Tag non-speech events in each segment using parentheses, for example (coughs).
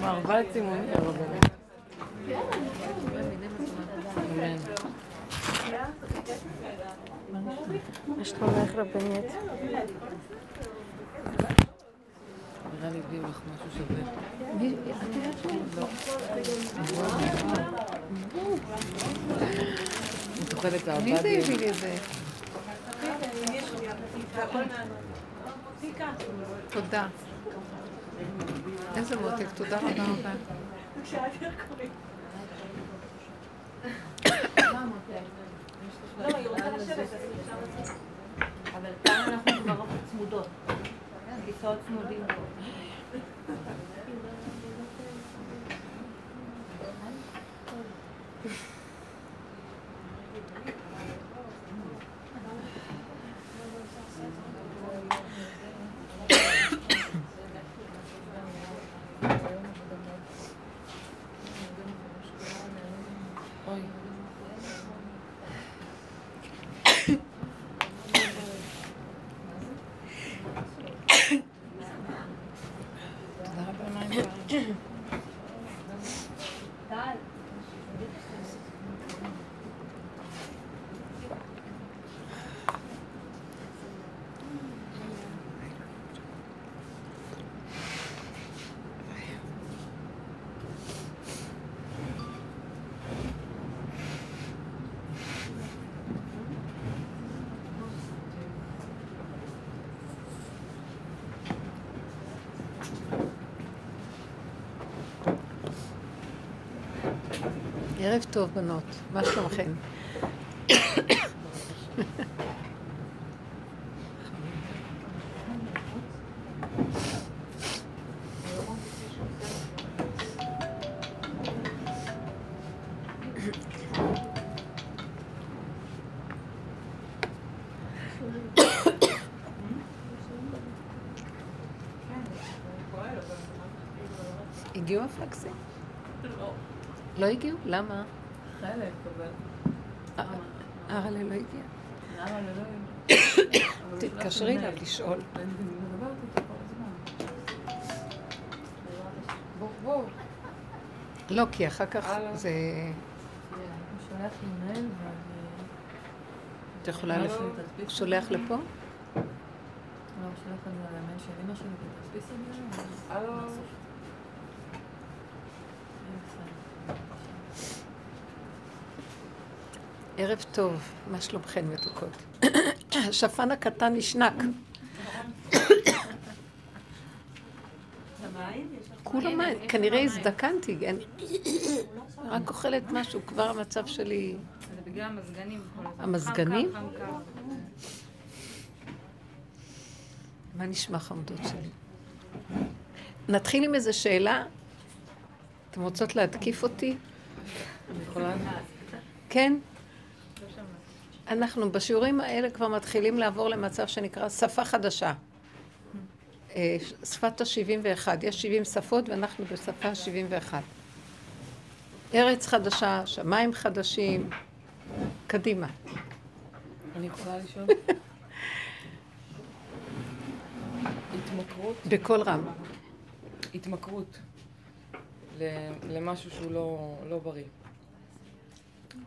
מרבד צימוני הרבנית. אמן. מה שלומך רבנית? נראה לי הביאו לך משהו שווה. מי- את? את אוכלת מי העבד. זה הביא לי את זה? תודה. איזה מותק, תודה רבה רבה. אבל כאן אנחנו כבר צמודות. כיסאות צמודים. אוי. תודה רבה, מה עם ערב טוב, בנות. מה שלומכן? הגיעו הפקסים? לא הגיעו? למה? חלק, אבל... ארלה לא הגיע. למה לא? תתקשרי אליו לשאול. לא, כי אחר כך. זה... ואז... את יכולה... לא, לפ- לא. הוא שולח לפה? לא, הוא שולח את זה על המייל של אמא שלי ותדפיס את זה. הלו. ערב טוב, מה שלומכן מתוקות? השפן הקטן נשנק. כולם מים, כנראה הזדקנתי, אני רק אוכלת משהו, כבר המצב שלי... זה בגלל המזגנים. המזגנים? מה נשמע חמודות שלי? נתחיל עם איזו שאלה. אתם רוצות להתקיף אותי? אני יכולה? כן? אנחנו בשיעורים האלה כבר מתחילים לעבור למצב שנקרא שפה חדשה. אה, שפת ה-71. יש 70 שפות ואנחנו בשפה ה-71. ארץ חדשה, שמיים חדשים. קדימה. אני יכולה לשאול? (laughs) התמכרות? בקול רם. התמכרות למשהו שהוא לא, לא בריא.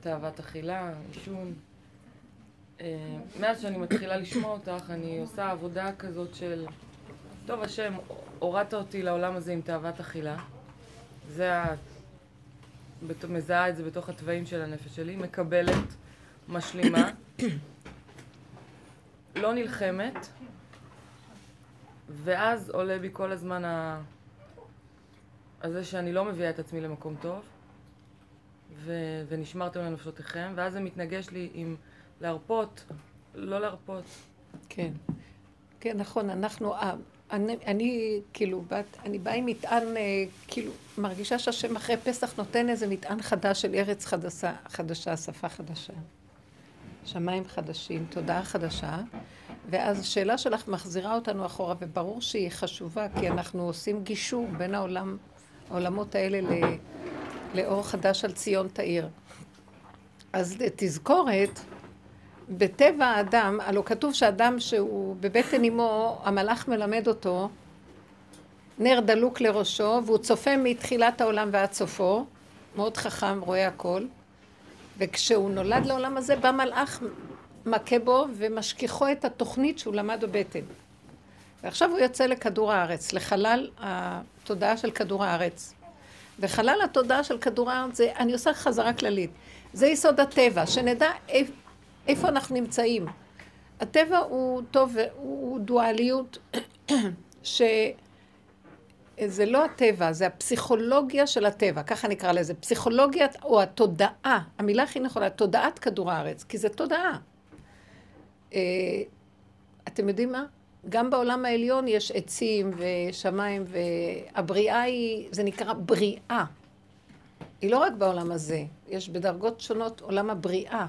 תאוות אכילה, עישון. אה, מאז שאני מתחילה לשמוע אותך, אני עושה עבודה כזאת של, טוב השם, הורדת אותי לעולם הזה עם תאוות אכילה. זה ה... מזהה את זה בתוך התוואים של הנפש שלי, מקבלת, משלימה, לא נלחמת, ואז עולה בי כל הזמן ה... הזה שאני לא מביאה את עצמי למקום טוב, ו... ונשמרתם לנפשותיכם, ואז זה מתנגש לי עם להרפות, לא להרפות. כן. כן, נכון, אנחנו, אה, אני, אני כאילו, בת, אני באה עם מטען, אה, כאילו, מרגישה שהשם אחרי פסח נותן איזה מטען חדש של ארץ חדשה, חדשה, שפה חדשה. שמיים חדשים, תודעה חדשה, ואז השאלה שלך מחזירה אותנו אחורה, וברור שהיא חשובה, כי אנחנו עושים גישור בין העולם, העולמות האלה ל, לאור חדש על ציון תאיר. אז תזכורת, בטבע האדם, הלא כתוב שאדם שהוא בבטן אמו, המלאך מלמד אותו נר דלוק לראשו, והוא צופה מתחילת העולם ועד סופו, מאוד חכם, רואה הכל, וכשהוא נולד לעולם הזה, בא מלאך מכה בו ומשכיחו את התוכנית שהוא למד בבטן. ועכשיו הוא יוצא לכדור הארץ, לחלל התודעה של כדור הארץ. וחלל התודעה של כדור הארץ זה, אני עושה חזרה כללית, זה יסוד הטבע, שנדע איפה אנחנו נמצאים. הטבע הוא טוב, הוא דואליות ש... זה לא הטבע, זה הפסיכולוגיה של הטבע, ככה נקרא לזה, פסיכולוגיה או התודעה, המילה הכי נכונה, תודעת כדור הארץ, כי זה תודעה. אה, אתם יודעים מה? גם בעולם העליון יש עצים ושמיים, והבריאה היא, זה נקרא בריאה. היא לא רק בעולם הזה, יש בדרגות שונות עולם הבריאה.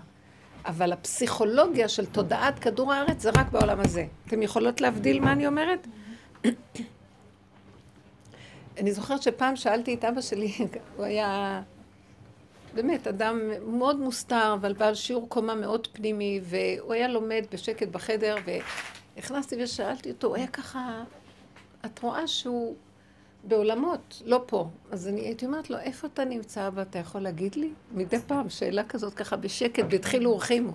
אבל הפסיכולוגיה של תודעת כדור הארץ זה רק בעולם הזה. אתם יכולות להבדיל מה אני אומרת? (clears throat) אני זוכרת שפעם שאלתי את אבא שלי, (laughs) הוא היה באמת אדם מאוד מוסתר, אבל בעל שיעור קומה מאוד פנימי, והוא היה לומד בשקט בחדר, ונכנסתי ושאלתי אותו, הוא היה ככה, את רואה שהוא בעולמות, לא פה. אז אני הייתי אומרת לו, איפה אתה נמצא ואתה יכול להגיד לי? מדי פעם, שאלה כזאת ככה בשקט, והתחילו אורחימו.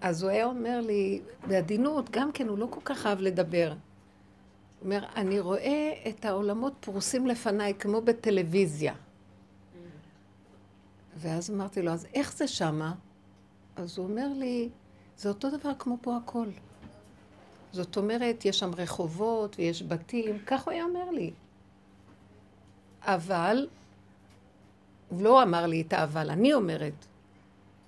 אז הוא היה אומר לי, בעדינות, גם כן, הוא לא כל כך אהב לדבר. הוא אומר, אני רואה את העולמות פרוסים לפניי כמו בטלוויזיה. ואז אמרתי לו, אז איך זה שמה? אז הוא אומר לי, זה אותו דבר כמו פה הכל. זאת אומרת, יש שם רחובות ויש בתים, כך הוא היה אומר לי. אבל, הוא לא אמר לי את האבל, אני אומרת,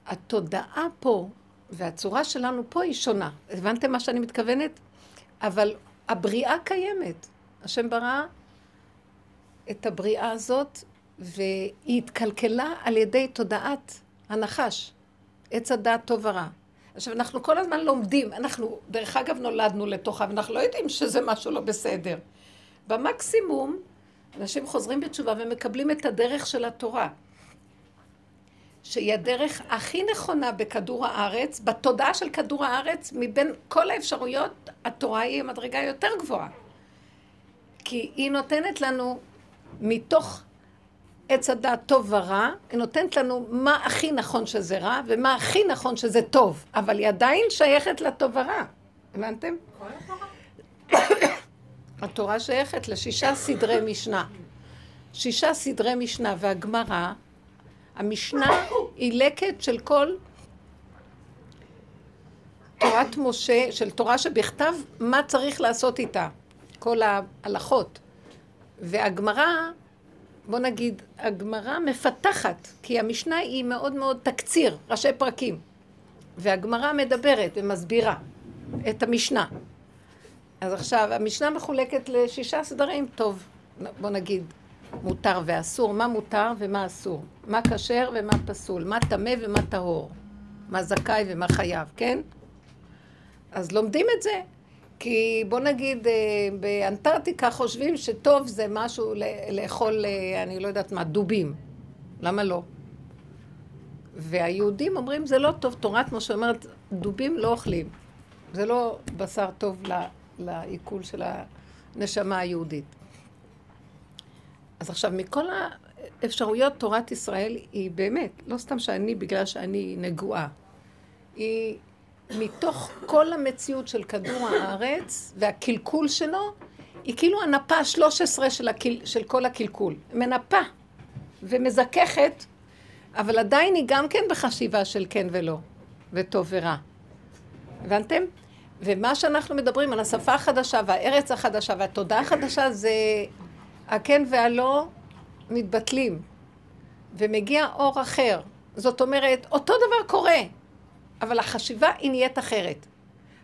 התודעה פה והצורה שלנו פה היא שונה. הבנתם מה שאני מתכוונת? אבל הבריאה קיימת. השם ברא את הבריאה הזאת, והיא התקלקלה על ידי תודעת הנחש, עץ הדעת טוב ורע. עכשיו, אנחנו כל הזמן לומדים, אנחנו, דרך אגב, נולדנו לתוכה, ואנחנו לא יודעים שזה משהו לא בסדר. במקסימום, אנשים חוזרים בתשובה ומקבלים את הדרך של התורה. שהיא הדרך הכי נכונה בכדור הארץ, בתודעה של כדור הארץ, מבין כל האפשרויות, התורה היא המדרגה יותר גבוהה. כי היא נותנת לנו, מתוך עץ הדעת טוב ורע, היא נותנת לנו מה הכי נכון שזה רע, ומה הכי נכון שזה טוב, אבל היא עדיין שייכת לטוב ורע. הבנתם? (coughs) התורה שייכת לשישה סדרי משנה. שישה סדרי משנה והגמרא, המשנה היא לקט של כל תורת משה, של תורה שבכתב, מה צריך לעשות איתה, כל ההלכות. והגמרא, בוא נגיד, הגמרא מפתחת, כי המשנה היא מאוד מאוד תקציר, ראשי פרקים. והגמרא מדברת ומסבירה את המשנה. אז עכשיו, המשנה מחולקת לשישה סדרים, טוב, בוא נגיד, מותר ואסור, מה מותר ומה אסור, מה כשר ומה פסול, מה טמא ומה טהור, מה זכאי ומה חייב, כן? אז לומדים את זה, כי בוא נגיד, אה, באנטארקטיקה חושבים שטוב זה משהו לאכול, אה, אני לא יודעת מה, דובים. למה לא? והיהודים אומרים זה לא טוב, תורת משה אומרת, דובים לא אוכלים. זה לא בשר טוב לעיכול של הנשמה היהודית. אז עכשיו, מכל האפשרויות, תורת ישראל היא באמת, לא סתם שאני, בגלל שאני נגועה, היא מתוך כל המציאות של כדור הארץ והקלקול שלו, היא כאילו הנפה ה-13 של, הקל, של כל הקלקול. מנפה ומזככת, אבל עדיין היא גם כן בחשיבה של כן ולא, וטוב ורע. הבנתם? ומה שאנחנו מדברים על השפה החדשה והארץ החדשה והתודעה החדשה זה הכן והלא מתבטלים, ומגיע אור אחר. זאת אומרת, אותו דבר קורה, אבל החשיבה היא נהיית אחרת.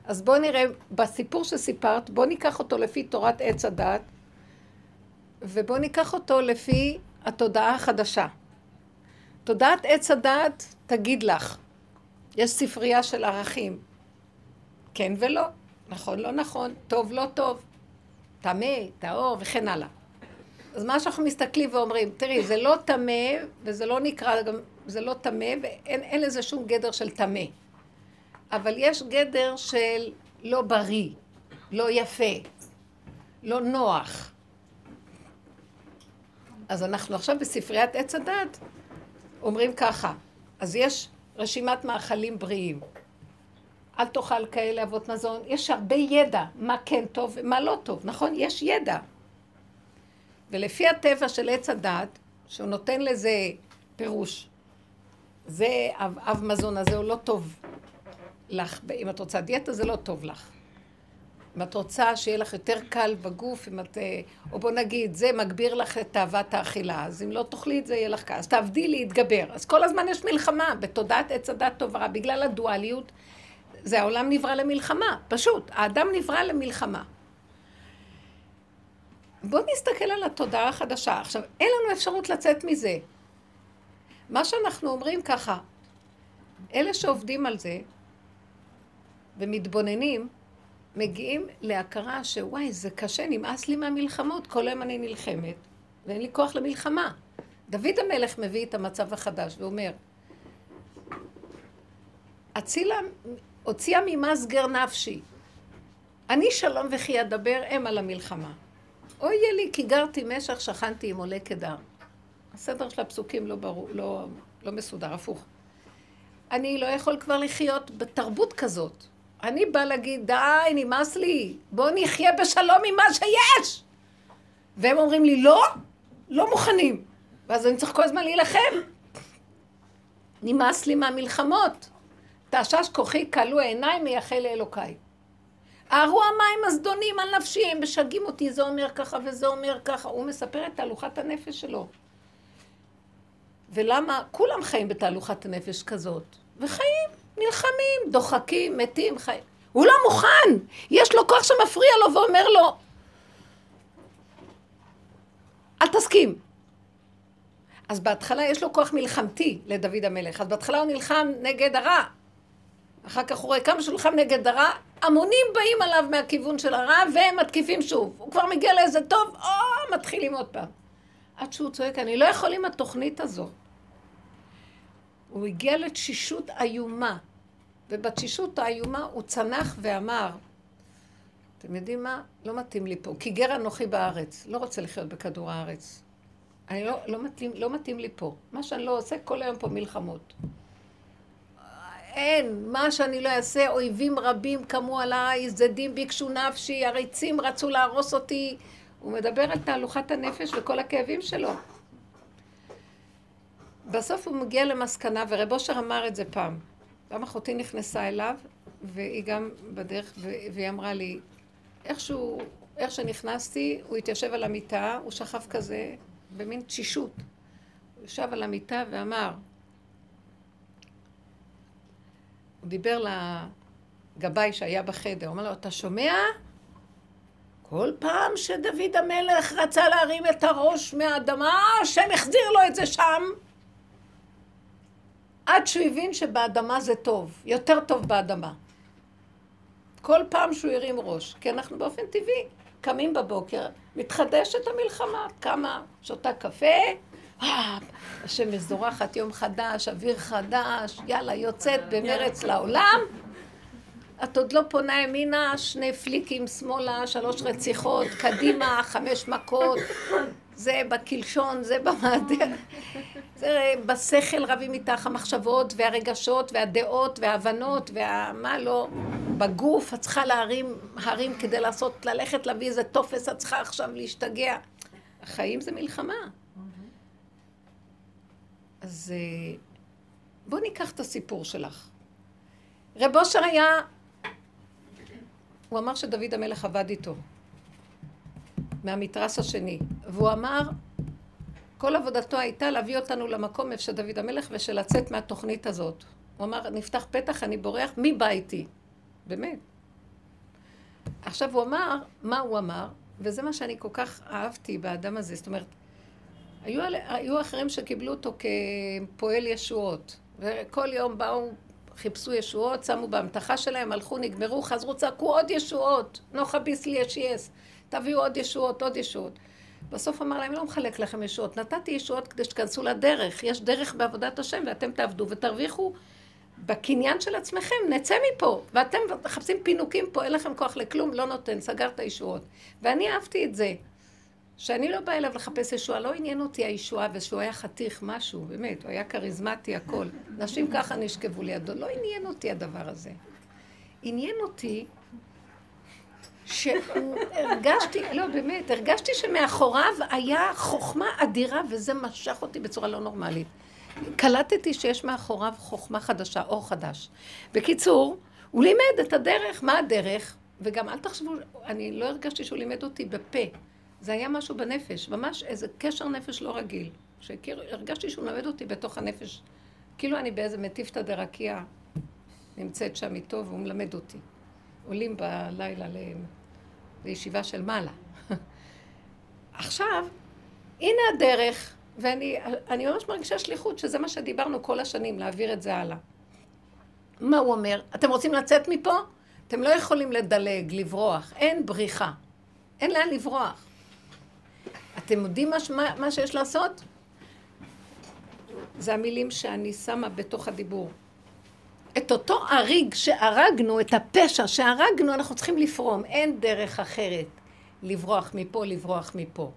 אז בואו נראה, בסיפור שסיפרת, בואו ניקח אותו לפי תורת עץ הדת, ובואו ניקח אותו לפי התודעה החדשה. תודעת עץ הדת תגיד לך, יש ספרייה של ערכים, כן ולא, נכון לא נכון, טוב לא טוב, טמא, טהור וכן הלאה. אז מה שאנחנו מסתכלים ואומרים, תראי, זה לא טמא, וזה לא נקרא, זה לא טמא, ואין לזה שום גדר של טמא. אבל יש גדר של לא בריא, לא יפה, לא נוח, אז אנחנו עכשיו בספריית עץ הדת אומרים ככה, אז יש רשימת מאכלים בריאים. אל תאכל כאלה אבות מזון. יש הרבה ידע, מה כן טוב ומה לא טוב, נכון? יש ידע. ולפי הטבע של עץ הדת, שהוא נותן לזה פירוש, זה אב, אב מזון הזה הוא לא טוב לך. אם את רוצה דיאטה זה לא טוב לך. אם את רוצה שיהיה לך יותר קל בגוף, אם את... אה, או בוא נגיד, זה מגביר לך את תאוות האכילה, אז אם לא תאכלי את זה, יהיה לך קל. אז תעבדי להתגבר. אז כל הזמן יש מלחמה בתודעת עץ הדת טוב ורע, בגלל הדואליות. זה העולם נברא למלחמה, פשוט. האדם נברא למלחמה. בואו נסתכל על התודעה החדשה. עכשיו, אין לנו אפשרות לצאת מזה. מה שאנחנו אומרים ככה, אלה שעובדים על זה ומתבוננים, מגיעים להכרה שוואי, זה קשה, נמאס לי מהמלחמות, כל היום אני נלחמת, ואין לי כוח למלחמה. דוד המלך מביא את המצב החדש ואומר, אצילה הוציאה ממסגר נפשי. אני שלום וכי אדבר אם על המלחמה. אוי לי, כי גרתי משך, שכנתי עם עולה קדר. הסדר של הפסוקים לא ברור, לא, לא מסודר, הפוך. אני לא יכול כבר לחיות בתרבות כזאת. אני באה להגיד, די, נמאס לי, בואו נחיה בשלום עם מה שיש! והם אומרים לי, לא, לא מוכנים. ואז אני צריך כל הזמן להילחם. נמאס לי מהמלחמות. תעשש כוחי כלו עיניי מייחל לאלוקיי. ארו המים הזדונים על נפשי, הם משגעים אותי, זה אומר ככה וזה אומר ככה. הוא מספר את תהלוכת הנפש שלו. ולמה כולם חיים בתהלוכת הנפש כזאת? וחיים, נלחמים, דוחקים, מתים, חיים. הוא לא מוכן! יש לו כוח שמפריע לו ואומר לו, אל תסכים. אז בהתחלה יש לו כוח מלחמתי לדוד המלך. אז בהתחלה הוא נלחם נגד הרע. אחר כך הוא רואה כמה שהוא נלחם נגד הרע, המונים באים עליו מהכיוון של הרע והם מתקיפים שוב. הוא כבר מגיע לאיזה טוב, או, מתחילים עוד פעם. עד שהוא צועק, אני לא יכול עם התוכנית הזו. הוא הגיע לתשישות איומה, ובתשישות האיומה הוא צנח ואמר, אתם יודעים מה? לא מתאים לי פה. כי גר אנוכי בארץ, לא רוצה לחיות בכדור הארץ. אני לא, לא, מתאים, לא מתאים לי פה. מה שאני לא עושה, כל היום פה מלחמות. אין, מה שאני לא אעשה, אויבים רבים קמו עליי, זדים ביקשו נפשי, עריצים רצו להרוס אותי. הוא מדבר על תהלוכת הנפש וכל הכאבים שלו. בסוף הוא מגיע למסקנה, ורב אושר אמר את זה פעם. פעם אחותי נכנסה אליו, והיא גם בדרך, והיא אמרה לי, איכשהו, איך שנכנסתי, הוא התיישב על המיטה, הוא שכב כזה, במין תשישות. הוא ישב על המיטה ואמר, הוא דיבר לגבאי שהיה בחדר, הוא אמר לו, אתה שומע? כל פעם שדוד המלך רצה להרים את הראש מהאדמה, השם החזיר לו את זה שם. עד שהוא הבין שבאדמה זה טוב, יותר טוב באדמה. כל פעם שהוא הרים ראש, כי אנחנו באופן טבעי קמים בבוקר, מתחדשת המלחמה, קמה, שותה קפה, אה, השמש זורחת, יום חדש, אוויר חדש, יאללה, יוצאת במרץ לעולם. את עוד לא פונה ימינה, שני פליקים שמאלה, שלוש רציחות, קדימה, חמש מכות, זה בקלשון, זה במעדר. זה בשכל רבים איתך המחשבות והרגשות והדעות וההבנות והמה לא. בגוף את צריכה להרים הרים כדי לעשות, ללכת להביא איזה טופס, את צריכה עכשיו להשתגע. החיים זה מלחמה. אז אה, בואו ניקח את הסיפור שלך. רב אושר היה, הוא אמר שדוד המלך עבד איתו, מהמתרס השני, והוא אמר, כל עבודתו הייתה להביא אותנו למקום איפה שדוד המלך ושלצאת מהתוכנית הזאת. הוא אמר, נפתח פתח, אני בורח, מי בא איתי? באמת. עכשיו הוא אמר, מה הוא אמר? וזה מה שאני כל כך אהבתי באדם הזה, זאת אומרת, היו, היו אחרים שקיבלו אותו כפועל ישועות, וכל יום באו, חיפשו ישועות, שמו באמתחה שלהם, הלכו, נגמרו, חזרו, צעקו עוד ישועות, נוחה ביסלי ישייס, תביאו עוד ישועות, עוד ישועות. בסוף אמר להם, לא מחלק לכם ישועות, נתתי ישועות כדי שתכנסו לדרך, יש דרך בעבודת השם ואתם תעבדו ותרוויחו בקניין של עצמכם, נצא מפה, ואתם מחפשים פינוקים פה, אין לכם כוח לכלום, לא נותן, סגר את הישועות. ואני אהבתי את זה. שאני לא באה אליו לחפש ישועה, לא עניין אותי הישועה, ושהוא היה חתיך משהו, באמת, הוא היה כריזמטי, הכל. נשים ככה נשכבו לידו, לא עניין אותי הדבר הזה. עניין אותי שהוא, הרגשתי, לא באמת, הרגשתי שמאחוריו היה חוכמה אדירה, וזה משך אותי בצורה לא נורמלית. קלטתי שיש מאחוריו חוכמה חדשה, אור חדש. בקיצור, הוא לימד את הדרך, מה הדרך? וגם אל תחשבו, אני לא הרגשתי שהוא לימד אותי בפה. זה היה משהו בנפש, ממש איזה קשר נפש לא רגיל. שהרגשתי שהוא מלמד אותי בתוך הנפש. כאילו אני באיזה מטיפתא דרקיע נמצאת שם איתו והוא מלמד אותי. עולים בלילה. לישיבה של מעלה. (laughs) עכשיו, הנה הדרך, ואני ממש מרגישה שליחות, שזה מה שדיברנו כל השנים, להעביר את זה הלאה. מה הוא אומר? אתם רוצים לצאת מפה? אתם לא יכולים לדלג, לברוח. אין בריחה. אין לאן לברוח. אתם יודעים מה, מה שיש לעשות? זה המילים שאני שמה בתוך הדיבור. את אותו הריג שהרגנו, את הפשע שהרגנו, אנחנו צריכים לפרום. אין דרך אחרת לברוח מפה, לברוח מפה.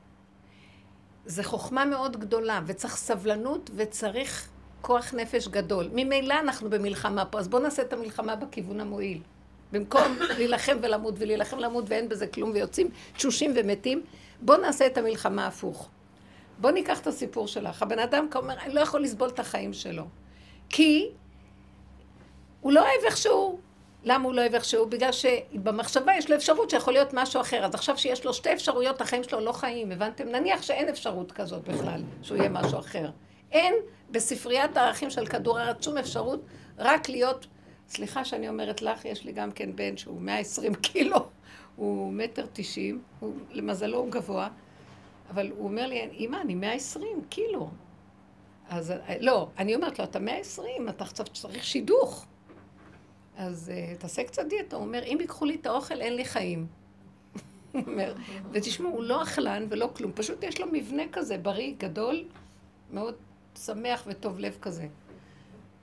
זו חוכמה מאוד גדולה, וצריך סבלנות וצריך כוח נפש גדול. ממילא אנחנו במלחמה פה, אז בואו נעשה את המלחמה בכיוון המועיל. במקום (coughs) להילחם ולמות ולהילחם ולמות ואין בזה כלום ויוצאים תשושים ומתים, בואו נעשה את המלחמה הפוך. בואו ניקח את הסיפור שלך. הבן אדם אומר, אני לא יכול לסבול את החיים שלו. כי הוא לא אוהב איכשהו. למה הוא לא אוהב איכשהו? בגלל שבמחשבה יש לו אפשרות שיכול להיות משהו אחר. אז עכשיו שיש לו שתי אפשרויות, החיים שלו לא חיים, הבנתם? נניח שאין אפשרות כזאת בכלל, שהוא יהיה משהו אחר. אין בספריית הערכים של כדור הארץ שום אפשרות רק להיות, סליחה שאני אומרת לך, יש לי גם כן בן שהוא 120 קילו, הוא מטר תשעים, למזלו הוא גבוה, אבל הוא אומר לי, אמא, אני 120 קילו. אז לא, אני אומרת לו, אתה 120, אתה עכשיו צריך שידוך. אז uh, תעשה קצת דיאטה. הוא אומר, אם ייקחו לי את האוכל, אין לי חיים. הוא אומר, ותשמעו, הוא לא אכלן ולא כלום, פשוט יש לו מבנה כזה, בריא, גדול, מאוד שמח וטוב לב כזה.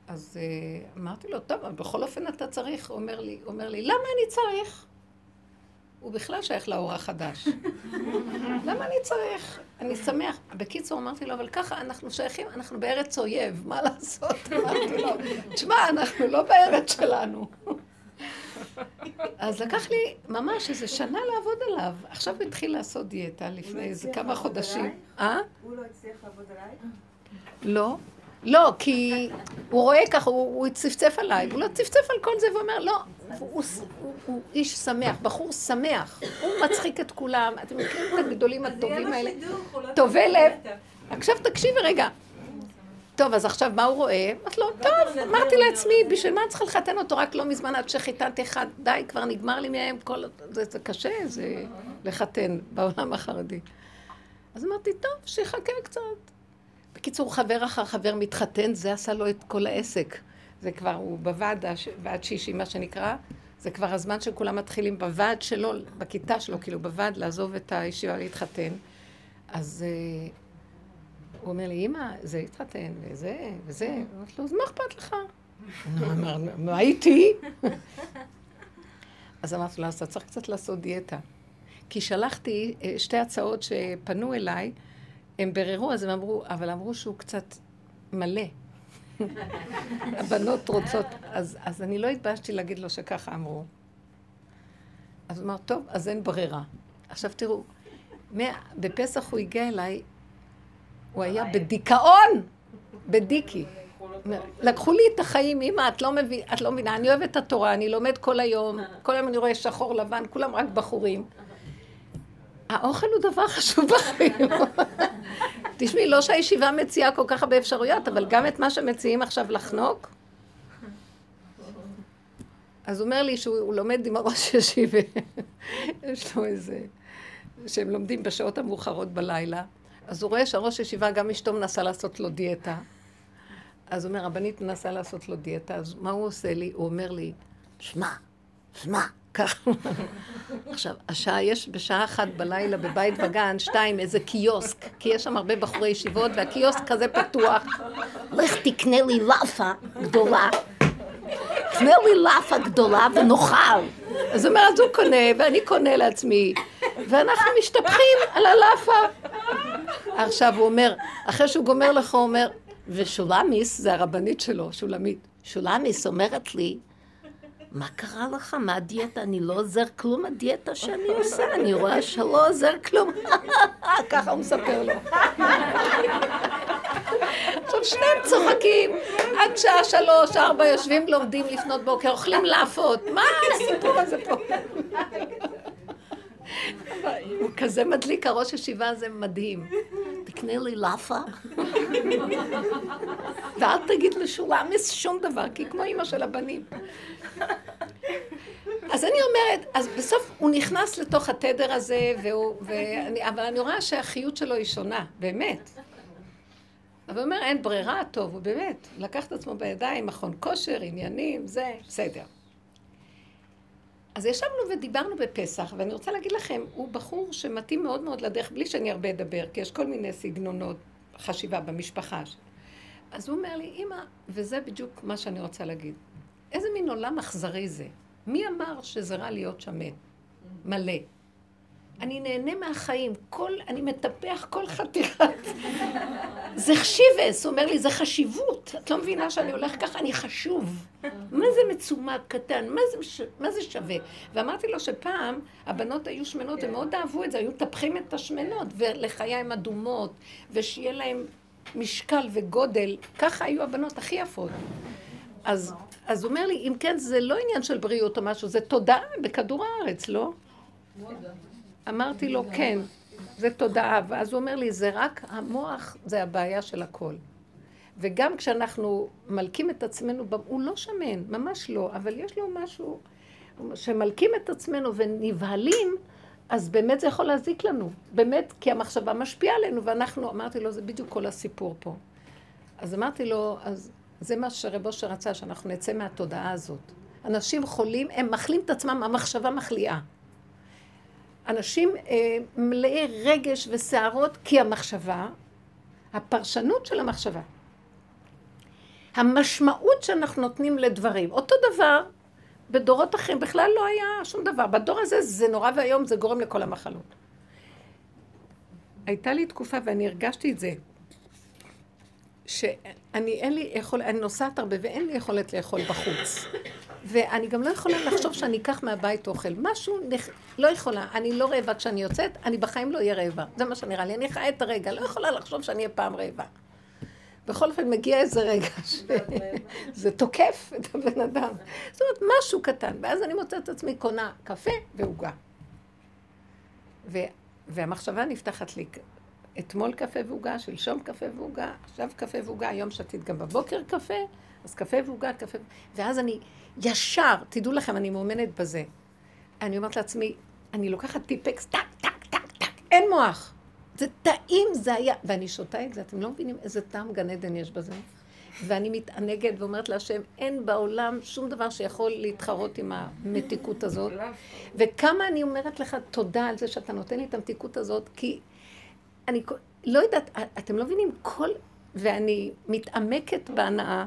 אז uh, אמרתי לו, טוב, אבל בכל אופן אתה צריך, הוא אומר אומר לי, למה אני צריך? הוא בכלל שייך לאור החדש. למה אני צריך? אני שמח. בקיצור, אמרתי לו, אבל ככה אנחנו שייכים, אנחנו בארץ אויב, מה לעשות? אמרתי לו, תשמע, אנחנו לא בארץ שלנו. אז לקח לי ממש איזה שנה לעבוד עליו. עכשיו הוא התחיל לעשות דיאטה לפני איזה כמה חודשים. אה? הוא לא הצליח לעבוד עליי? לא. לא, כי הוא רואה ככה, הוא, הוא צפצף עליי, הוא לא צפצף על כל זה ואומר, לא, הוא, הוא, הוא, הוא איש שמח, בחור שמח, הוא מצחיק את כולם, אתם מכירים את הגדולים הטובים האלה, לא טובי לב. עכשיו תקשיבי רגע. טוב, אז עכשיו מה הוא רואה? אמרתי לו, טוב, אמרתי לעצמי, בשביל מה אני צריכה לחתן אותו רק לא מזמן עד שחיתנתי אחד, די, כבר נגמר לי מהם כל... זה, זה קשה, זה לחתן בעולם החרדי. אז אמרתי, טוב, שיחכה קצת. בקיצור, חבר אחר חבר מתחתן, זה עשה לו את כל העסק. זה כבר, הוא בוועד, ועד שישי, מה שנקרא, זה כבר הזמן שכולם מתחילים בוועד שלו, בכיתה שלו, כאילו בוועד, לעזוב את הישיבה להתחתן. אז uh, הוא אומר לי, אמא, זה התחתן, וזה, וזה. אמרתי לו, אז מה אכפת לך? (laughs) מה איתי? (laughs) אז אמרתי לו, אז אתה צריך קצת לעשות דיאטה. כי שלחתי אה, שתי הצעות שפנו אליי, הם ביררו, אז הם אמרו, אבל אמרו שהוא קצת מלא. הבנות רוצות, אז, אז אני לא התביישתי להגיד לו שככה אמרו. אז הוא אמר, טוב, אז אין ברירה. עכשיו תראו, מה, בפסח הוא הגיע אליי, הוא היה בדיכאון, בדיקי. לקחו לי את החיים, אמא, את לא, מבין, את לא מבינה, אני אוהבת את התורה, אני לומד כל היום, כל היום אני רואה שחור לבן, כולם רק בחורים. האוכל הוא דבר חשוב בחיים. תשמעי, לא שהישיבה מציעה כל כך הרבה אפשרויות, אבל גם את מה שמציעים עכשיו לחנוק. אז הוא אומר לי שהוא לומד עם הראש ישיבה. יש לו איזה... שהם לומדים בשעות המאוחרות בלילה. אז הוא רואה שהראש ישיבה, גם אשתו מנסה לעשות לו דיאטה. אז הוא אומר, הבנית מנסה לעשות לו דיאטה, אז מה הוא עושה לי? הוא אומר לי, שמע, שמע, ככה. עכשיו, השעה, יש בשעה אחת בלילה בבית וגן, שתיים, איזה קיוסק, כי יש שם הרבה בחורי ישיבות, והקיוסק כזה פתוח. לך תקנה לי לאפה גדולה, קנה לי לאפה גדולה ונאכל. אז אומר, אז הוא קונה, ואני קונה לעצמי. ואנחנו משתפכים על הלאפה. עכשיו הוא אומר, אחרי שהוא גומר לך, הוא אומר, ושולמיס, זה הרבנית שלו, שולמית, שולמיס אומרת לי, מה קרה לך? מה הדיאטה? אני לא עוזר כלום הדיאטה שאני עושה, אני רואה שלא עוזר כלום. (laughs) ככה הוא מספר לו. עכשיו שניהם צוחקים, עד שעה שלוש, ארבע, יושבים, לומדים לפנות בוקר, אוכלים לאפות. מה הסיפור הזה פה? הוא כזה מדליק, הראש ישיבה הזה מדהים. תקנה לי לאפה, ואל תגיד לשולמיס שום דבר, כי כמו אימא של הבנים. אז אני אומרת, אז בסוף הוא נכנס לתוך התדר הזה, והוא, ואני, אבל אני רואה שהחיות שלו היא שונה, באמת. אבל הוא אומר, אין ברירה, טוב, הוא באמת, לקח את עצמו בידיים, מכון כושר, עניינים, זה, בסדר. אז ישבנו ודיברנו בפסח, ואני רוצה להגיד לכם, הוא בחור שמתאים מאוד מאוד לדרך, בלי שאני הרבה אדבר, כי יש כל מיני סגנונות חשיבה במשפחה. אז הוא אומר לי, אמא, וזה בדיוק מה שאני רוצה להגיד, איזה מין עולם אכזרי זה? מי אמר שזה רע להיות שמן? מלא. אני נהנה מהחיים, כל, אני מטפח כל חתיכת... זה חשיבס, הוא אומר לי, זה חשיבות. את לא מבינה שאני הולך ככה, אני חשוב. מה זה מצומק קטן? מה זה, מה זה שווה? ואמרתי לו שפעם הבנות היו שמנות, הם מאוד אהבו את זה, היו מטפחים את השמנות, ולחיים אדומות, ושיהיה להם משקל וגודל. ככה היו הבנות הכי יפות. אז, אז הוא אומר לי, אם כן, זה לא עניין של בריאות או משהו, זה תודעה בכדור הארץ, לא? אמרתי לו, כן, זה תודעה. ואז הוא אומר לי, זה רק המוח, זה הבעיה של הכל. וגם כשאנחנו מלקים את עצמנו, הוא לא שמן, ממש לא, אבל יש לו משהו, שמלקים את עצמנו ונבהלים, אז באמת זה יכול להזיק לנו. באמת, כי המחשבה משפיעה עלינו, ואנחנו, אמרתי לו, זה בדיוק כל הסיפור פה. אז אמרתי לו, אז זה מה שרב אושר רצה, שאנחנו נצא מהתודעה הזאת. אנשים חולים, הם מחלים את עצמם, המחשבה מחליאה. אנשים אה, מלאי רגש וסערות, כי המחשבה, הפרשנות של המחשבה, המשמעות שאנחנו נותנים לדברים, אותו דבר בדורות אחרים בכלל לא היה שום דבר. בדור הזה זה נורא ואיום, זה גורם לכל המחלות. הייתה לי תקופה, ואני הרגשתי את זה, שאני אין לי יכול, אני נוסעת הרבה ואין לי יכולת לאכול בחוץ. ואני גם לא יכולה לחשוב שאני אקח מהבית אוכל. משהו, נח... לא יכולה. אני לא רעבה כשאני יוצאת, אני בחיים לא אהיה רעבה. זה מה שנראה לי. אני חיה את הרגע, לא יכולה לחשוב שאני אהיה פעם רעבה. בכל אופן, מגיע איזה רגע (laughs) שזה תוקף את הבן אדם. זאת אומרת, משהו קטן. ואז אני מוצאת את עצמי קונה קפה ועוגה. ו... והמחשבה נפתחת לי, אתמול קפה ועוגה, שלשום קפה ועוגה, עכשיו קפה ועוגה, היום שתית גם בבוקר קפה, אז קפה ועוגה, קפה... ואז אני ישר, תדעו לכם, אני מאומנת בזה. אני אומרת לעצמי, אני לוקחת טיפקס, טק, טק, טק, טק, אין מוח. זה טעים, זה היה, ואני שותה את זה, אתם לא מבינים איזה טעם גן עדן יש בזה. ואני מתענגת ואומרת להשם, אין בעולם שום דבר שיכול להתחרות עם המתיקות הזאת. וכמה אני אומרת לך תודה על זה שאתה נותן לי את המתיקות הזאת, כי אני לא יודעת, אתם לא מבינים, כל... ואני מתעמקת בהנאה,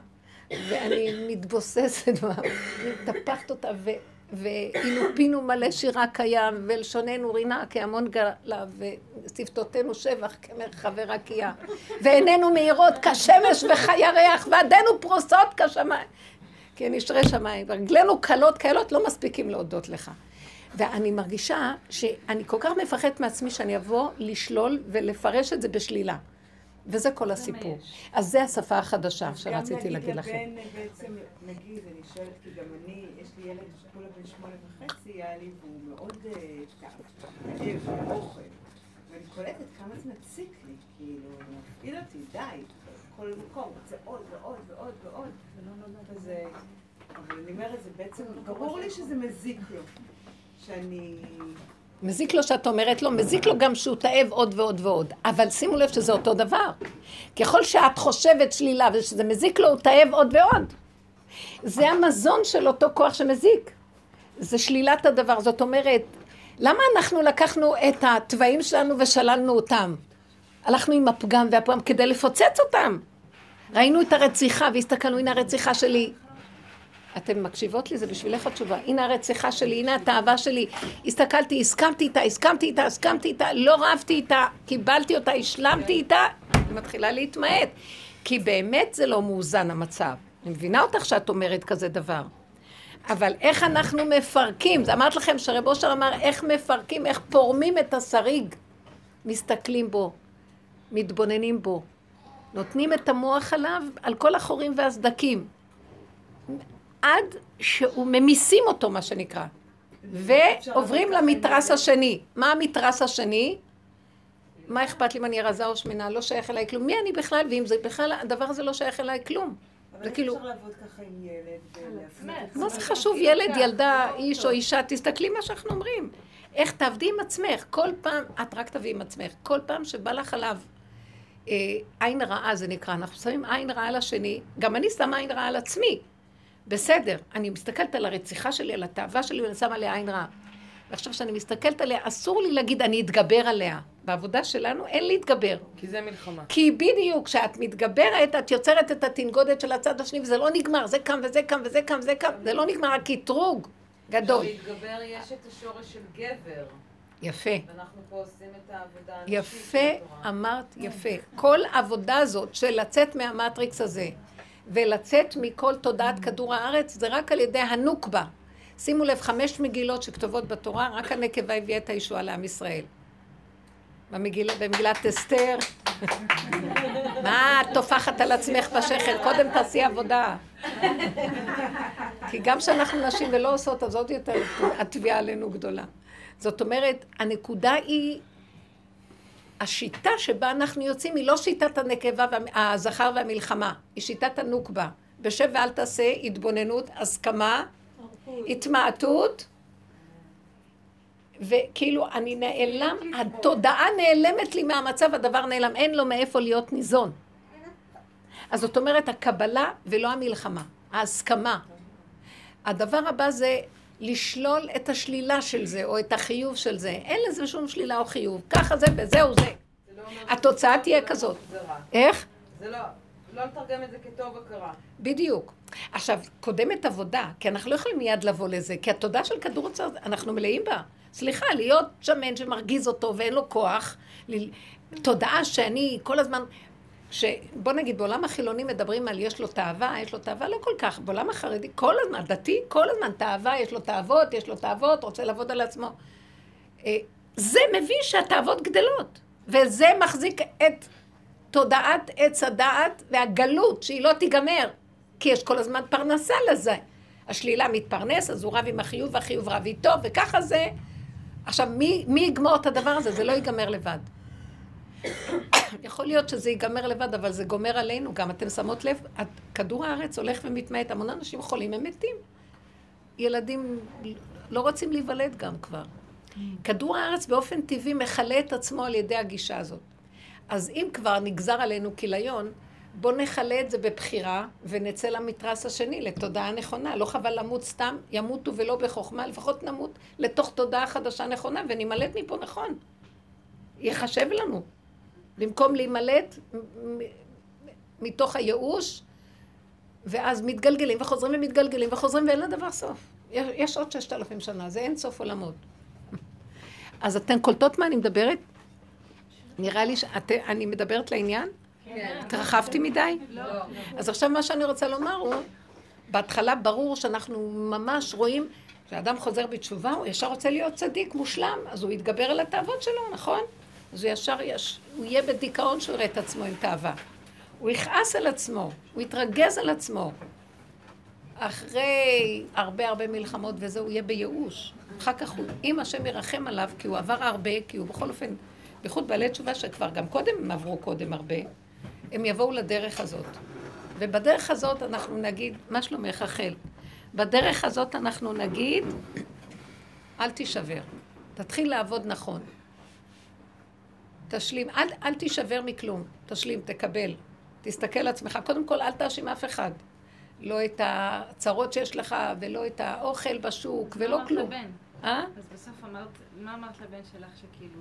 ואני מתבוססת בה, מטפחת אותה, ו... ואילו פינו מלא שירה קיים, ולשוננו רינה כהמון גלה, ושפתותינו שבח כמרחבי רקיע, ועינינו מאירות כשמש וכירח, ועדינו פרוסות כשמיים. ישרי שמיים, רגלינו קלות כאלות לא מספיקים להודות לך. ואני מרגישה שאני כל כך מפחדת מעצמי שאני אבוא לשלול ולפרש את זה בשלילה. וזה כל הסיפור. אז זה השפה החדשה שרציתי להגיד לכם. גם נגיד לבן בעצם, נגיד, אני שואלת, כי גם אני, יש לי ילד שכולה בן שמונה וחצי, היה לי, והוא מאוד אוהב אוכל. ואני קולטת כמה זה מציק לי, כאילו, מפעיל אותי, די, כל מקום, רוצה עוד ועוד ועוד ועוד. כזה, אבל אני אומרת, זה בעצם, ברור לי שזה מזיק לו. שאני... מזיק לו שאת אומרת לו, מזיק לו גם שהוא תאב עוד ועוד ועוד. אבל שימו לב שזה אותו דבר. ככל שאת חושבת שלילה ושזה מזיק לו, הוא תאב עוד ועוד. זה המזון של אותו כוח שמזיק. זה שלילת הדבר. זאת אומרת, למה אנחנו לקחנו את התוואים שלנו ושללנו אותם? הלכנו עם הפגם והפגם כדי לפוצץ אותם. ראינו את הרציחה והסתכלנו, הנה הרציחה שלי. אתן מקשיבות לי, זה בשבילך התשובה. הנה הרציחה שלי, הנה התאווה שלי. הסתכלתי, הסכמתי איתה, הסכמתי איתה, הסכמתי איתה, לא רבתי איתה, קיבלתי אותה, השלמתי איתה, היא מתחילה להתמעט. כי באמת זה לא מאוזן המצב. אני מבינה אותך שאת אומרת כזה דבר. אבל איך אנחנו מפרקים? זה אמרת לכם שרב אושר אמר איך מפרקים, איך פורמים את השריג. מסתכלים בו, מתבוננים בו, נותנים את המוח עליו, על כל החורים והסדקים. עד שהוא ממיסים אותו, מה שנקרא. ועוברים למתרס השני. מה המתרס השני? מה אכפת לי אם אני רזה או שמנה? לא שייך אליי כלום. מי אני בכלל? ואם זה בכלל, הדבר הזה לא שייך אליי כלום. אבל איך כאילו- אפשר לעבוד ככה עם ילד ולהפנות מה זה חשוב, כילדה? ילד, ילדה, איש או אישה, תסתכלי מה שאנחנו אומרים. איך תעבדי עם עצמך, כל פעם, את רק תביאי עם עצמך, כל פעם שבא לך עליו אה, עין רעה זה נקרא, אנחנו שמים עין רעה לשני, גם אני שמה עין רעה על עצמי, בסדר, אני מסתכלת על הרציחה שלי, על התאווה שלי, ואני שמה עליה עין רעה. ועכשיו כשאני מסתכלת עליה, אסור לי להגיד אני אתגבר עליה. בעבודה שלנו אין להתגבר. כי זה מלחמה. כי בדיוק, כשאת מתגברת, את יוצרת את התנגודת של הצד השני, וזה לא נגמר, זה קם וזה קם וזה קם וזה קם, זה לא נגמר, הקטרוג גדול. להתגבר יש את השורש של גבר, יפה. ואנחנו פה עושים את העבודה הנשית. יפה. אמרת יפה. כל העבודה הזאת של לצאת מהמטריקס הזה ולצאת מכל תודעת כדור הארץ זה רק על ידי הנוקבה. שימו לב, חמש מגילות שכתובות בתורה, רק הנקבה הביאה את הישועה לעם ישראל. במגיל, במגילת אסתר. מה את טופחת על עצמך בשכל? קודם תעשי עבודה. כי גם כשאנחנו נשים ולא עושות, אז עוד יותר התביעה עלינו גדולה. זאת אומרת, הנקודה היא השיטה שבה אנחנו יוצאים היא לא שיטת הנקבה, הזכר והמלחמה, היא שיטת הנוקבה. בשב ואל תעשה, התבוננות, הסכמה, התמעטות, וכאילו אני נעלם, התודעה נעלמת לי מהמצב, הדבר נעלם, אין לו מאיפה להיות ניזון. אז זאת אומרת, הקבלה ולא המלחמה, ההסכמה. הדבר הבא זה לשלול את השלילה של זה, או את החיוב של זה. אין לזה שום שלילה או חיוב. ככה זה וזהו זה. זה לא התוצאה תהיה לא כזאת. זה רע. איך? זה לא, לא לתרגם את זה כטוב וקרה. בדיוק. עכשיו, קודמת עבודה, כי אנחנו לא יכולים מיד לבוא לזה, כי התודעה של כדור אוצר, אנחנו מלאים בה. סליחה, להיות שמן שמרגיז אותו ואין לו כוח, ל- תודעה שאני כל הזמן... ש... בוא נגיד, בעולם החילוני מדברים על יש לו תאווה, יש לו תאווה, לא כל כך. בעולם החרדי, כל הזמן, דתי, כל הזמן תאווה, יש לו תאוות, יש לו תאוות, רוצה לעבוד על עצמו. אה, זה מביא שהתאוות גדלות, וזה מחזיק את תודעת עץ הדעת והגלות, שהיא לא תיגמר, כי יש כל הזמן פרנסה לזה. השלילה מתפרנס, אז הוא רב עם החיוב, והחיוב רב איתו, וככה זה. עכשיו, מי, מי יגמור את הדבר הזה? זה לא ייגמר לבד. יכול להיות שזה ייגמר לבד, אבל זה גומר עלינו גם. אתם שמות לב, כדור הארץ הולך ומתמעט, המון אנשים חולים, הם מתים. ילדים לא רוצים להיוולד גם כבר. כדור הארץ באופן טבעי מכלה את עצמו על ידי הגישה הזאת. אז אם כבר נגזר עלינו כיליון, בואו נכלה את זה בבחירה ונצא למתרס השני, לתודעה נכונה. לא חבל למות סתם, ימותו ולא בחוכמה, לפחות נמות לתוך תודעה חדשה נכונה ונמלט מפה נכון. ייחשב לנו. במקום להימלט מתוך הייאוש, ואז מתגלגלים וחוזרים ומתגלגלים וחוזרים ואין לדבר סוף. יש, יש עוד ששת אלפים שנה, זה אין סוף עולמות. אז אתן קולטות מה אני מדברת? נראה לי שאני מדברת לעניין? כן. התרחבתי מדי? לא. אז עכשיו מה שאני רוצה לומר הוא, בהתחלה ברור שאנחנו ממש רואים כשאדם חוזר בתשובה, הוא ישר רוצה להיות צדיק, מושלם, אז הוא יתגבר על התאוות שלו, נכון? אז הוא ישר, יש, הוא יהיה בדיכאון שהוא יראה את עצמו עם תאווה. הוא יכעס על עצמו, הוא יתרגז על עצמו. אחרי הרבה הרבה מלחמות וזה, הוא יהיה בייאוש. אחר כך הוא, אם השם ירחם עליו, כי הוא עבר הרבה, כי הוא בכל אופן, בייחוד בעלי תשובה שכבר גם קודם הם עברו קודם הרבה, הם יבואו לדרך הזאת. ובדרך הזאת אנחנו נגיד, מה שלומך רחל? בדרך הזאת אנחנו נגיד, אל תישבר, תתחיל לעבוד נכון. תשלים, אל, אל תישבר מכלום, תשלים, תקבל, תסתכל על עצמך. קודם כל, אל תאשים אף אחד. לא את הצרות שיש לך, ולא את האוכל בשוק, ולא כלום. לבן. אה? אז בסוף אמרת, מה אמרת לבן שלך שכאילו,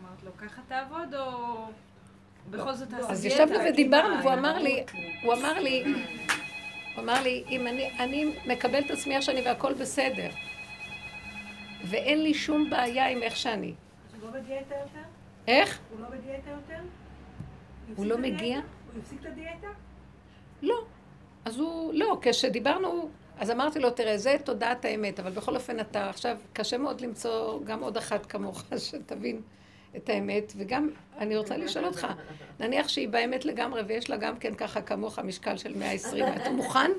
אמרת לו ככה תעבוד או בכל זאת תעשה אז? ישבנו ודיברנו, והוא אמר לי, הוא אמר לי, הוא אמר לי, אם אני, אני מקבל את עצמי איך שאני והכל בסדר, ואין לי שום בעיה עם איך שאני. הוא לא בדיאטה יותר? איך? הוא לא בדיאטה יותר? הוא לא מגיע? הוא הפסיק את הדיאטה? לא. אז הוא, לא, כשדיברנו, אז אמרתי לו, תראה, זה תודעת האמת, אבל בכל אופן אתה עכשיו, קשה מאוד למצוא גם עוד אחת כמוך (laughs) שתבין את האמת, וגם, אני רוצה לשאול אותך, נניח שהיא באמת לגמרי ויש לה גם כן ככה כמוך משקל של 120, אתה מוכן?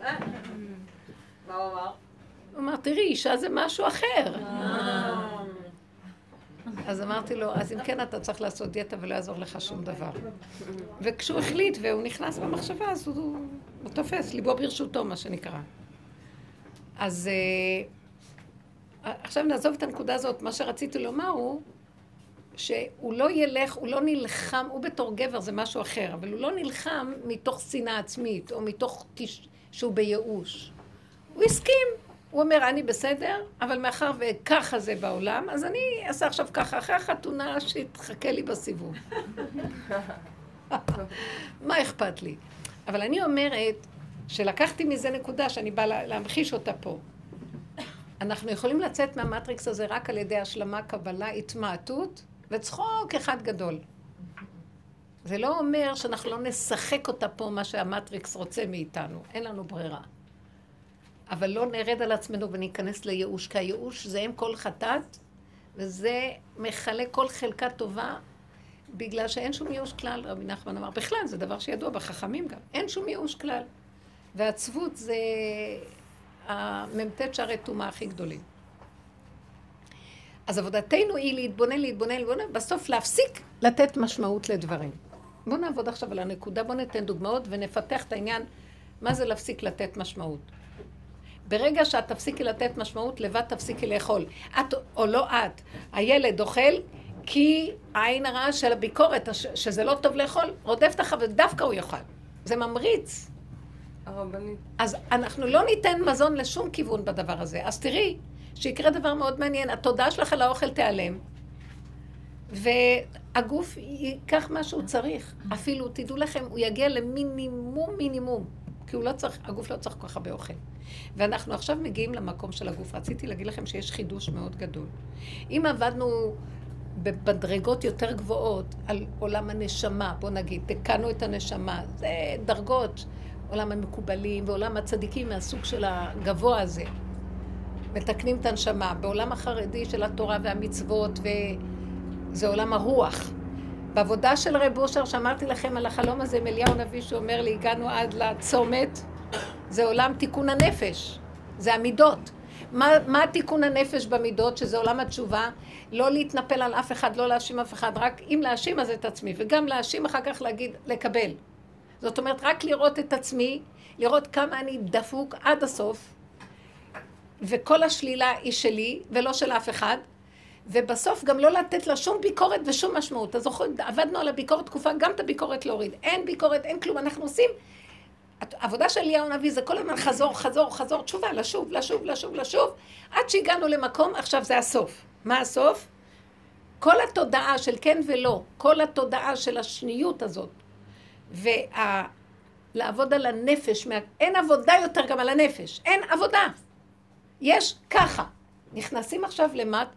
מה הוא אמר? הוא אמר, תראי, אישה זה משהו אחר. אז אמרתי לו, אז אם כן אתה צריך לעשות דיאטה ולא יעזור לך שום דבר. וכשהוא החליט והוא נכנס במחשבה, אז הוא, הוא תופס, ליבו ברשותו, מה שנקרא. אז אה, עכשיו נעזוב את הנקודה הזאת. מה שרציתי לומר הוא שהוא לא ילך, הוא לא נלחם, הוא בתור גבר זה משהו אחר, אבל הוא לא נלחם מתוך שנאה עצמית, או מתוך תש... שהוא בייאוש. הוא הסכים. הוא אומר, אני בסדר, אבל מאחר וככה זה בעולם, אז אני אעשה עכשיו ככה, אחרי החתונה שיתחכה לי בסיבוב. (laughs) מה אכפת לי? אבל אני אומרת שלקחתי מזה נקודה שאני באה לה- להמחיש אותה פה. אנחנו יכולים לצאת מהמטריקס הזה רק על ידי השלמה, קבלה, התמעטות וצחוק אחד גדול. זה לא אומר שאנחנו לא נשחק אותה פה מה שהמטריקס רוצה מאיתנו, אין לנו ברירה. אבל לא נרד על עצמנו וניכנס לייאוש, כי הייאוש זה אם כל חטאת, וזה מכלה כל חלקה טובה, בגלל שאין שום ייאוש כלל, רבי נחמן אמר. בכלל, זה דבר שידוע בחכמים גם. אין שום ייאוש כלל. ועצבות זה המ"ט שערי טומאה הכי גדולים. אז עבודתנו היא להתבונן, להתבונן, להתבונן, בסוף להפסיק לתת משמעות לדברים. בואו נעבוד עכשיו על הנקודה, בואו ניתן דוגמאות ונפתח את העניין, מה זה להפסיק לתת משמעות. ברגע שאת תפסיקי לתת משמעות, לבד תפסיקי לאכול. את או לא את, הילד אוכל כי העין הרעה של הביקורת, שזה לא טוב לאכול, רודפת אחריו ודווקא הוא יאכל. זה ממריץ. הרבנית, אז אנחנו לא ניתן מזון לשום כיוון בדבר הזה. אז תראי, שיקרה דבר מאוד מעניין, התודעה שלך על האוכל תיעלם, והגוף ייקח מה שהוא צריך. אפילו, תדעו לכם, הוא יגיע למינימום מינימום, כי לא צריך, הגוף לא צריך כל כך הרבה אוכל. ואנחנו עכשיו מגיעים למקום של הגוף. רציתי להגיד לכם שיש חידוש מאוד גדול. אם עבדנו במדרגות יותר גבוהות על עולם הנשמה, בוא נגיד, תקנו את הנשמה, זה דרגות, עולם המקובלים ועולם הצדיקים מהסוג של הגבוה הזה. מתקנים את הנשמה. בעולם החרדי של התורה והמצוות, וזה עולם הרוח. בעבודה של רב אושר, שאמרתי לכם על החלום הזה עם אליהו נביא, שאומר לי, הגענו עד לצומת, זה עולם תיקון הנפש, זה המידות. מה, מה תיקון הנפש במידות, שזה עולם התשובה? לא להתנפל על אף אחד, לא להאשים אף אחד, רק אם להאשים אז את עצמי, וגם להאשים אחר כך להגיד, לקבל. זאת אומרת, רק לראות את עצמי, לראות כמה אני דפוק עד הסוף, וכל השלילה היא שלי, ולא של אף אחד, ובסוף גם לא לתת לה שום ביקורת ושום משמעות. אז עבדנו על הביקורת תקופה, גם את הביקורת להוריד. אין ביקורת, אין כלום, אנחנו עושים... העבודה של אליהו הנביא זה כל הזמן חזור, חזור, חזור, תשובה, לשוב, לשוב, לשוב, לשוב, עד שהגענו למקום, עכשיו זה הסוף. מה הסוף? כל התודעה של כן ולא, כל התודעה של השניות הזאת, ולעבוד על הנפש, מה... אין עבודה יותר גם על הנפש, אין עבודה. יש ככה. נכנסים עכשיו למט...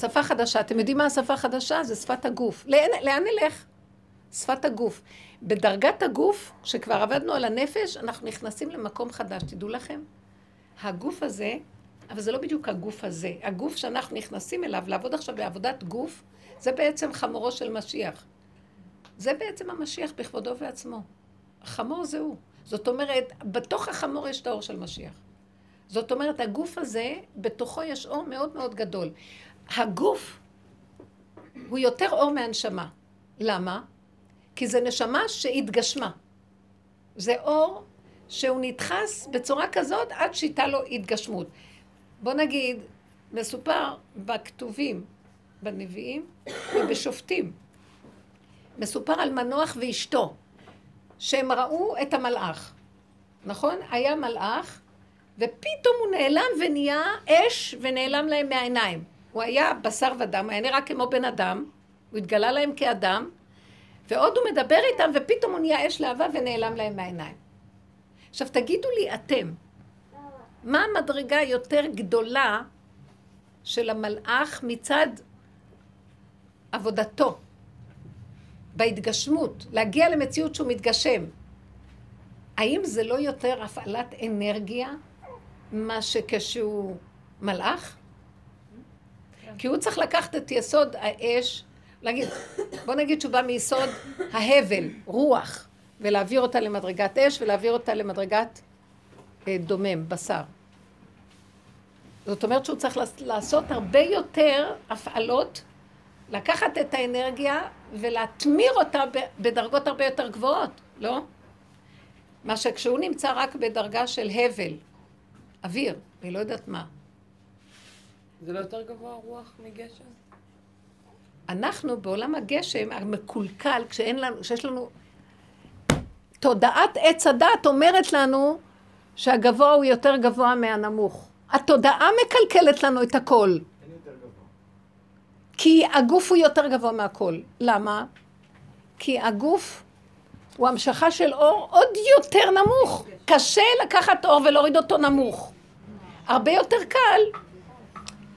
שפה חדשה. אתם יודעים מה השפה החדשה? זה שפת הגוף. לאן, לאן נלך? שפת הגוף. בדרגת הגוף, שכבר עבדנו על הנפש, אנחנו נכנסים למקום חדש. תדעו לכם, הגוף הזה, אבל זה לא בדיוק הגוף הזה. הגוף שאנחנו נכנסים אליו, לעבוד עכשיו בעבודת גוף, זה בעצם חמורו של משיח. זה בעצם המשיח בכבודו ועצמו. החמור זה הוא. זאת אומרת, בתוך החמור יש את האור של משיח. זאת אומרת, הגוף הזה, בתוכו יש אור מאוד מאוד גדול. הגוף הוא יותר אור מהנשמה. למה? כי זה נשמה שהתגשמה. זה אור שהוא נדחס בצורה כזאת עד שהייתה לו התגשמות. בוא נגיד, מסופר בכתובים, בנביאים ובשופטים, מסופר על מנוח ואשתו, שהם ראו את המלאך, נכון? היה מלאך, ופתאום הוא נעלם ונהיה אש ונעלם להם מהעיניים. הוא היה בשר ודם, היה נראה כמו בן אדם, הוא התגלה להם כאדם, ועוד הוא מדבר איתם, ופתאום הוא נהיה אש להבה ונעלם להם מהעיניים. עכשיו תגידו לי אתם, מה המדרגה היותר גדולה של המלאך מצד עבודתו, בהתגשמות, להגיע למציאות שהוא מתגשם? האם זה לא יותר הפעלת אנרגיה מה שכשהוא מלאך? כי הוא צריך לקחת את יסוד האש, להגיד, בוא נגיד שהוא בא מיסוד ההבל, רוח, ולהעביר אותה למדרגת אש ולהעביר אותה למדרגת אה, דומם, בשר. זאת אומרת שהוא צריך לעשות הרבה יותר הפעלות, לקחת את האנרגיה ולהתמיר אותה בדרגות הרבה יותר גבוהות, לא? מה שכשהוא נמצא רק בדרגה של הבל, אוויר, אני לא יודעת מה. זה לא יותר גבוה רוח מגשם? אנחנו בעולם הגשם המקולקל, כשאין לנו, כשיש לנו... תודעת עץ הדת אומרת לנו שהגבוה הוא יותר גבוה מהנמוך. התודעה מקלקלת לנו את הכל. כי הגוף הוא יותר גבוה מהכל. למה? כי הגוף הוא המשכה של אור עוד יותר נמוך. קשה לקחת אור ולהוריד אותו נמוך. הרבה יותר קל.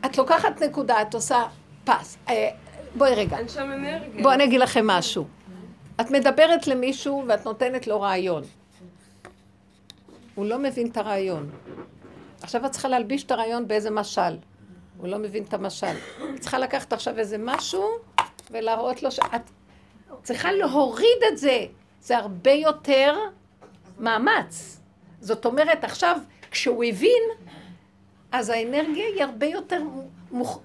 את לוקחת נקודה, את עושה פס. אה, בואי רגע. אין שם אנרגיה. בואי אני אגיד לכם משהו. את מדברת למישהו ואת נותנת לו רעיון. הוא לא מבין את הרעיון. עכשיו את צריכה להלביש את הרעיון באיזה משל. הוא לא מבין את המשל. את צריכה לקחת עכשיו איזה משהו ולהראות לו שאת צריכה להוריד את זה. זה הרבה יותר מאמץ. זאת אומרת, עכשיו, כשהוא הבין, אז האנרגיה היא הרבה יותר מוכ...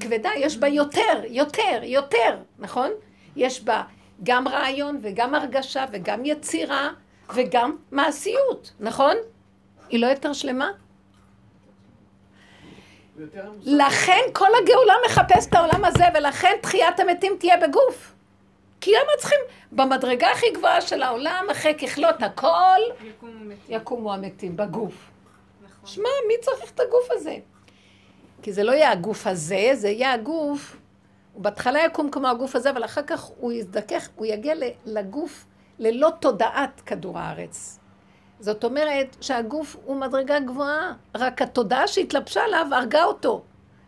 כבדה, יש בה יותר, יותר, יותר, נכון? יש בה גם רעיון וגם הרגשה וגם יצירה וגם מעשיות, נכון? היא לא יותר שלמה? לכן כל הגאולה מחפש את העולם הזה, ולכן תחיית המתים תהיה בגוף. כי למה צריכים, במדרגה הכי גבוהה של העולם, אחרי ככלות הכל, יקומו מתים. יקומו המתים בגוף. נכון. שמע, מי צריך את הגוף הזה? כי זה לא יהיה הגוף הזה, זה יהיה הגוף, הוא בהתחלה יקום כמו הגוף הזה, אבל אחר כך הוא יזדכך, הוא יגיע לגוף ללא תודעת כדור הארץ. זאת אומרת שהגוף הוא מדרגה גבוהה, רק התודעה שהתלבשה עליו הרגה אותו.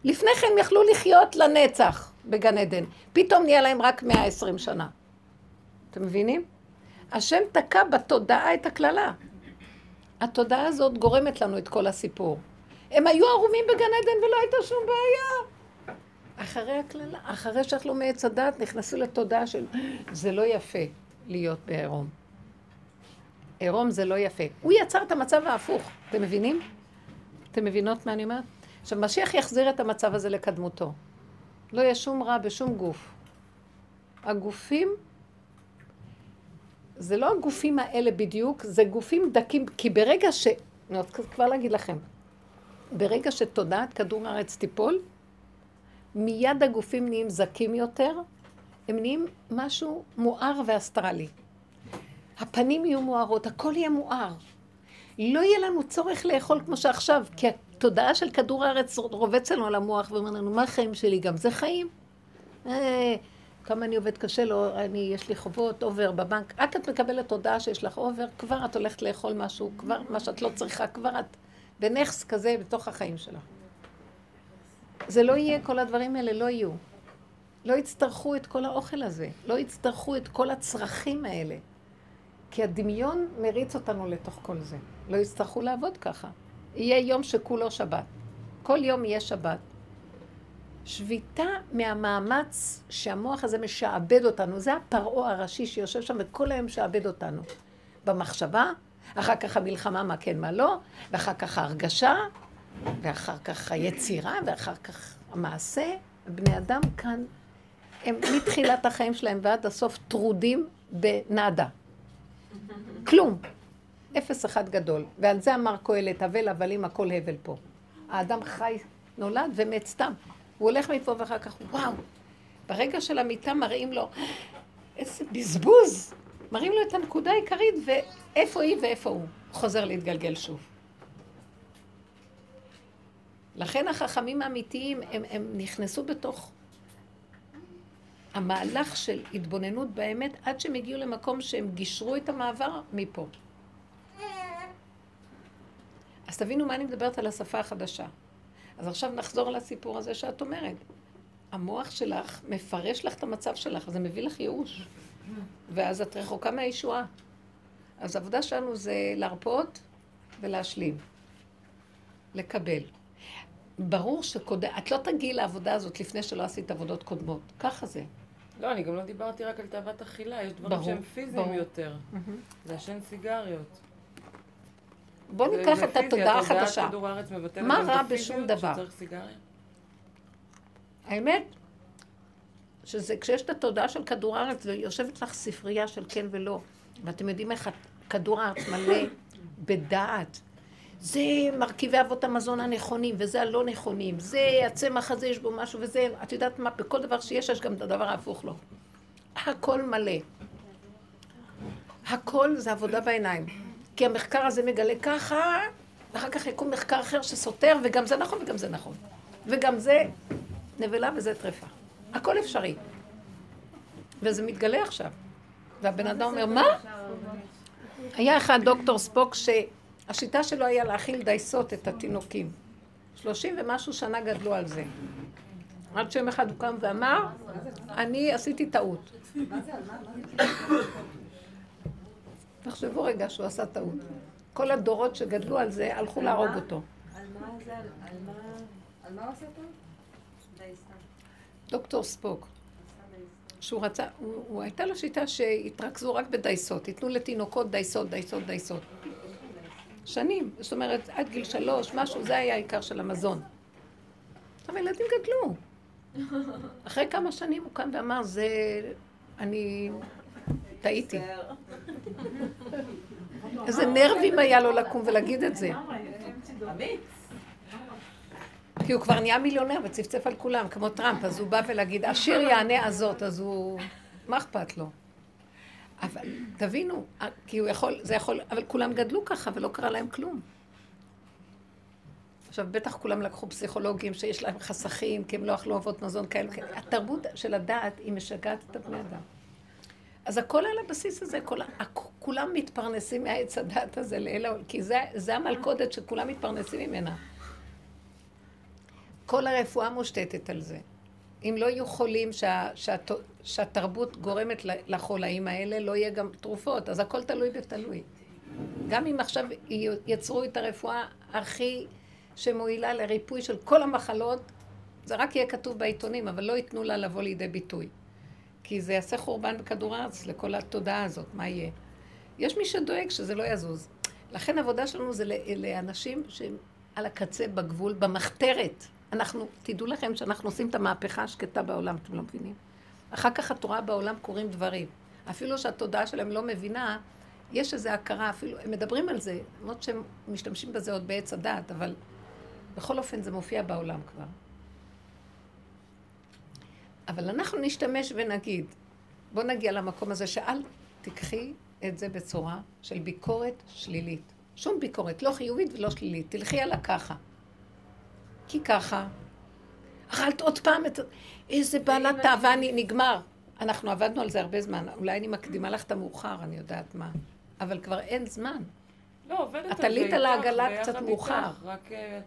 לפני כן יכלו לחיות לנצח בגן עדן. פתאום נהיה להם רק 120 שנה. אתם מבינים? השם תקע בתודעה את הקללה. התודעה הזאת גורמת לנו את כל הסיפור. הם היו ערומים בגן עדן ולא הייתה שום בעיה. אחרי הקללה, אחרי שאכלו מעץ הדת, נכנסו לתודעה של זה לא יפה להיות בעירום. עירום זה לא יפה. הוא יצר את המצב ההפוך, אתם מבינים? אתם מבינות מה אני אומרת? עכשיו, משיח יחזיר את המצב הזה לקדמותו. לא יהיה שום רע בשום גוף. הגופים, זה לא הגופים האלה בדיוק, זה גופים דקים, כי ברגע ש... אני רוצה כבר להגיד לכם, ברגע שתודעת כדור הארץ תיפול, מיד הגופים נהיים זקים יותר, הם נהיים משהו מואר ואסטרלי. הפנים יהיו מוארות, הכל יהיה מואר. לא יהיה לנו צורך לאכול כמו שעכשיו, כי התודעה של כדור הארץ רובץ לנו על המוח ואומר לנו, מה החיים שלי? גם זה חיים? כמה אני עובד קשה, לא, אני, יש לי חובות, אובר בבנק. רק את מקבלת תודעה שיש לך אובר, כבר את הולכת לאכול משהו, כבר מה שאת לא צריכה, כבר את בנכס כזה בתוך החיים שלך. זה לא יהיה, כל הדברים האלה לא יהיו. לא יצטרכו את כל האוכל הזה, לא יצטרכו את כל הצרכים האלה. כי הדמיון מריץ אותנו לתוך כל זה. לא יצטרכו לעבוד ככה. יהיה יום שכולו שבת. כל יום יהיה שבת. שביתה מהמאמץ שהמוח הזה משעבד אותנו. זה הפרעה הראשי שיושב שם וכל היום משעבד אותנו. במחשבה, אחר כך המלחמה, מה כן, מה לא, ואחר כך ההרגשה, ואחר כך היצירה, ואחר כך המעשה. בני אדם כאן, הם מתחילת החיים שלהם ועד הסוף טרודים בנאדה. כלום. אפס אחד גדול. ועל זה אמר קהלת, הבל הבלים הכל הבל פה. האדם חי, נולד ומת סתם. הוא הולך מפה ואחר כך, וואו. ברגע של המיטה מראים לו, איזה בזבוז. מראים לו את הנקודה העיקרית, ואיפה היא ואיפה הוא. חוזר להתגלגל שוב. לכן החכמים האמיתיים, הם, הם נכנסו בתוך המהלך של התבוננות באמת, עד שהם הגיעו למקום שהם גישרו את המעבר מפה. אז תבינו מה אני מדברת על השפה החדשה. אז עכשיו נחזור לסיפור הזה שאת אומרת. המוח שלך מפרש לך את המצב שלך, זה מביא לך ייאוש. ואז את רחוקה מהישועה. אז העבודה שלנו זה להרפות ולהשלים. לקבל. ברור שקודם, את לא תגיעי לעבודה הזאת לפני שלא עשית עבודות קודמות. ככה זה. לא, אני גם לא דיברתי רק על תאוות אכילה, יש דברים ברור, שהם פיזיים ברור. יותר. לעשן סיגריות. בואו זה- ניקח את התודעה החדשה. מה רע בשום דבר? האמת, שזה כשיש את התודעה של כדור הארץ ויושבת לך ספרייה של כן ולא, ואתם יודעים איך כדור הארץ מלא (coughs) בדעת. זה מרכיבי אבות המזון הנכונים, וזה הלא נכונים, זה הצמח הזה יש בו משהו, וזה, את יודעת מה, בכל דבר שיש, יש גם את הדבר ההפוך לו. הכל מלא. הכל זה עבודה בעיניים. כי המחקר הזה מגלה ככה, ואחר כך יקום מחקר אחר שסותר, וגם זה נכון וגם זה נכון. וגם זה נבלה וזה טרפה. הכל אפשרי. וזה מתגלה עכשיו. והבן אדם אומר, מה? היה אחד דוקטור ספוק שהשיטה שלו היה להאכיל דייסות את התינוקים. שלושים ומשהו שנה גדלו על זה. עד שיום אחד הוא קם ואמר, אני עשיתי טעות. תחשבו רגע שהוא עשה טעות. כל הדורות שגדלו על זה הלכו להרוג אותו. על מה הוא טוב? דייסה. דוקטור ספוק. עשה. שהוא רצה, הוא, הוא הייתה לו שיטה שהתרכזו רק בדייסות, ייתנו לתינוקות דייסות, דייסות, דייסות. שנים, זאת אומרת, עד גיל שלוש, משהו, זה היה העיקר של המזון. עכשיו הילדים גדלו. אחרי כמה שנים הוא קם ואמר, זה... אני... טעיתי. איזה נרבים היה לו לקום ולהגיד את זה. כי הוא כבר נהיה מיליונר וצפצף על כולם, כמו טראמפ, אז הוא בא ולהגיד, עשיר יענה הזאת, אז הוא... מה אכפת לו? אבל תבינו, כי הוא יכול, זה יכול, אבל כולם גדלו ככה ולא קרה להם כלום. עכשיו, בטח כולם לקחו פסיכולוגים שיש להם חסכים, כי הם לא אכלו אבות מזון. כאלה. התרבות של הדעת היא משגעת את הבני אדם. אז הכל על הבסיס הזה, כל, כולם מתפרנסים מהעץ הדת הזה לאלה, כי זה, זה המלכודת שכולם מתפרנסים ממנה. כל הרפואה מושתתת על זה. אם לא יהיו חולים שה, שהת, שהתרבות גורמת לחולאים האלה, לא יהיה גם תרופות, אז הכל תלוי בתלוי. גם אם עכשיו יצרו את הרפואה הכי שמועילה לריפוי של כל המחלות, זה רק יהיה כתוב בעיתונים, אבל לא ייתנו לה לבוא לידי ביטוי. כי זה יעשה חורבן בכדור הארץ לכל התודעה הזאת, מה יהיה? יש מי שדואג שזה לא יזוז. לכן העבודה שלנו זה לאנשים שהם על הקצה, בגבול, במחתרת. אנחנו, תדעו לכם שאנחנו עושים את המהפכה השקטה בעולם, אתם לא מבינים? אחר כך את רואה בעולם קורים דברים. אפילו שהתודעה שלהם לא מבינה, יש איזו הכרה, אפילו, הם מדברים על זה, למרות שהם משתמשים בזה עוד בעץ הדעת, אבל בכל אופן זה מופיע בעולם כבר. אבל אנחנו נשתמש ונגיד, בוא נגיע למקום הזה שאל תיקחי את זה בצורה של ביקורת שלילית. שום ביקורת, לא חיובית ולא שלילית. תלכי על הככה. כי ככה. אכלת עוד פעם את... איזה בעלת תאווה אני... נגמר. אנחנו עבדנו על זה הרבה זמן. אולי אני מקדימה לך את המאוחר, אני יודעת מה. אבל כבר אין זמן. לא, עובדת על את זה עלית על העגלה קצת מאוחר. רק, אה,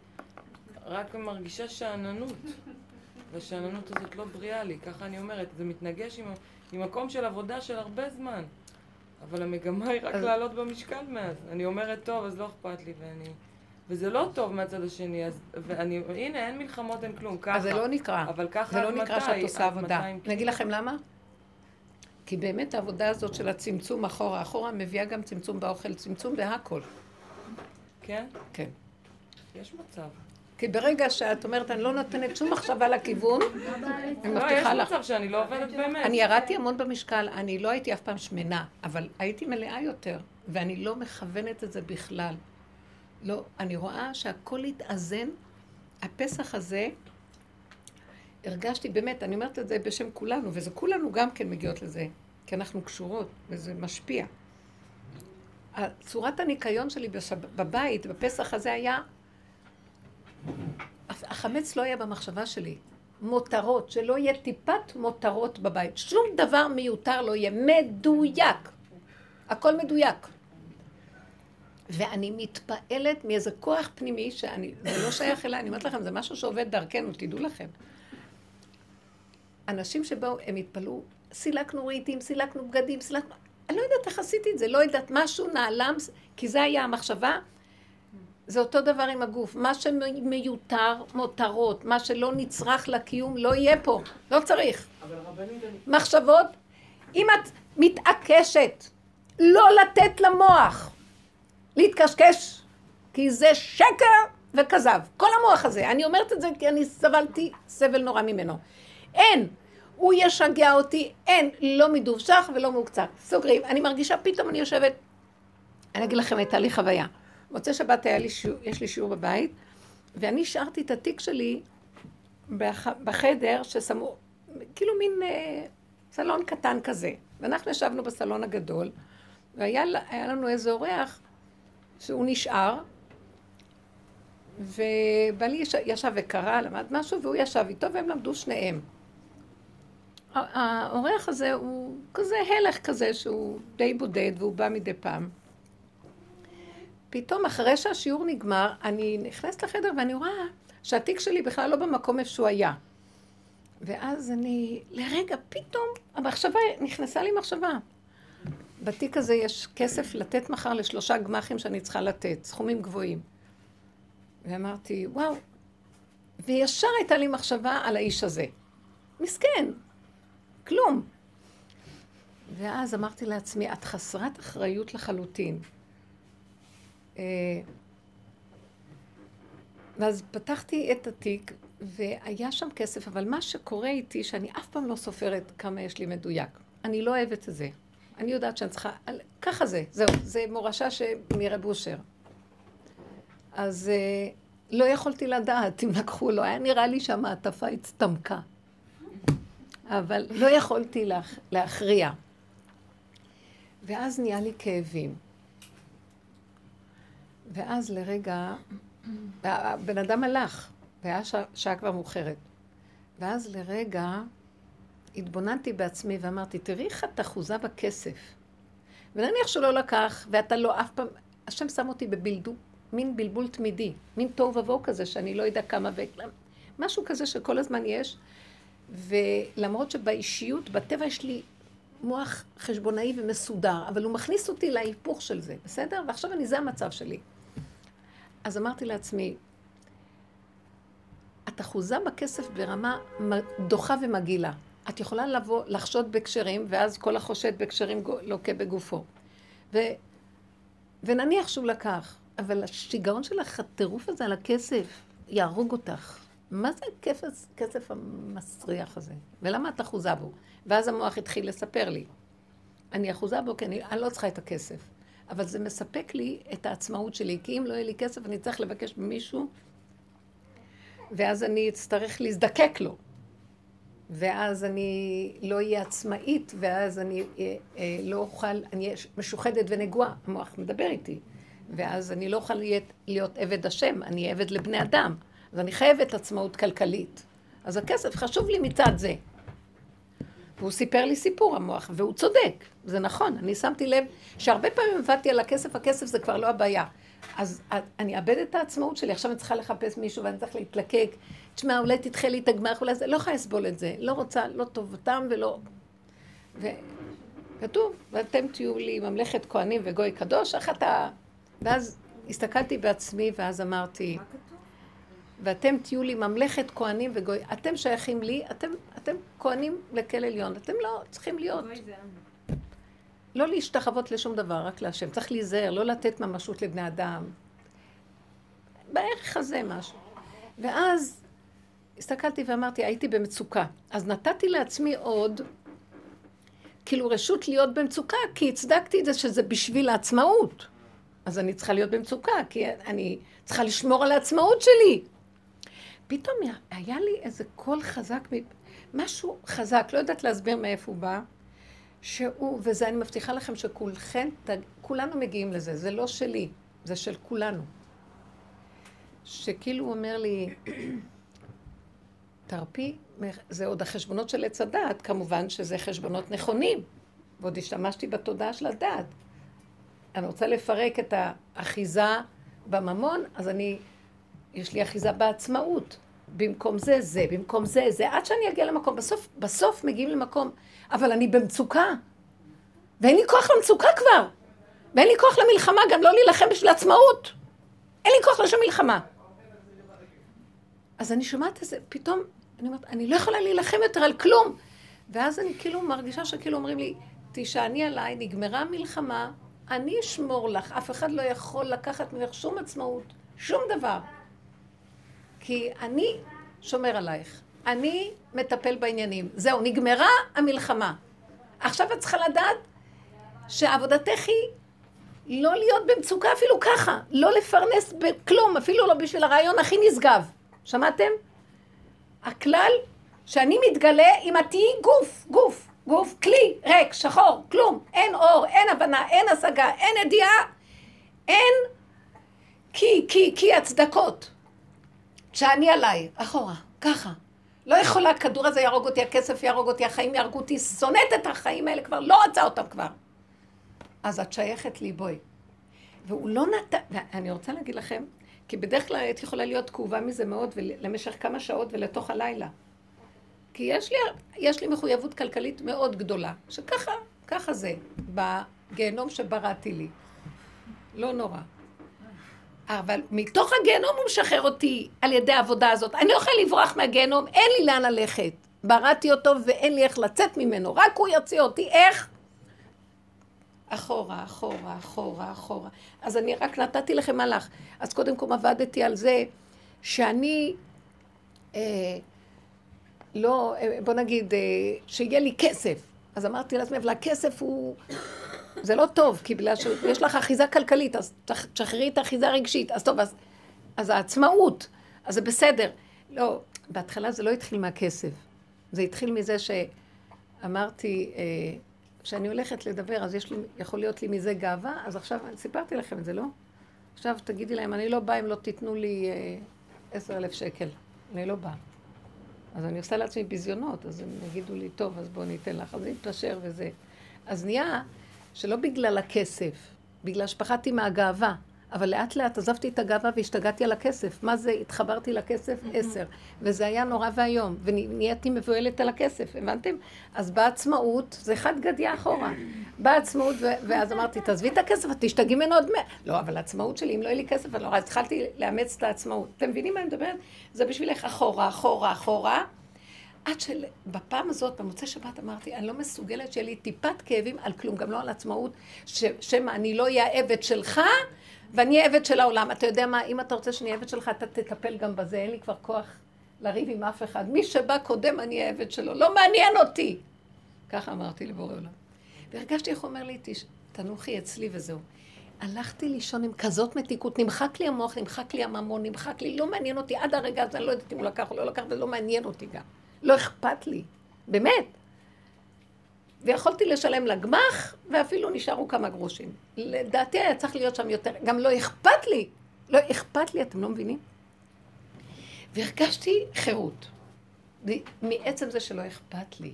רק מרגישה שאננות. והשאננות הזאת לא בריאה לי, ככה אני אומרת. זה מתנגש עם, עם מקום של עבודה של הרבה זמן. אבל המגמה היא רק אז- לעלות במשקל מאז. אני אומרת, טוב, אז לא אכפת לי, ואני... וזה לא טוב מהצד השני, אז... ואני... הנה, אין מלחמות, אין כלום, ככה. אז זה לא נקרא. אבל ככה זה לא מתי? נקרא שאת עושה עבודה. 200 אני אגיד לכם למה? כי באמת העבודה הזאת של הצמצום אחורה אחורה מביאה גם צמצום באוכל, צמצום בהכל. כן? כן. יש מצב. כי ברגע שאת אומרת, אני לא נותנת שום מחשבה לכיוון, אני לא, יש מבטיחה לך. מצב שאני לא עובדת באמת. אני ירדתי המון במשקל, אני לא הייתי אף פעם שמנה, אבל הייתי מלאה יותר, ואני לא מכוונת את זה בכלל. לא, אני רואה שהכל התאזן. הפסח הזה, הרגשתי באמת, אני אומרת את זה בשם כולנו, וזה כולנו גם כן מגיעות לזה, כי אנחנו קשורות, וזה משפיע. צורת הניקיון שלי בשב... בבית, בפסח הזה היה, החמץ לא היה במחשבה שלי. מותרות, שלא יהיה טיפת מותרות בבית. שום דבר מיותר לא יהיה. מדויק. הכל מדויק. ואני מתפעלת מאיזה כוח פנימי שאני, זה לא שייך אליי, אני אומרת לכם, זה משהו שעובד דרכנו, תדעו לכם. אנשים שבאו, הם התפלאו, סילקנו רהיטים, סילקנו בגדים, סילקנו... אני לא יודעת איך עשיתי את זה, לא יודעת, משהו נעלם, כי זה היה המחשבה. זה אותו דבר עם הגוף. מה שמיותר, מותרות, מה שלא נצרך לקיום, לא יהיה פה. לא צריך. מחשבות, אם את מתעקשת לא לתת למוח להתקשקש, כי זה שקר וכזב. כל המוח הזה, אני אומרת את זה כי אני סבלתי סבל נורא ממנו. אין. הוא ישגע אותי, אין, לא מדובשך ולא מעוקצר. סוגרים. אני מרגישה, פתאום אני יושבת, אני אגיד לכם, הייתה לי חוויה. מוצאי שבת היה לי שיעור, יש לי שיעור בבית, ואני השארתי את התיק שלי בח, בחדר ששמו, כאילו מין אה, סלון קטן כזה. ואנחנו ישבנו בסלון הגדול, והיה לנו איזה אורח שהוא נשאר, ובעלי ישב, ישב וקרא, למד משהו, והוא ישב איתו, והם למדו שניהם. האורח הזה הוא כזה הלך כזה, שהוא די בודד, והוא בא מדי פעם. פתאום, אחרי שהשיעור נגמר, אני נכנסת לחדר ואני רואה שהתיק שלי בכלל לא במקום איפה שהוא היה. ואז אני, לרגע, פתאום, המחשבה, נכנסה לי מחשבה. בתיק הזה יש כסף לתת מחר לשלושה גמחים שאני צריכה לתת, סכומים גבוהים. ואמרתי, וואו. וישר הייתה לי מחשבה על האיש הזה. מסכן, כלום. ואז אמרתי לעצמי, את חסרת אחריות לחלוטין. אה, ואז פתחתי את התיק, והיה שם כסף, אבל מה שקורה איתי, שאני אף פעם לא סופרת כמה יש לי מדויק. אני לא אוהבת את זה. אני יודעת שאני צריכה... ככה זה, זהו, זה מורשה מרב אושר. אז אה, לא יכולתי לדעת אם לקחו לו, היה נראה לי שהמעטפה הצטמקה. אבל לא יכולתי להכ... להכריע. ואז נהיה לי כאבים. ואז לרגע, הבן אדם הלך, והיה שעה, שעה כבר מאוחרת. ואז לרגע התבוננתי בעצמי ואמרתי, תראי איך את אחוזה בכסף. ונניח שלא לקח, ואתה לא אף פעם, השם שם אותי בבלדו, מין בלבול תמידי, מין תוהו ובוהו כזה, שאני לא יודע כמה ו... משהו כזה שכל הזמן יש, ולמרות שבאישיות, בטבע יש לי מוח חשבונאי ומסודר, אבל הוא מכניס אותי להיפוך של זה, בסדר? ועכשיו אני, זה המצב שלי. אז אמרתי לעצמי, את אחוזה בכסף ברמה דוחה ומגעילה. את יכולה לבוא, לחשוד בקשרים, ואז כל החושד בקשרים לוקה בגופו. ו, ונניח שהוא לקח, אבל השיגעון שלך, הטירוף הזה על הכסף, יהרוג אותך. מה זה הכסף, הכסף המסריח הזה? ולמה את אחוזה בו? ואז המוח התחיל לספר לי. אני אחוזה בו כי אני, אני לא צריכה את הכסף. אבל זה מספק לי את העצמאות שלי, כי אם לא יהיה לי כסף אני צריך לבקש ממישהו, ואז אני אצטרך להזדקק לו. ואז אני לא אהיה עצמאית, ואז אני אה, אה, לא אוכל, אני אהיה משוחדת ונגועה, המוח מדבר איתי. ואז אני לא אוכל להיות, להיות עבד השם, אני עבד לבני אדם. אז אני חייבת עצמאות כלכלית. אז הכסף חשוב לי מצד זה. והוא סיפר לי סיפור, המוח, והוא צודק, זה נכון. אני שמתי לב שהרבה פעמים עבדתי על הכסף, הכסף זה כבר לא הבעיה. אז אני אאבד את העצמאות שלי, עכשיו אני צריכה לחפש מישהו ואני צריך להתלקק. תשמע, אולי תדחה לי את הגמח, אולי זה, לא יכולה לסבול את זה. לא רוצה, לא טובתם ולא... וכתוב, ואתם תהיו לי ממלכת כהנים וגוי קדוש, איך אתה... ואז הסתכלתי בעצמי, ואז אמרתי... מה כתוב? ואתם תהיו לי ממלכת כהנים וגוי... אתם שייכים לי, אתם, אתם כהנים לכל עליון. אתם לא צריכים להיות... לא להשתחוות לשום דבר, רק להשם. צריך להיזהר, לא לתת ממשות לבני אדם. בערך הזה משהו. ואז הסתכלתי ואמרתי, הייתי במצוקה. אז נתתי לעצמי עוד, כאילו רשות להיות במצוקה, כי הצדקתי את זה שזה בשביל העצמאות. אז אני צריכה להיות במצוקה, כי אני צריכה לשמור על העצמאות שלי. פתאום היה לי איזה קול חזק, משהו חזק, לא יודעת להסביר מאיפה הוא בא, שהוא, וזה אני מבטיחה לכם שכולכם, כולנו מגיעים לזה, זה לא שלי, זה של כולנו. שכאילו הוא אומר לי, תרפי, זה עוד החשבונות של עץ הדעת, כמובן שזה חשבונות נכונים, ועוד השתמשתי בתודעה של הדעת. אני רוצה לפרק את האחיזה בממון, אז אני, יש לי אחיזה בעצמאות. במקום זה, זה, במקום זה, זה, עד שאני אגיע למקום. בסוף, בסוף מגיעים למקום, אבל אני במצוקה. ואין לי כוח למצוקה כבר. ואין לי כוח למלחמה, גם לא להילחם בשביל עצמאות. אין לי כוח לשם מלחמה. אז אני שומעת איזה, פתאום, אני אומרת, אני לא יכולה להילחם יותר על כלום. ואז אני כאילו מרגישה שכאילו אומרים לי, תישעני עליי, נגמרה המלחמה, אני אשמור לך, אף אחד לא יכול לקחת ממך שום עצמאות, שום דבר. כי אני שומר עלייך, אני מטפל בעניינים. זהו, נגמרה המלחמה. עכשיו את צריכה לדעת שעבודתך היא לא להיות במצוקה אפילו ככה, לא לפרנס בכלום, אפילו לא בשביל הרעיון הכי נשגב. שמעתם? הכלל שאני מתגלה אם את תהיי גוף, גוף, גוף, כלי, ריק, שחור, כלום, אין אור, אין הבנה, אין השגה, אין ידיעה, אין כי, כי, כי הצדקות. שאני עליי, אחורה, ככה. לא יכולה, הכדור הזה יהרוג אותי, הכסף יהרוג אותי, החיים יהרגו אותי, שונאת את החיים האלה כבר, לא רוצה אותם כבר. אז את שייכת לי, בואי. והוא לא נתן, ואני רוצה להגיד לכם, כי בדרך כלל הייתי יכולה להיות כאובה מזה מאוד, למשך כמה שעות ולתוך הלילה. כי יש לי, יש לי מחויבות כלכלית מאוד גדולה, שככה, ככה זה, בגיהנום שבראתי לי. לא נורא. אבל מתוך הגיהנום הוא משחרר אותי על ידי העבודה הזאת. אני לא יכולה לברוח מהגיהנום, אין לי לאן ללכת. בראתי אותו ואין לי איך לצאת ממנו, רק הוא יוציא אותי. איך? אחורה, אחורה, אחורה, אחורה. אז אני רק נתתי לכם מהלך. אז קודם כל עבדתי על זה שאני, אה, לא, אה, בוא נגיד, אה, שיהיה לי כסף. אז אמרתי לעצמי, אבל הכסף הוא, זה לא טוב, כי בגלל שיש לך אחיזה כלכלית, אז תשחררי את האחיזה הרגשית. אז טוב, אז, אז העצמאות, אז זה בסדר. לא, בהתחלה זה לא התחיל מהכסף. זה התחיל מזה שאמרתי, אה, כשאני הולכת לדבר, אז יש לי, יכול להיות לי מזה גאווה, אז עכשיו, סיפרתי לכם את זה, לא? עכשיו תגידי להם, אני לא באה אם לא תיתנו לי אה, עשר אלף שקל. אני לא באה. אז אני עושה לעצמי ביזיונות, אז הם יגידו לי, טוב, אז בואו ניתן לך, אז אני אתפשר וזה. אז נהיה שלא בגלל הכסף, בגלל שפחדתי מהגאווה, אבל לאט לאט עזבתי את הגאווה והשתגעתי על הכסף. מה זה, התחברתי לכסף? עשר. וזה היה נורא ואיום, ונהייתי מבוהלת על הכסף, הבנתם? אז בעצמאות, זה חד גדיה אחורה. בעצמאות, ואז אמרתי, תעזבי את הכסף, את תשתגעי ממנו עוד מאה. לא, אבל העצמאות שלי, אם לא יהיה לי כסף, אני לא רואה, אז התחלתי לאמץ את העצמאות. אתם מבינים מה אני מדברת? זה בשבילך אחורה, אחורה, אחורה. עד שבפעם הזאת, במוצאי שבת אמרתי, אני לא מסוגלת שיהיה לי טיפת כאבים על כלום, גם לא על עצמאות, שמא אני לא אהיה העבד שלך, ואני אהיה עבד של העולם. אתה יודע מה, אם אתה רוצה שאני אהיה עבד שלך, אתה תטפל גם בזה, אין לי כבר כוח לריב עם אף אחד. מי שבא קודם, אני אהיה עבד שלו. לא מעניין אותי. ככה אמרתי לבורא עולם. והרגשתי איך הוא אומר לי, תנוחי אצלי וזהו. הלכתי לישון עם כזאת מתיקות, נמחק לי המוח, נמחק לי הממון, נמחק לי, לא מעניין אותי עד הרגע הזה, אני לא יודעת אם הוא לקח או לא לקח, ולא מעניין אותי גם. לא אכפת לי, באמת. ויכולתי לשלם לגמ"ח, ואפילו נשארו כמה גרושים. לדעתי היה צריך להיות שם יותר, גם לא אכפת לי, לא אכפת לי, אתם לא מבינים? והרגשתי חירות. מעצם זה שלא אכפת לי.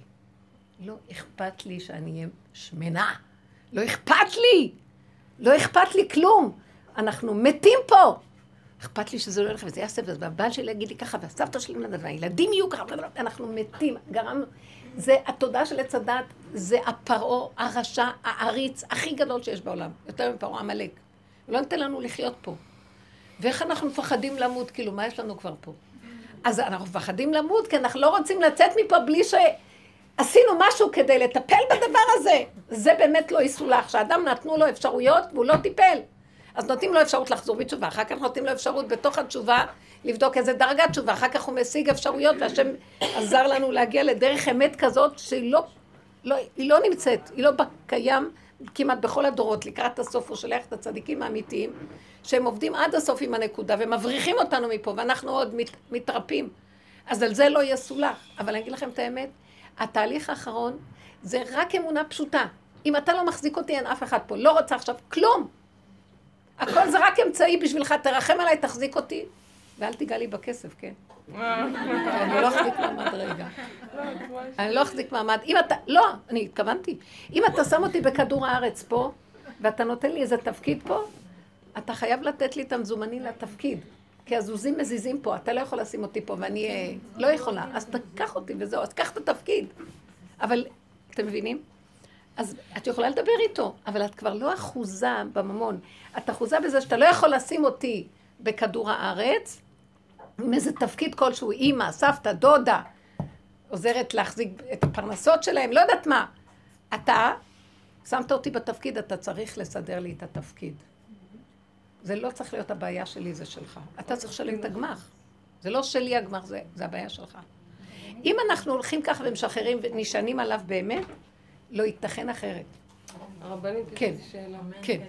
לא אכפת לי שאני אהיה שמנה. לא אכפת לי! לא אכפת לי כלום. אנחנו מתים פה. אכפת לי שזה לא ילך וזה יעשה, והבעל שלי יגיד לי ככה, והסבתא שלי מנדד, והילדים יהיו ככה, אנחנו מתים. גרמנו... זה התודעה של עץ הדת, זה הפרעה, הרשע, העריץ הכי גדול שיש בעולם. יותר מפרעה עמלק. לא נותן לנו לחיות פה. ואיך אנחנו מפחדים למות? כאילו, מה יש לנו כבר פה? אז אנחנו מפחדים למות, כי אנחנו לא רוצים לצאת מפה בלי שעשינו משהו כדי לטפל בדבר הזה. זה באמת לא יסולח, שאדם נתנו לו אפשרויות והוא לא טיפל. אז נותנים לו אפשרות לחזור בתשובה, אחר כך נותנים לו אפשרות בתוך התשובה לבדוק איזה דרגת תשובה, אחר כך הוא משיג אפשרויות והשם עזר לנו להגיע לדרך אמת כזאת שהיא לא, לא, היא לא נמצאת, היא לא קיים כמעט בכל הדורות, לקראת הסוף הוא שולח את הצדיקים האמיתיים, שהם עובדים עד הסוף עם הנקודה ומבריחים אותנו מפה ואנחנו עוד מת, מתרפים. אז על זה לא יסולח. אבל אני אגיד לכם את האמת, התהליך האחרון זה רק אמונה פשוטה. אם אתה לא מחזיק אותי, אין אף אחד פה. לא רוצה עכשיו כלום. הכל זה רק אמצעי בשבילך, תרחם עליי, תחזיק אותי, ואל תיגע לי בכסף, כן? אני לא אחזיק מעמד רגע. אני לא אחזיק מעמד. אם אתה, לא, אני התכוונתי. אם אתה שם אותי בכדור הארץ פה, ואתה נותן לי איזה תפקיד פה, אתה חייב לתת לי את המזומני לתפקיד. כי הזוזים מזיזים פה, אתה לא יכול לשים אותי פה, ואני אה, לא יכולה. אז תקח אותי וזהו, אז קח את התפקיד. אבל, אתם מבינים? אז את יכולה לדבר איתו, אבל את כבר לא אחוזה בממון. את אחוזה בזה שאתה לא יכול לשים אותי בכדור הארץ, עם איזה תפקיד כלשהו, אימא, סבתא, דודה, עוזרת להחזיק את הפרנסות שלהם, לא יודעת מה. אתה שמת אותי בתפקיד, אתה צריך לסדר לי את התפקיד. זה לא צריך להיות הבעיה שלי, זה שלך. אתה צריך לשלם את הגמח. זה לא שלי הגמח, זה, זה הבעיה שלך. אם אנחנו הולכים ככה ומשחררים ונשענים עליו באמת, לא ייתכן אחרת. הרבנית, יש כן. לי שאלה. כן,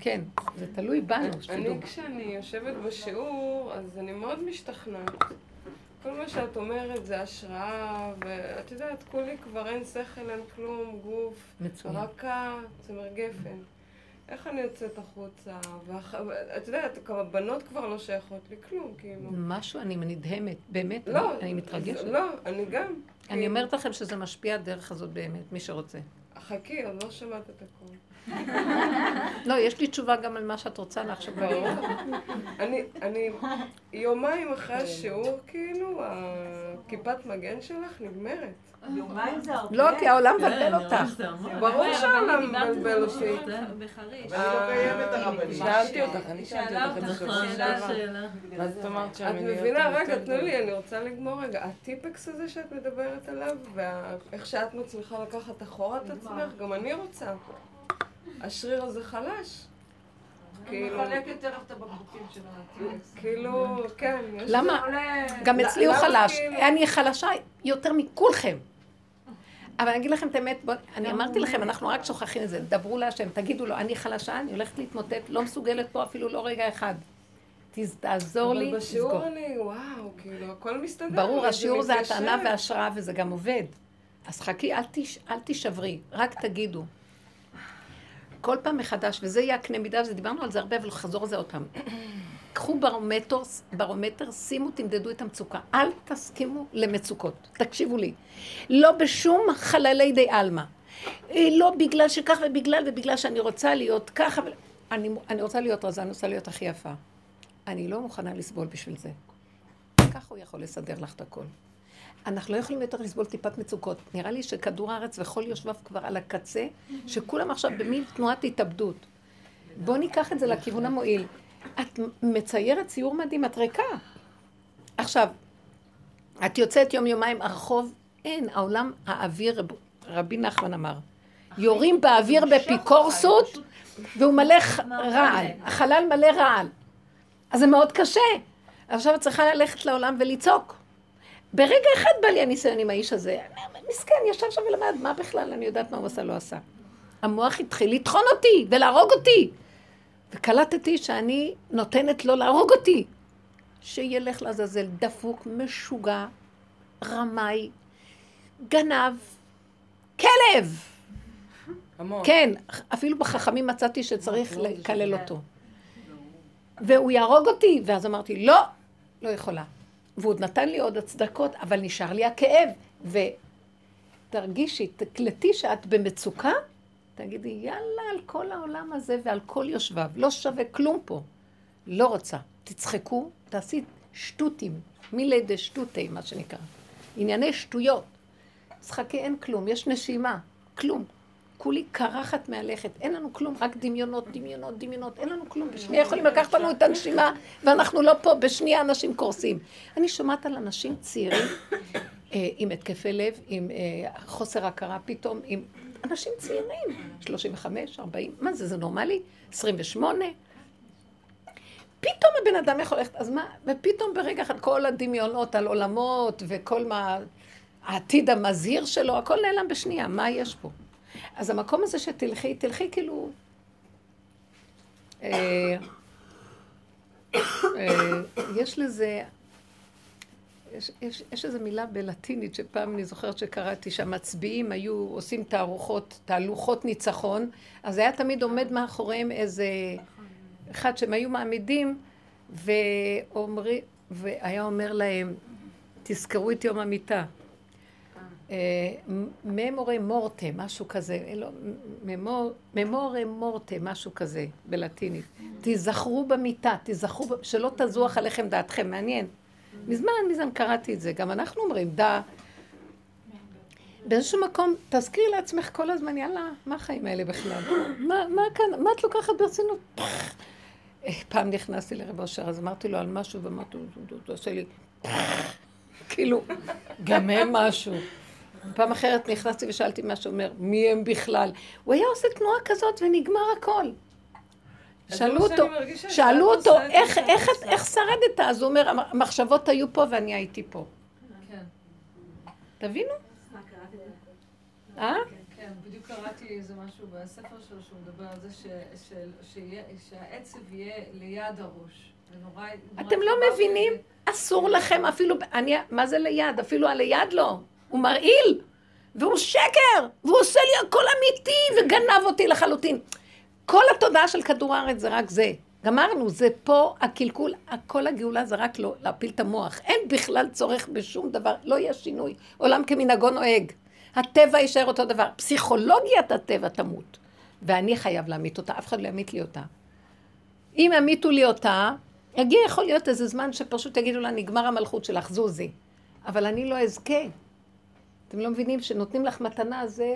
כן, זה תלוי בנו, שתדעו. אני כשאני יושבת בשיעור, אז אני מאוד משתכנעת. כל מה שאת אומרת זה השראה, ואת יודעת, כולי כבר אין שכל, אין כלום, גוף, מצוין. רכה, צמר גפן. איך אני יוצאת החוצה? ואח... את יודעת, הבנות כבר לא שייכות לי כלום, כאילו. משהו, אני נדהמת, באמת, לא, אני, אני מתרגשת. לא, אני גם. אני כאילו, אומרת לכם שזה משפיע הדרך הזאת באמת, מי שרוצה. חכי, עוד לא שמעת את הכול. לא, יש לי תשובה גם על מה שאת רוצה לעכשיו. ברור. אני, אני, יומיים אחרי השיעור, כאילו, הכיפת מגן שלך נגמרת. יומיים זה הרבה. לא, כי העולם מבלבל אותך. ברור שהעולם מבלבל אותי. היא לא קיימת הרבנית. שאלתי אותך, אני שאלתי אותך את אמרת שהמיניות... את מבינה, רגע, תנו לי, אני רוצה לגמור רגע. הטיפקס הזה שאת מדברת עליו, ואיך שאת מצליחה לקחת אחורה את עצמך, גם אני רוצה. השריר הזה חלש. כאילו, מחלקת תכף את הבקבוקים של הטיפס. כאילו, כן, יש... למה? גם אצלי הוא חלש. כאילו? אני חלשה יותר מכולכם. אבל אני אגיד לכם את האמת, בוא, אני אמרתי לכם, אנחנו רק שוכחים את זה, דברו להשם, תגידו לו, אני חלשה, אני הולכת להתמוטט, לא מסוגלת פה אפילו לא רגע אחד. תעזור לי, אבל בשיעור. אני, וואו, כאילו, הכל מסתדר. ברור, השיעור זה. הטענה והשראה וזה גם עובד. אז חכי, אל, תש, אל תישברי, רק תגידו. כל פעם מחדש, וזה יהיה הקנה מידה, וזה דיברנו על זה הרבה, אבל חזור על זה עוד פעם. קחו ברומטר, ברומטר, שימו, תמדדו את המצוקה. אל תסכימו למצוקות. תקשיבו לי. לא בשום חללי די עלמא. אה, לא בגלל שכך ובגלל ובגלל שאני רוצה להיות ככה. ו... אני, אני רוצה להיות רזה, אני רוצה להיות הכי יפה. אני לא מוכנה לסבול בשביל זה. ככה הוא יכול לסדר לך את הכל. אנחנו לא יכולים יותר לסבול טיפת מצוקות. נראה לי שכדור הארץ וכל יושביו כבר על הקצה, שכולם עכשיו במין תנועת התאבדות. בואו ניקח את זה לכיוון המועיל. את מציירת ציור מדהים, את ריקה. עכשיו, את יוצאת יום-יומיים, הרחוב, אין, העולם, האוויר, רב, רבי נחמן אמר, יורים באוויר בפיקורסות, והוא מלא רעל, החלל מלא רעל. אז זה מאוד קשה. עכשיו את צריכה ללכת לעולם ולצעוק. ברגע אחד בא לי הניסיון עם האיש הזה. מסכן, ישב שם ולמד, מה בכלל, אני יודעת מה הוא עשה, לא עשה. המוח התחיל לטחון אותי ולהרוג אותי. וקלטתי שאני נותנת לו להרוג אותי. שילך לעזאזל, דפוק, משוגע, רמאי, גנב, כלב. המון. כן, אפילו בחכמים מצאתי שצריך לקלל אותו. והוא יהרוג אותי, ואז אמרתי, לא, לא יכולה. והוא נתן לי עוד הצדקות, אבל נשאר לי הכאב. ותרגישי, תקלטי שאת במצוקה, תגידי, יאללה, על כל העולם הזה ועל כל יושביו, לא שווה כלום פה. לא רוצה. תצחקו, תעשי שטותים, מלידה שטותי, מה שנקרא. ענייני שטויות. צחקי אין כלום, יש נשימה, כלום. כולי קרחת מהלכת, אין לנו כלום, רק דמיונות, דמיונות, דמיונות, אין לנו כלום. בשנייה יכולים לקחת לנו את הנשימה, ואנחנו לא פה, בשנייה אנשים קורסים. אני שומעת על אנשים צעירים אה, עם התקפי לב, עם אה, חוסר הכרה פתאום, עם אנשים צעירים, 35, 40, מה זה, זה נורמלי? 28? פתאום הבן אדם יכול ללכת, אז מה, ופתאום ברגע אחד כל הדמיונות על עולמות וכל מה, העתיד המזהיר שלו, הכל נעלם בשנייה, מה יש פה? אז המקום הזה שתלכי, תלכי כאילו... אה, אה, יש לזה, יש, יש, יש איזו מילה בלטינית שפעם אני זוכרת שקראתי שהמצביעים היו עושים תערוכות, תהלוכות ניצחון, אז היה תמיד עומד מאחוריהם איזה אחד שהם היו מעמידים ואומרי, והיה אומר להם, תזכרו את יום המיטה. אה, ממורי מורטה, משהו כזה, לא, ממור, ממורי מורטה, משהו כזה, בלטינית. תיזכרו במיטה, תיזכרו, שלא תזוח עליכם דעתכם, מעניין. מזמן, מזמן קראתי את זה, גם אנחנו אומרים, דע. באיזשהו מקום, תזכירי לעצמך כל הזמן, יאללה, מה החיים האלה בכלל? מה, כאן, מה את לוקחת ברצינות? אה, פעם נכנסתי לרב אושר, אז אמרתי לו על משהו, ואמרתי לו, הוא עושה לי, כאילו, גם הם משהו. פעם אחרת נכנסתי ושאלתי משהו, אומר, מי הם בכלל? הוא היה עושה תנועה כזאת ונגמר הכל. שאלו מה אותו, שאלו אותו, איך, איך, עושה." איך שרדת? אז הוא אומר, המחשבות היו פה ואני הייתי פה. כן, תבינו? מה, קראת את זה? אה? כן, בדיוק קראתי איזה משהו בספר שלו שהוא מדבר על זה שהעצב יהיה ליד הראש. אתם לא מבינים? אסור לכם אפילו, אני, מה זה ליד? אפילו הליד לא. הוא מרעיל, והוא שקר, והוא עושה לי הכל אמיתי, וגנב אותי לחלוטין. כל התודעה של כדור הארץ זה רק זה. גמרנו, זה פה הקלקול, כל הגאולה זה רק לא להפיל את המוח. אין בכלל צורך בשום דבר, לא יהיה שינוי. עולם כמנהגו נוהג. הטבע יישאר אותו דבר. פסיכולוגיית הטבע תמות. ואני חייב להמית אותה, אף אחד לא ימית לי אותה. אם ימיתו לי אותה, יגיע יכול להיות איזה זמן שפשוט יגידו לה, נגמר המלכות שלך, זוזי. אבל אני לא אזכה. אתם לא מבינים שנותנים לך מתנה, זה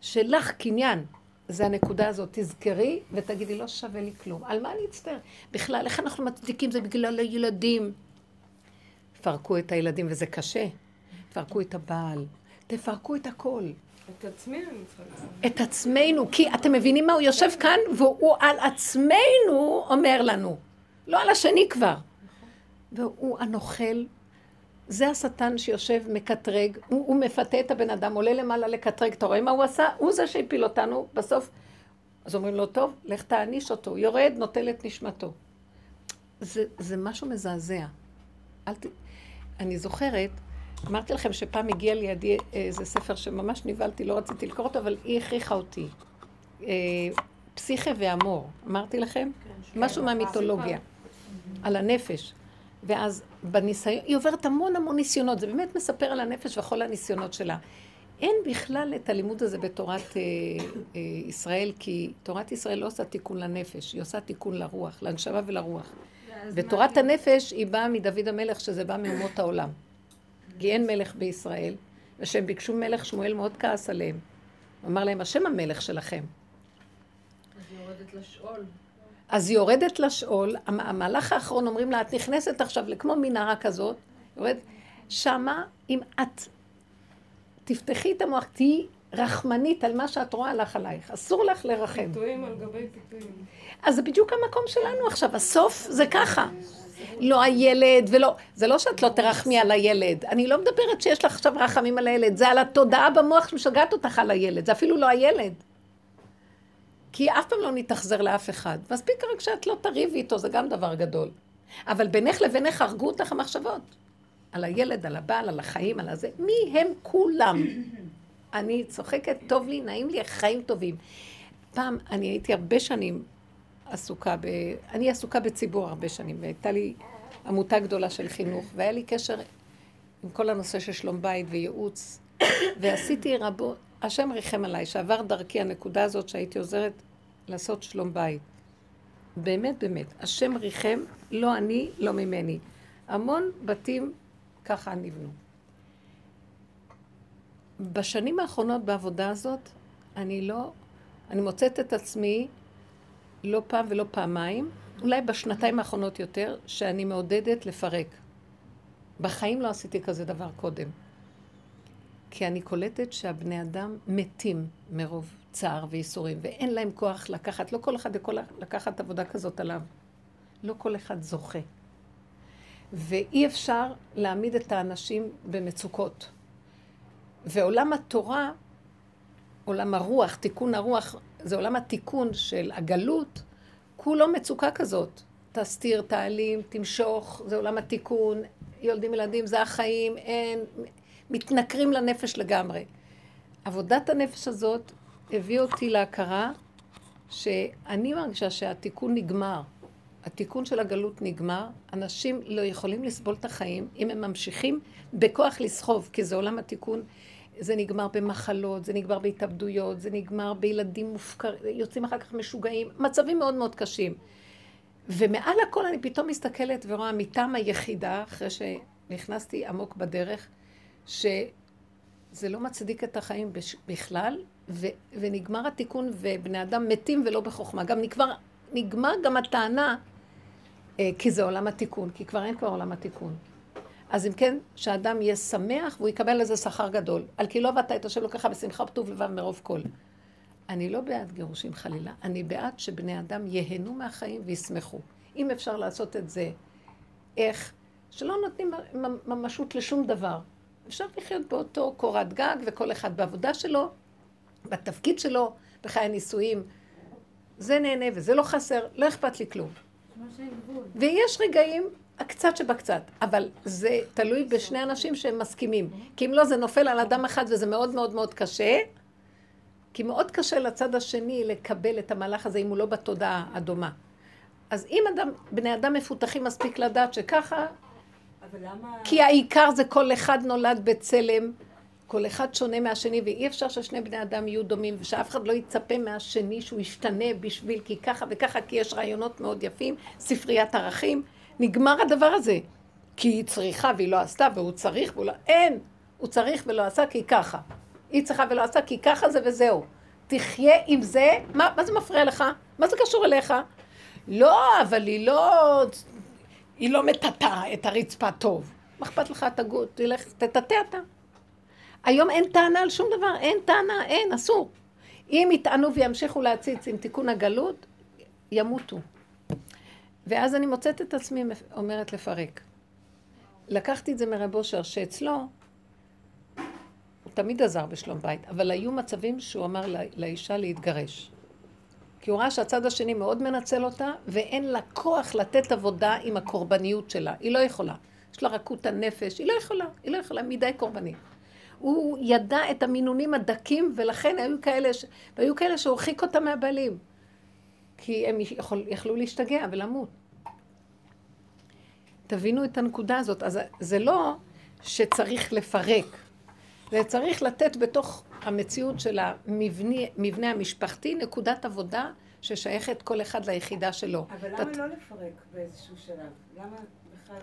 שלך קניין. זה הנקודה הזאת. תזכרי ותגידי, לא שווה לי כלום. על מה אני אצטער? בכלל, איך אנחנו מצדיקים? זה בגלל הילדים. פרקו את הילדים, וזה קשה. תפרקו את הבעל. תפרקו את הכל. את עצמי אני צריכה לצאת. את עצמנו, כי אתם מבינים מה? הוא יושב כאן והוא על עצמנו אומר לנו, לא על השני כבר. והוא הנוכל, זה השטן שיושב מקטרג, הוא, הוא מפתה את הבן אדם, עולה למעלה לקטרג, אתה רואה מה הוא עשה? הוא זה שהפיל אותנו, בסוף, אז אומרים לו, טוב, לך תעניש אותו, יורד, נוטל את נשמתו. זה, זה משהו מזעזע. אל ת... אני זוכרת, אמרתי לכם שפעם הגיע לידי איזה ספר שממש נבהלתי, לא רציתי לקרוא אותו, אבל היא הכריחה אותי. אה, פסיכה ואמור, אמרתי לכם? משהו מהמיתולוגיה, על הנפש. ואז בניסיון, היא עוברת המון המון ניסיונות, זה באמת מספר על הנפש וכל הניסיונות שלה. אין בכלל את הלימוד הזה בתורת אה, אה, ישראל, כי תורת ישראל לא עושה תיקון לנפש, היא עושה תיקון לרוח, לנשמה ולרוח. ותורת הנפש היא באה מדוד המלך, שזה בא מאומות העולם. כי אין מלך בישראל, וכשהם ביקשו מלך, שמואל מאוד כעס עליהם. הוא אמר להם, השם המלך שלכם. אז היא יורדת לשאול. אז היא יורדת לשאול, המ- המהלך האחרון אומרים לה, את נכנסת עכשיו לכמו מנהרה כזאת, יורד, שמה, אם את תפתחי את המוח, תהיי רחמנית על מה שאת רואה הלך עלייך, אסור לך לרחם. פיתויים על גבי פיתויים. אז זה בדיוק המקום שלנו עכשיו, הסוף זה ככה. לא הילד ולא, זה לא שאת לא תרחמי על הילד, אני לא מדברת שיש לך עכשיו רחמים על הילד, זה על התודעה במוח שמשגעת אותך על הילד, זה אפילו לא הילד. כי אף פעם לא נתאכזר לאף אחד. מספיק רק שאת לא תריבי איתו, זה גם דבר גדול. אבל בינך לבינך הרגו אותך המחשבות. על הילד, על הבעל, על החיים, על הזה. מי הם כולם? (coughs) אני צוחקת, טוב לי, נעים לי, חיים טובים. פעם, אני הייתי הרבה שנים עסוקה ב... אני עסוקה בציבור הרבה שנים, והייתה לי עמותה גדולה של חינוך, והיה לי קשר עם כל הנושא של שלום בית וייעוץ, (coughs) ועשיתי רבות, השם ריחם עליי, שעבר דרכי הנקודה הזאת שהייתי עוזרת לעשות שלום בית. באמת, באמת. השם ריחם, לא אני, לא ממני. המון בתים ככה נבנו. בשנים האחרונות בעבודה הזאת, אני לא, אני מוצאת את עצמי לא פעם ולא פעמיים, אולי בשנתיים האחרונות יותר, שאני מעודדת לפרק. בחיים לא עשיתי כזה דבר קודם. כי אני קולטת שהבני אדם מתים מרוב צער וייסורים, ואין להם כוח לקחת, לא כל אחד יכול לקחת עבודה כזאת עליו. לא כל אחד זוכה. ואי אפשר להעמיד את האנשים במצוקות. ועולם התורה, עולם הרוח, תיקון הרוח, זה עולם התיקון של הגלות, כולו מצוקה כזאת. תסתיר, תעלים, תמשוך, זה עולם התיקון, יולדים ילדים, זה החיים, אין, מתנכרים לנפש לגמרי. עבודת הנפש הזאת הביאה אותי להכרה שאני מרגישה שהתיקון נגמר. התיקון של הגלות נגמר, אנשים לא יכולים לסבול את החיים אם הם ממשיכים בכוח לסחוב, כי זה עולם התיקון. זה נגמר במחלות, זה נגמר בהתאבדויות, זה נגמר בילדים מופקרים, יוצאים אחר כך משוגעים, מצבים מאוד מאוד קשים. ומעל הכל אני פתאום מסתכלת ורואה מטעם היחידה, אחרי שנכנסתי עמוק בדרך, שזה לא מצדיק את החיים בכלל, ו, ונגמר התיקון ובני אדם מתים ולא בחוכמה. גם נגמר, נגמר גם הטענה, אה, כי זה עולם התיקון, כי כבר אין כבר עולם התיקון. אז אם כן, שהאדם יהיה שמח והוא יקבל לזה שכר גדול. על כי לא עבדת את השם לוקחה בשמחה וטוב לבב מרוב כל. אני לא בעד גירושים חלילה, אני בעד שבני אדם ייהנו מהחיים וישמחו. אם אפשר לעשות את זה, איך? שלא נותנים ממשות לשום דבר. אפשר לחיות באותו קורת גג וכל אחד בעבודה שלו, בתפקיד שלו, בחיי הנישואים. זה נהנה וזה לא חסר, לא אכפת לי כלום. ויש רגעים, הקצת שבקצת, אבל זה תלוי בשני אנשים שהם מסכימים. כי אם לא, זה נופל על אדם אחד וזה מאוד מאוד מאוד קשה. כי מאוד קשה לצד השני לקבל את המהלך הזה אם הוא לא בתודעה הדומה. אז אם אדם, בני אדם מפותחים מספיק לדעת שככה, כי העיקר זה כל אחד נולד בצלם, כל אחד שונה מהשני, ואי אפשר ששני בני אדם יהיו דומים, ושאף אחד לא יצפה מהשני שהוא ישתנה בשביל כי ככה וככה, כי יש רעיונות מאוד יפים, ספריית ערכים, נגמר הדבר הזה. כי היא צריכה והיא לא עשתה, והוא צריך והוא לא... אין! הוא צריך ולא עשה כי ככה. היא צריכה ולא עשה כי ככה זה וזהו. תחיה עם זה, מה, מה זה מפריע לך? מה זה קשור אליך? לא, אבל היא לא... היא לא מטאטה את הרצפה טוב. מה אכפת לך, תגוד, תלך, תטאטא אתה. היום אין טענה על שום דבר, אין טענה, אין, אסור. אם יטענו וימשיכו להציץ עם תיקון הגלות, ימותו. ואז אני מוצאת את עצמי אומרת לפרק. לקחתי את זה מרב אושר, שאצלו, הוא תמיד עזר בשלום בית, אבל היו מצבים שהוא אמר לאישה להתגרש. כי הוא ראה שהצד השני מאוד מנצל אותה, ואין לה כוח לתת עבודה עם הקורבניות שלה. היא לא יכולה. יש לה רכות הנפש, היא לא יכולה, היא לא יכולה, מדי קורבנית. הוא ידע את המינונים הדקים, ולכן היו כאלה, ש... והיו כאלה שהורחיק אותה מהבעלים. כי הם יכול, יכלו להשתגע ולמות. תבינו את הנקודה הזאת. אז זה לא שצריך לפרק, זה צריך לתת בתוך המציאות של המבנה המשפחתי נקודת עבודה ששייכת כל אחד ליחידה שלו. אבל למה תת... לא לפרק באיזשהו שלב? למה בכלל...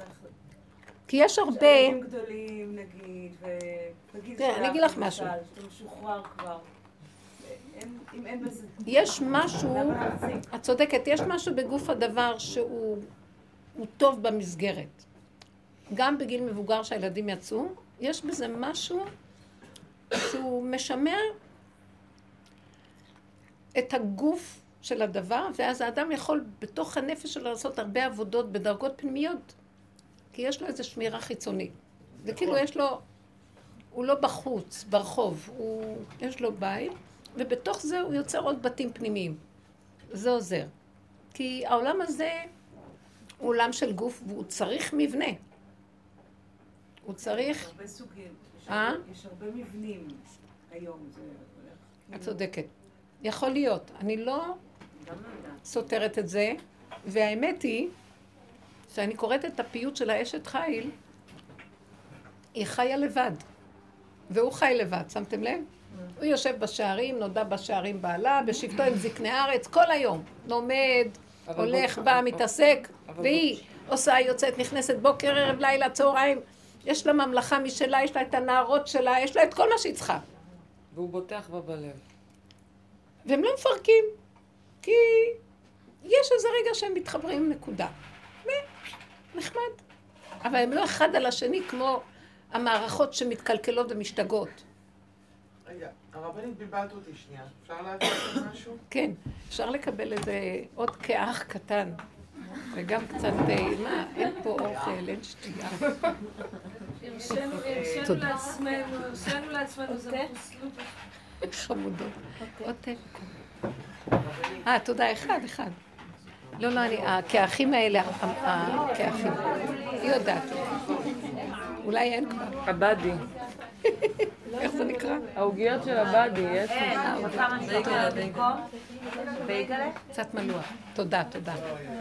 כי יש הרבה... שהילדים גדולים, נגיד, ונגיד... תראה, אני אגיד לך משהו. שאתה משוחרר כבר. אם אין בזה... יש משהו, את צודקת, יש משהו בגוף הדבר שהוא טוב במסגרת. גם בגיל מבוגר שהילדים יצאו, יש בזה משהו שהוא משמר את הגוף של הדבר, ואז האדם יכול בתוך הנפש שלו לעשות הרבה עבודות בדרגות פנימיות, כי יש לו איזו שמירה חיצונית. וכאילו יש לו, הוא לא בחוץ, ברחוב, הוא, יש לו בית, ובתוך זה הוא יוצר עוד בתים פנימיים. זה עוזר. כי העולם הזה הוא עולם של גוף והוא צריך מבנה. הוא צריך... הרבה סוגים. אה? יש הרבה מבנים היום, זה הולך... את כאילו- צודקת. יכול להיות. אני לא סותרת את זה, והאמת היא שאני קוראת את הפיוט של האשת חיל, היא חיה לבד, והוא חי לבד, שמתם לב? הוא יושב בשערים, נודע בשערים בעלה, בשבתו עם זקני הארץ, כל היום. לומד, הולך, בא, מתעסק, והיא עושה, יוצאת, נכנסת בוקר, ערב, לילה, צהריים. יש לה ממלכה משלה, יש לה את הנערות שלה, יש לה את כל מה שהיא צריכה. והוא בוטח בה בלב. והם לא מפרקים, כי יש איזה רגע שהם מתחברים, נקודה. ונחמד. אבל הם לא אחד על השני כמו המערכות שמתקלקלות ומשתגעות. רגע, הרבנית בלבלת אותי שנייה. אפשר להגיד משהו? כן, אפשר לקבל איזה עוד כאח קטן. וגם קצת, אה, מה, אין פה אוכל, אין שתייה. הרשינו לעצמנו, זה מחוסלות. חמודות. עוד תה. אה, תודה, אחד, אחד. לא, לא, אני, הכאחים האלה, הכאחים. היא יודעת. אולי אין כבר. עבדי. איך זה נקרא? נקרא? העוגיות של הבאדי, יש במקום? בייגלה? קצת מלוח. תודה, תודה.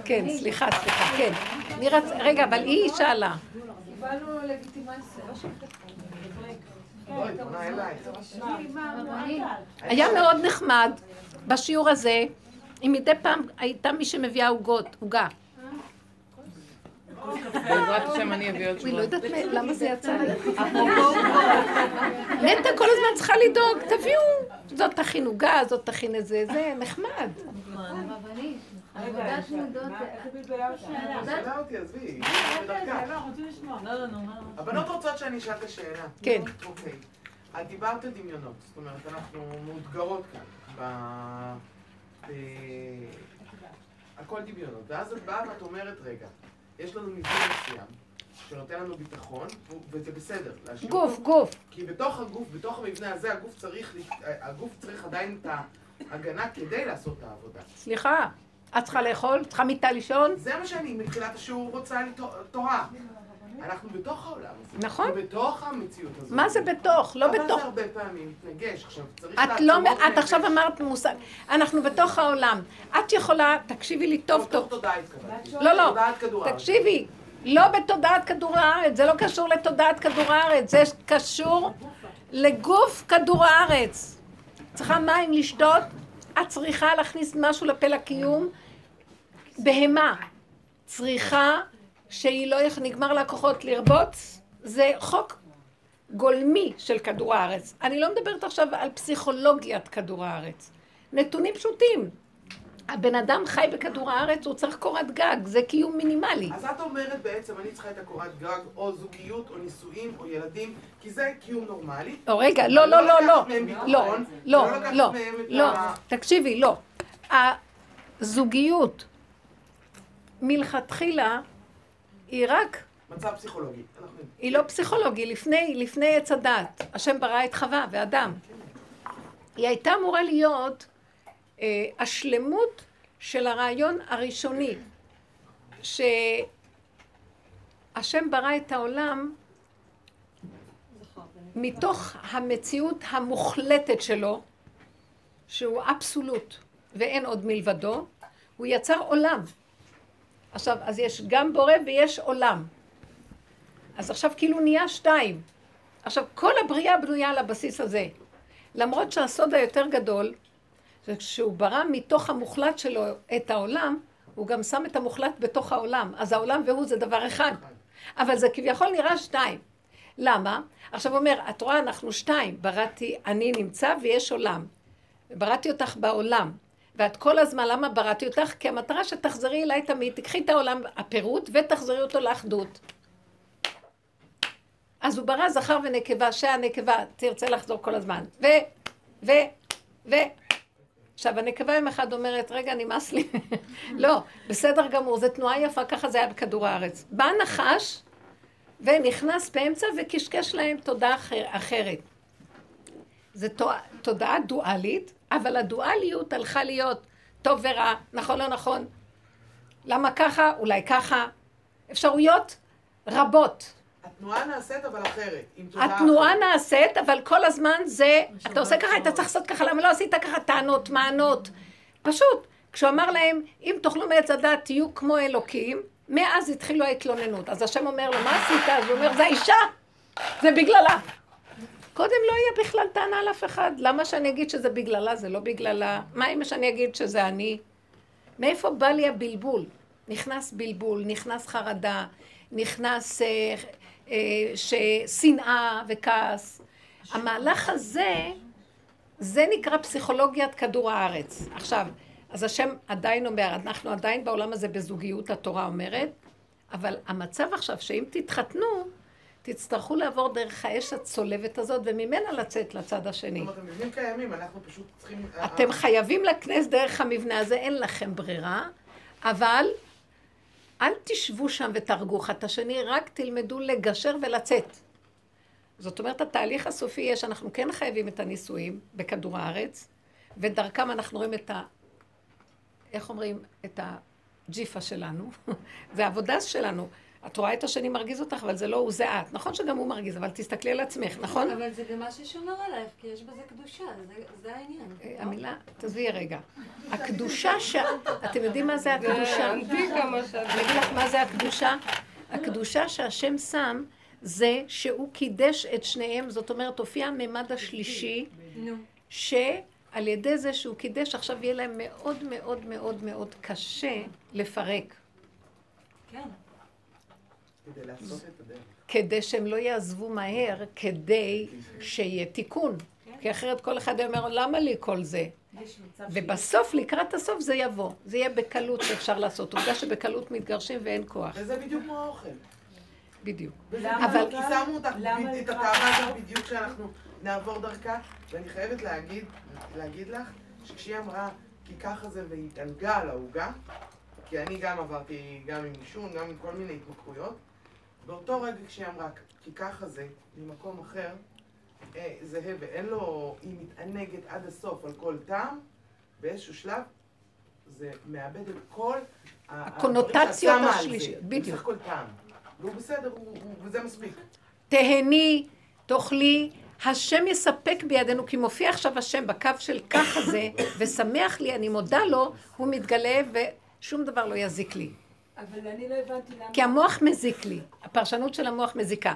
כן, סליחה, סליחה, כן. רגע, אבל היא שאלה. קיבלנו לגיטימציה. לא. היה מאוד נחמד בשיעור הזה, אם מדי פעם הייתה מי שמביאה עוגות, עוגה. בעזרת השם אני אביא עוד אני לא. יודעת למה זה יצא לי. נטע כל הזמן צריכה לדאוג, תביאו. זאת תכין עוגה, זאת תכין איזה, זה נחמד. עבודת. הבנות רוצות שאני אשאל את השאלה. כן. אוקיי. את דיברת על דמיונות, זאת אומרת, אנחנו מאותגרות כאן. הכל דמיונות. ואז את באה ואת אומרת, רגע, יש לנו מבנה מסוים, שנותן לנו ביטחון, וזה בסדר. גוף, אותו, גוף. כי בתוך הגוף, בתוך המבנה הזה, הגוף צריך, הגוף צריך עדיין את ההגנה כדי לעשות את העבודה. סליחה, את צריכה לאכול? צריכה מיטה לישון? זה מה שאני מתחילת השיעור רוצה לתו- תורה. אנחנו בתוך העולם הזה. נכון. אנחנו בתוך המציאות הזאת. מה זה בתוך? לא אבל בתוך. זה הרבה פעמים מתנגש. עכשיו, צריך את לא, לעצור את עכשיו אמרת מושג, אנחנו בתוך העולם. את יכולה, תקשיבי לי טוב בתוך טוב. תודעה התכוונתי. לא, לא, תודעת כדור הארץ. תקשיבי, לא בתודעת כדור הארץ, זה לא קשור לתודעת כדור הארץ, זה קשור לגוף כדור הארץ. צריכה מים לשתות, את צריכה להכניס משהו לפה לקיום, בהמה צריכה שהיא לא. נגמר לה כוחות לרבוץ, זה חוק גולמי של כדור הארץ. אני לא מדברת עכשיו על פסיכולוגיית כדור הארץ. נתונים פשוטים. הבן אדם חי בכדור הארץ, הוא צריך קורת גג, זה קיום מינימלי. אז את אומרת בעצם, אני צריכה את הקורת גג, או זוגיות, או נישואים, או ילדים, כי זה קיום נורמלי. או רגע, לא, לא, לא, לא, לא, לא, לא, לא, תקשיבי, לא. הזוגיות מלכתחילה היא רק, מצב פסיכולוגי. היא לא פסיכולוגי, לפני, לפני עץ הדת. השם ברא את חווה ואדם. היא הייתה אמורה להיות אה, השלמות של הרעיון הראשוני, שהשם ברא את העולם מתוך המציאות המוחלטת שלו, שהוא אבסולוט ואין עוד מלבדו, הוא יצר עולם. עכשיו, אז יש גם בורא ויש עולם. אז עכשיו כאילו נהיה שתיים. עכשיו, כל הבריאה בנויה על הבסיס הזה. למרות שהסוד היותר גדול, זה כשהוא ברא מתוך המוחלט שלו את העולם, הוא גם שם את המוחלט בתוך העולם. אז העולם והוא זה דבר אחד. אבל זה כביכול נראה שתיים. למה? עכשיו הוא אומר, את רואה, אנחנו שתיים. בראתי, אני נמצא ויש עולם. בראתי אותך בעולם. ואת כל הזמן, למה בראתי אותך? כי המטרה שתחזרי אליי תמיד, תקחי את העולם, הפירוט, ותחזרי אותו לאחדות. אז הוא ברא זכר ונקבה, שהנקבה תרצה לחזור כל הזמן. ו, ו, ו. עכשיו, הנקבה יום אחד אומרת, רגע, נמאס לי. (laughs) לא, בסדר גמור, זו תנועה יפה, ככה זה היה בכדור הארץ. בא נחש ונכנס באמצע וקשקש להם תודעה אחר, אחרת. זו תודעה דואלית, אבל הדואליות הלכה להיות טוב ורע, נכון לא נכון. למה ככה? אולי ככה. אפשרויות רבות. התנועה נעשית אבל אחרת, התנועה אחרת. נעשית, אבל כל הזמן זה, אתה עושה ככה, אתה צריך לעשות ככה, למה לא עשית ככה? טענות, מענות. פשוט, כשהוא אמר להם, אם תאכלו מעץ הדת תהיו כמו אלוקים, מאז התחילו ההתלוננות. אז השם אומר לו, מה עשית? אז הוא אומר, זה האישה, זה בגללה. קודם לא יהיה בכלל טענה על אף אחד. למה שאני אגיד שזה בגללה? זה לא בגללה. מה אם שאני אגיד שזה אני? מאיפה בא לי הבלבול? נכנס בלבול, נכנס חרדה, נכנס אה, אה, שנאה וכעס. המהלך הזה, זה נקרא פסיכולוגיית כדור הארץ. עכשיו, אז השם עדיין אומר, אנחנו עדיין בעולם הזה בזוגיות, התורה אומרת, אבל המצב עכשיו, שאם תתחתנו, תצטרכו לעבור דרך האש הצולבת הזאת, וממנה לצאת לצד השני. זאת אומרת, המבנים קיימים, אנחנו פשוט צריכים... אתם חייבים להיכנס דרך המבנה הזה, אין לכם ברירה, אבל אל תשבו שם ותהרגו אחד את השני, רק תלמדו לגשר ולצאת. זאת אומרת, התהליך הסופי יהיה שאנחנו כן חייבים את הנישואים בכדור הארץ, ודרכם אנחנו רואים את ה... איך אומרים? את הג'יפה שלנו. (laughs) זה העבודה שלנו. את רואה את השני מרגיז אותך, אבל זה לא הוא, זה את. נכון שגם הוא מרגיז, אבל תסתכלי על עצמך, נכון? אבל זה גם מה ששומר עלייך, כי יש בזה קדושה, זה- זה העניין. אה, המילה, תעזבי רגע. הקדושה ש... אתם יודעים מה זה הקדושה? אני אגיד לך מה זה הקדושה. הקדושה שהשם שם זה שהוא קידש את שניהם, זאת אומרת, הופיע הממד השלישי, נו. שעל ידי זה שהוא קידש, עכשיו יהיה להם מאוד מאוד מאוד מאוד קשה לפרק, כן. כדי לעשות את הדרך. כדי שהם לא יעזבו מהר, כדי שיהיה תיקון. כי אחרת כל אחד היה אומר, למה לי כל זה? ובסוף, לקראת הסוף זה יבוא. זה יהיה בקלות שאפשר לעשות. עובדה שבקלות מתגרשים ואין כוח. וזה בדיוק כמו האוכל. בדיוק. למה אבל- כי שמו את התאווה הזאת? בדיוק כשאנחנו נעבור דרכה, ואני חייבת להגיד, להגיד לך, שכשהיא אמרה, כי ככה זה והתענגה על העוגה, כי אני גם עברתי, גם עם עישון, גם עם כל מיני התמכרויות, באותו רגע כשהיא אמרה, כי ככה זה, ממקום אחר, אה, זהה, ואין לו, היא מתענגת עד הסוף על כל טעם, באיזשהו שלב, זה מאבד את כל הקונוטציות. השלישיות, בדיוק. בסך הכל טעם. והוא בסדר, וזה מספיק. תהני, תאכלי, השם יספק בידינו, כי מופיע עכשיו השם בקו של ככה זה, ושמח לי, אני מודה לו, הוא מתגלה ושום דבר לא יזיק לי. אבל אני לא הבנתי למה... כי המוח מזיק לי, הפרשנות של המוח מזיקה.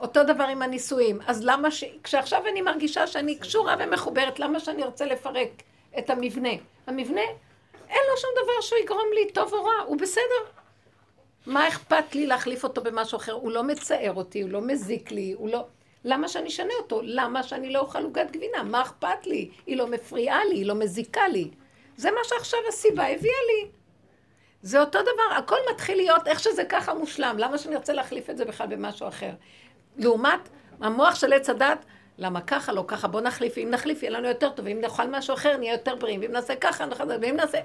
אותו דבר עם הנישואים. אז למה ש... כשעכשיו אני מרגישה שאני קשורה ומחוברת, למה שאני ארצה לפרק את המבנה? המבנה, אין לו שום דבר שהוא יגרום לי טוב או רע, הוא בסדר. מה אכפת לי להחליף אותו במשהו אחר? הוא לא מצער אותי, הוא לא מזיק לי, הוא לא... למה שאני אשנה אותו? למה שאני לא אוכל עוגת גבינה? מה אכפת לי? היא לא מפריעה לי, היא לא מזיקה לי. זה מה שעכשיו הסיבה הביאה לי. זה אותו דבר, הכל מתחיל להיות איך שזה ככה מושלם. למה שאני רוצה להחליף את זה בכלל במשהו אחר? לעומת המוח של עץ הדת, למה ככה, לא ככה, בוא נחליף, אם נחליף יהיה לנו יותר טוב, ואם נאכל משהו אחר נהיה יותר בריאים, ואם נעשה ככה, נאכל, ואם נעשה...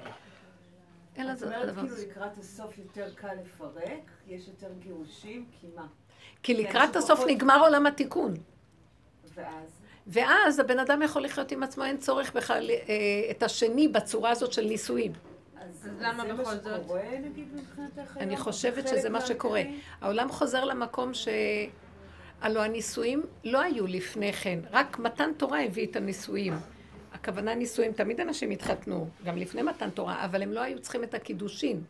אין את לזה אומרת הדבר כאילו הזה. לקראת הסוף יותר קל לפרק, יש יותר גירושים, כי מה? כי לקראת הסוף נגמר עולם התיקון. ואז? ואז הבן אדם יכול לחיות עם עצמו, אין צורך בכלל אה, את השני בצורה הזאת של נישואים. אז למה בכל זאת? אני חושבת שזה מה שקורה. העולם חוזר למקום ש... הלוא הנישואים לא היו לפני כן, רק מתן תורה הביא את הנישואים. הכוונה נישואים, תמיד אנשים התחתנו, גם לפני מתן תורה, אבל הם לא היו צריכים את הקידושין.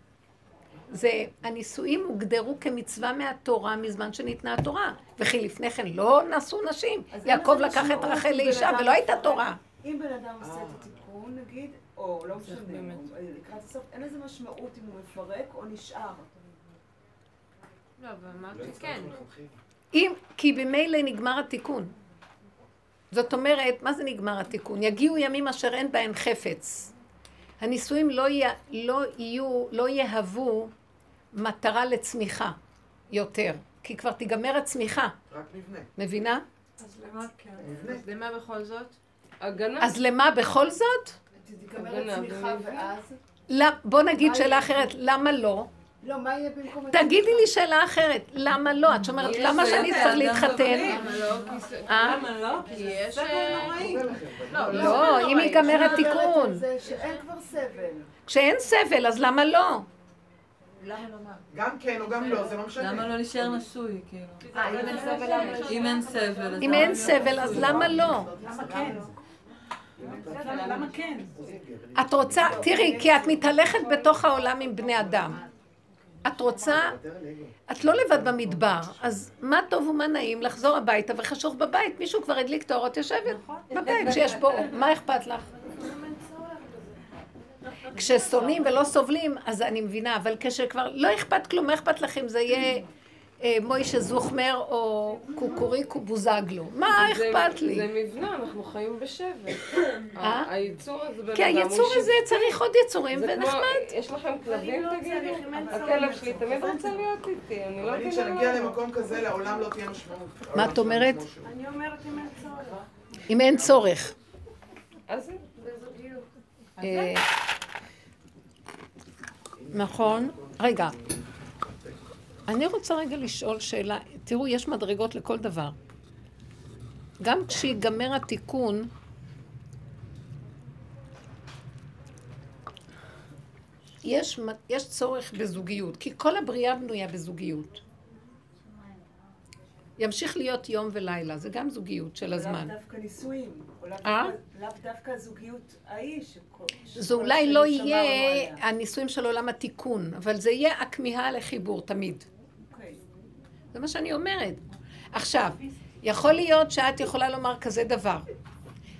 זה, הנישואים הוגדרו כמצווה מהתורה מזמן שניתנה התורה. וכי לפני כן לא נעשו נשים. יעקב לקח את רחל לאישה ולא הייתה. תורה. אם בן אדם עושה. את התיקון נגיד, או לא משנה, אה, לקראת הסוף, אין לזה משמעות אם הוא מפרק או נשאר. לא, אבל לא אמרת שכן. מלכתחילה. אם, כי במילא נגמר התיקון. זאת אומרת, מה זה נגמר התיקון? יגיעו ימים אשר אין בהם חפץ. הנישואים לא, יה, לא יהיו, לא יהוו מטרה לצמיחה יותר, כי כבר תיגמר הצמיחה, רק מבנה. מבינה? אז למה כן? מבנה. אז למה בכל זאת? הגנה. אז למה בכל זאת? תיגמר הצמיחה. ואז? לא, בוא נגיד שאלה יהיה? אחרת, למה לא? לא, מה יהיה במקום תגידי לי שאלה אחרת, למה לא? את אומרת, למה שאני צריך להתחתן? למה לא? כי אה? למה לא? יש... סבל אה. לא, לא. לא, אם ייגמר התיקון. שאין כבר סבל. כשאין סבל, אז למה לא? לא? גם כן או גם לא, זה לא משנה. למה לא להישאר נשוי, כאילו? אה, אם אין סבל, למה לא? אם אין סבל, אז? למה לא? למה כן? כן? את רוצה, תראי, כי את מתהלכת בתוך העולם עם בני אדם. את רוצה, את לא לבד במדבר, אז מה טוב ומה נעים לחזור הביתה וחשוך בבית, מישהו כבר הדליק את האור, את יושבת בבית שיש פה מה אכפת לך? כששונאים ולא סובלים, אז אני מבינה, אבל כשכבר לא אכפת כלום, מה אכפת לך אם זה יהיה מוישה זוכמר או קוקוריקו בוזגלו? מה אכפת לי? זה מבנה, אנחנו חיים בשבט. אה? היצור הזה בן כי אדם הוא היצור ש- הזה צריך עוד יצורים, ונחמד. יש לכם כלבים לא תגידו? צורך. הכלב שלי תמיד רוצה להיות איתי, אני לא אבל אם מבינה כשנגיע. למקום כזה, לעולם לא תהיה משמעות. מה את אומרת? אני אומרת אם אין צורך. אם אין צורך. אז זה- אה, נכון. רגע. אני רוצה רגע לשאול שאלה. תראו, יש מדרגות לכל דבר. גם כשיגמר התיקון, יש, יש צורך בזוגיות, כי כל הבריאה בנויה בזוגיות. ימשיך להיות יום ולילה, זה גם זוגיות של הזמן. לאו דווקא נישואים, אה? לאו דווקא זוגיות שכל... זה אולי לא יהיה. הנישואים של עולם התיקון, אבל זה יהיה הכמיהה לחיבור תמיד. זה מה שאני אומרת. עכשיו, יכול להיות שאת יכולה לומר כזה דבר.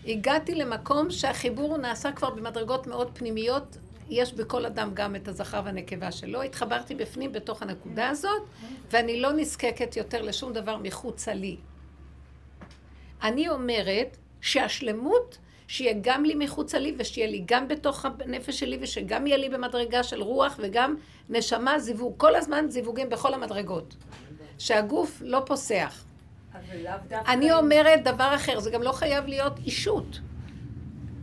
הגעתי למקום שהחיבור נעשה כבר במדרגות מאוד פנימיות, יש בכל אדם גם את הזכר והנקבה שלו. התחברתי בפנים בתוך הנקודה הזאת, ואני לא נזקקת יותר לשום דבר מחוצה לי. אני אומרת שהשלמות, שיהיה גם לי מחוצה לי, ושיהיה לי גם בתוך הנפש שלי, ושגם יהיה לי במדרגה של רוח וגם נשמה, זיווג, כל הזמן זיווגים בכל המדרגות. שהגוף לא פוסח. אני אומרת דבר אחר, זה גם לא חייב להיות אישות.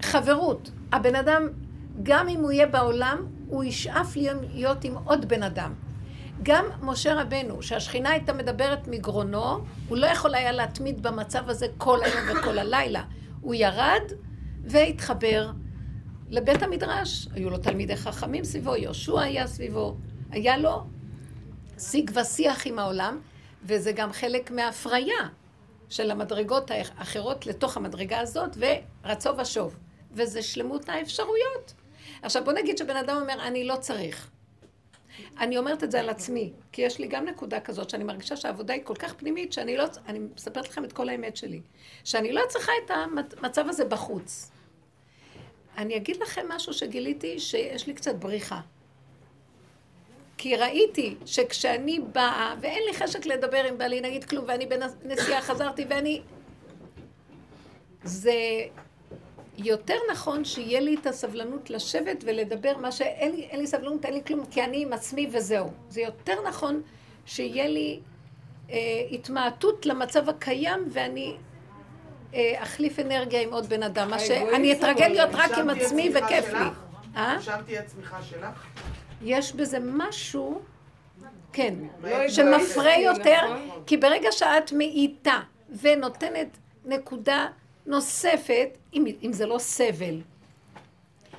חברות. הבן אדם, גם אם הוא יהיה בעולם, הוא ישאף להיות עם עוד בן אדם. גם משה רבנו, שהשכינה הייתה מדברת מגרונו, הוא לא יכול היה להתמיד במצב הזה כל היום וכל הלילה. הוא ירד והתחבר לבית המדרש. היו לו תלמידי חכמים סביבו, יהושע היה סביבו. היה לו שיג ושיח עם העולם, וזה גם חלק מההפריה של המדרגות האחרות לתוך המדרגה הזאת, ורצו ושוב. וזה שלמות האפשרויות. עכשיו בוא נגיד שבן אדם אומר, אני לא צריך. אני אומרת את זה על עצמי, כי יש לי גם נקודה כזאת, שאני מרגישה שהעבודה היא כל כך פנימית, שאני לא, אני מספרת לכם את כל האמת שלי, שאני לא צריכה את המצב הזה בחוץ. אני אגיד לכם משהו שגיליתי, שיש לי קצת בריחה. כי ראיתי שכשאני באה, ואין לי חשק לדבר עם בעלי, נגיד כלום, ואני בנסיעה חזרתי, ואני... זה יותר נכון שיהיה לי את הסבלנות לשבת ולדבר מה שאין לי, אין לי סבלנות, אין לי כלום, כי אני עם עצמי וזהו. זה יותר נכון שיהיה לי אה, התמעטות למצב הקיים, ואני אה, אחליף אנרגיה עם עוד בן אדם. מה שאני אתרגל להיות רק עם עצמי וכיף לי. אה? תהיה צמיחה שלך? יש בזה משהו, כן, לא שמפרה נכון. יותר, כי ברגע שאת מאיטה ונותנת נקודה נוספת, אם, אם זה לא סבל,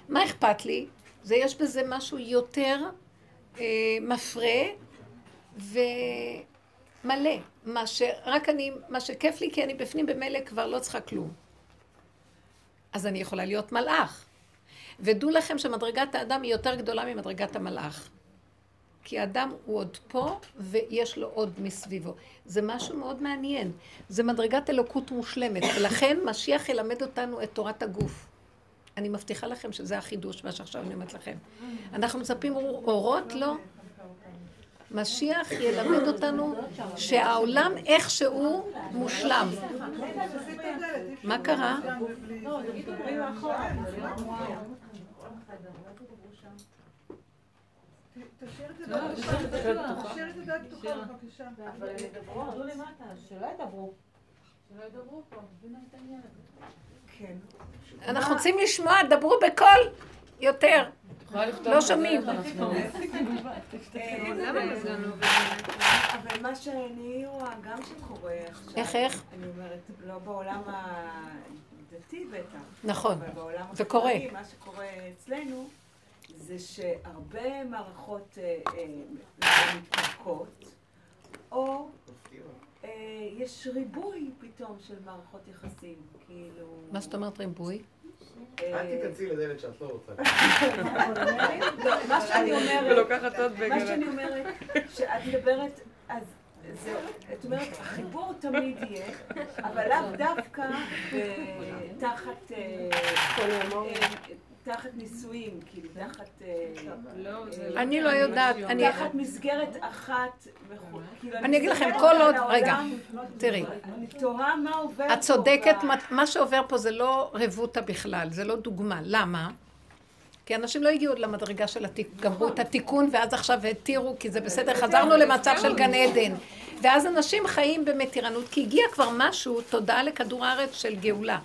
מה אכפת לי? זה יש בזה משהו יותר אה, מפרה ומלא. מה שרק אני, מה שכיף לי, כי אני בפנים במילא כבר לא צריכה כלום. אז אני יכולה להיות מלאך. ודעו לכם שמדרגת האדם היא יותר גדולה ממדרגת המלאך. כי האדם הוא עוד פה ויש לו עוד מסביבו. זה משהו מאוד מעניין. זה מדרגת אלוקות מושלמת, (coughs) ולכן משיח ילמד אותנו את תורת הגוף. אני מבטיחה לכם שזה החידוש, מה שעכשיו אני אומרת לכם. אנחנו מצפים אורות? לא. משיח ילמד אותנו שהעולם איכשהו מושלם. מה קרה? תשאיר את הדלת פתוחה בבקשה. אבל הם ידברו, עמדו למטה, שלא ידברו. שלא ידברו פה, מבינה את העניין הזה. כן. אנחנו רוצים לשמוע, דברו בקול יותר. לא שומעים. אבל מה שאני רואה גם שקורה עכשיו, איך, איך? אני אומרת, לא בעולם הדתי בטח, נכון, אבל בעולם זה קורה. החילוני, מה שקורה אצלנו, זה שהרבה מערכות אה, אה, מתפרקות, או אה, יש ריבוי פתאום של מערכות יחסים, כאילו... מה זאת אומרת ריבוי? אל תיכנסי לדלת שאת לא רוצה. (laughs) לא, מה שאני אומרת, מה. שאני אומרת, שאת מדברת, אז זה, את אומרת, החיבור תמיד יהיה, אבל לאו דווקא ב- תחת, אה, אה, תחת נישואים, כאילו, תחת... אה, לא, אה, לא. אני לא יודעת, אני... תחת מסגרת אחת, וכו'. כאילו, אני אגיד לכם, כל עוד- רגע, תראי. אני תוהה מה עובר פה. את צודקת, מה שעובר פה זה לא רבותא בכלל, זה לא דוגמה. למה? כי אנשים לא הגיעו עוד למדרגה של התיקון, גמרו את התיקון ואז עכשיו התירו, כי זה בסדר, חזרנו למצב של גן עדן. ואז אנשים חיים במתירנות, כי הגיע כבר משהו, תודעה לכדור הארץ של גאולה.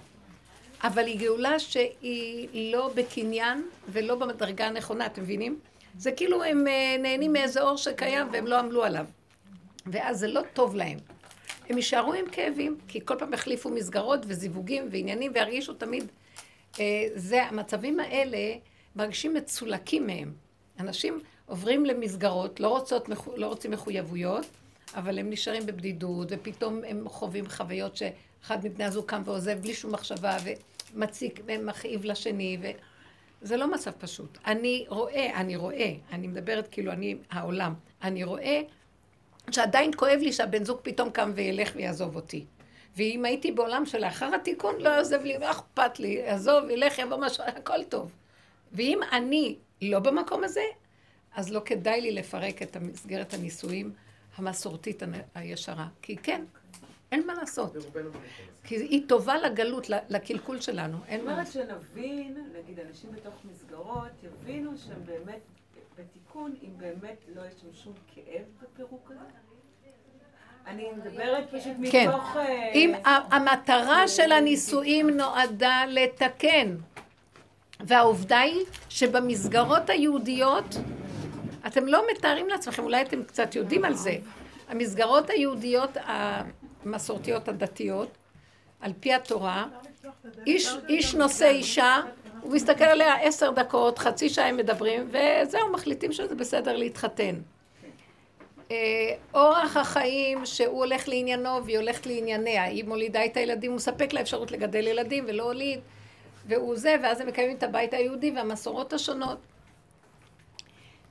אבל היא גאולה שהיא לא בקניין ולא במדרגה הנכונה, אתם מבינים? זה כאילו הם אה, נהנים מאיזה אור שקיים והם לא עמלו עליו. ואז זה לא טוב להם. הם יישארו עם כאבים, כי כל פעם החליפו מסגרות וזיווגים ועניינים וירגישו תמיד... אה, זה, המצבים האלה מרגישים מצולקים מהם. אנשים עוברים למסגרות, לא, רוצות, לא רוצים מחויבויות, אבל הם נשארים בבדידות, ופתאום הם חווים חוויות שאחד מבני הזוג קם ועוזב בלי שום מחשבה, ומציק ומכאיב לשני, וזה לא מצב פשוט. אני רואה, אני רואה, אני מדברת כאילו אני העולם, אני רואה שעדיין כואב לי שהבן זוג פתאום קם וילך ויעזוב אותי. ואם הייתי בעולם שלאחר התיקון, לא יעזב לי, לא אכפת לי, יעזוב, ילך, יבוא משהו, הכל טוב. ואם אני לא במקום הזה, אז לא כדאי לי לפרק את מסגרת הנישואים המסורתית הישרה. כי כן, אין מה לעשות. כי היא טובה לגלות, לקלקול שלנו, אין מה לעשות. זאת אומרת שנבין, נגיד אנשים בתוך מסגרות, יבינו שהם באמת בתיקון, אם באמת לא יש שם שום כאב בפירוק הזה? אני מדברת פשוט כן. מתוך... אה, אם המטרה של הנישואים נועדה לתקן, והעובדה היא שבמסגרות היהודיות, אתם לא מתארים לעצמכם, אולי אתם קצת יודעים על זה, המסגרות היהודיות המסורתיות הדתיות, על פי התורה, איש, איש נושא אישה, הוא מסתכל עליה עשר דקות, חצי שעה הם מדברים, וזהו, מחליטים שזה בסדר להתחתן. אה, אורח החיים שהוא הולך לעניינו והיא הולכת לענייניה, היא מולידה את הילדים, הוא מספק לה אפשרות לגדל ילדים ולא הוליד, והוא זה, ואז הם מקיימים את הבית היהודי והמסורות השונות.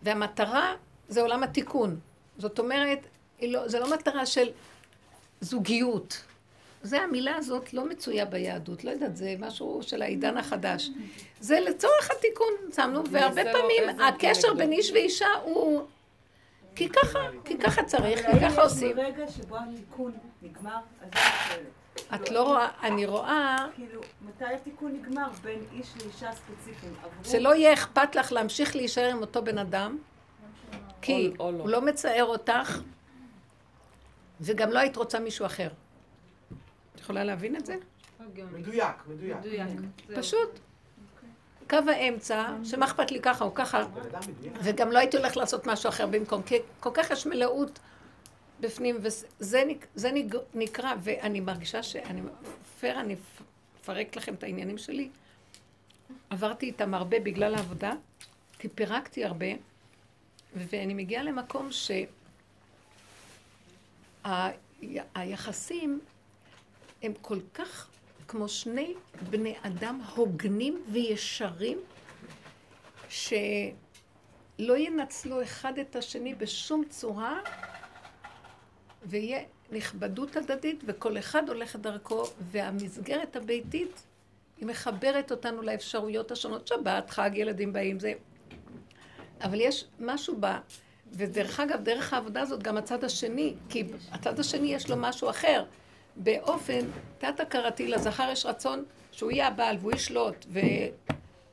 והמטרה זה עולם התיקון. זאת אומרת, לא, זה לא מטרה של זוגיות. זה המילה הזאת לא מצויה ביהדות, לא יודעת, זה משהו של העידן החדש. זה לצורך התיקון, שמנו, והרבה לא פעמים הקשר בין איש ואישה הוא... כי ככה, כי ככה צריך, כי ככה עושים. ברגע שבו התיקון נגמר, אז זה את לא רואה, אני רואה... כאילו, מתי התיקון נגמר בין איש לאישה ספציפיים? שלא יהיה אכפת לך להמשיך להישאר עם אותו בן אדם, כי לא. הוא לא מצער אותך, וגם לא היית רוצה מישהו אחר. את יכולה להבין את זה? מדויק, מדויק. פשוט. קו האמצע, שמה אכפת לי ככה או ככה, וגם לא הייתי הולך לעשות משהו אחר במקום, כי כל כך יש מלאות בפנים, וזה נקרא, ואני מרגישה שאני, פייר, אני אפרק לכם את העניינים שלי. עברתי איתם הרבה בגלל העבודה, כי פירקתי הרבה, ואני מגיעה למקום שהיחסים הם כל כך כמו שני בני אדם הוגנים וישרים, שלא ינצלו אחד את השני בשום צורה, ויהיה נכבדות הדדית, וכל אחד הולך דרכו, והמסגרת הביתית, היא מחברת אותנו לאפשרויות השונות. שבת, חג, ילדים באים, זה... אבל יש משהו ב... ודרך אגב, דרך העבודה הזאת גם הצד השני, כי הצד השני יש לו משהו אחר. באופן תת-הכרתי לזכר יש רצון שהוא יהיה הבעל והוא ישלוט, ו...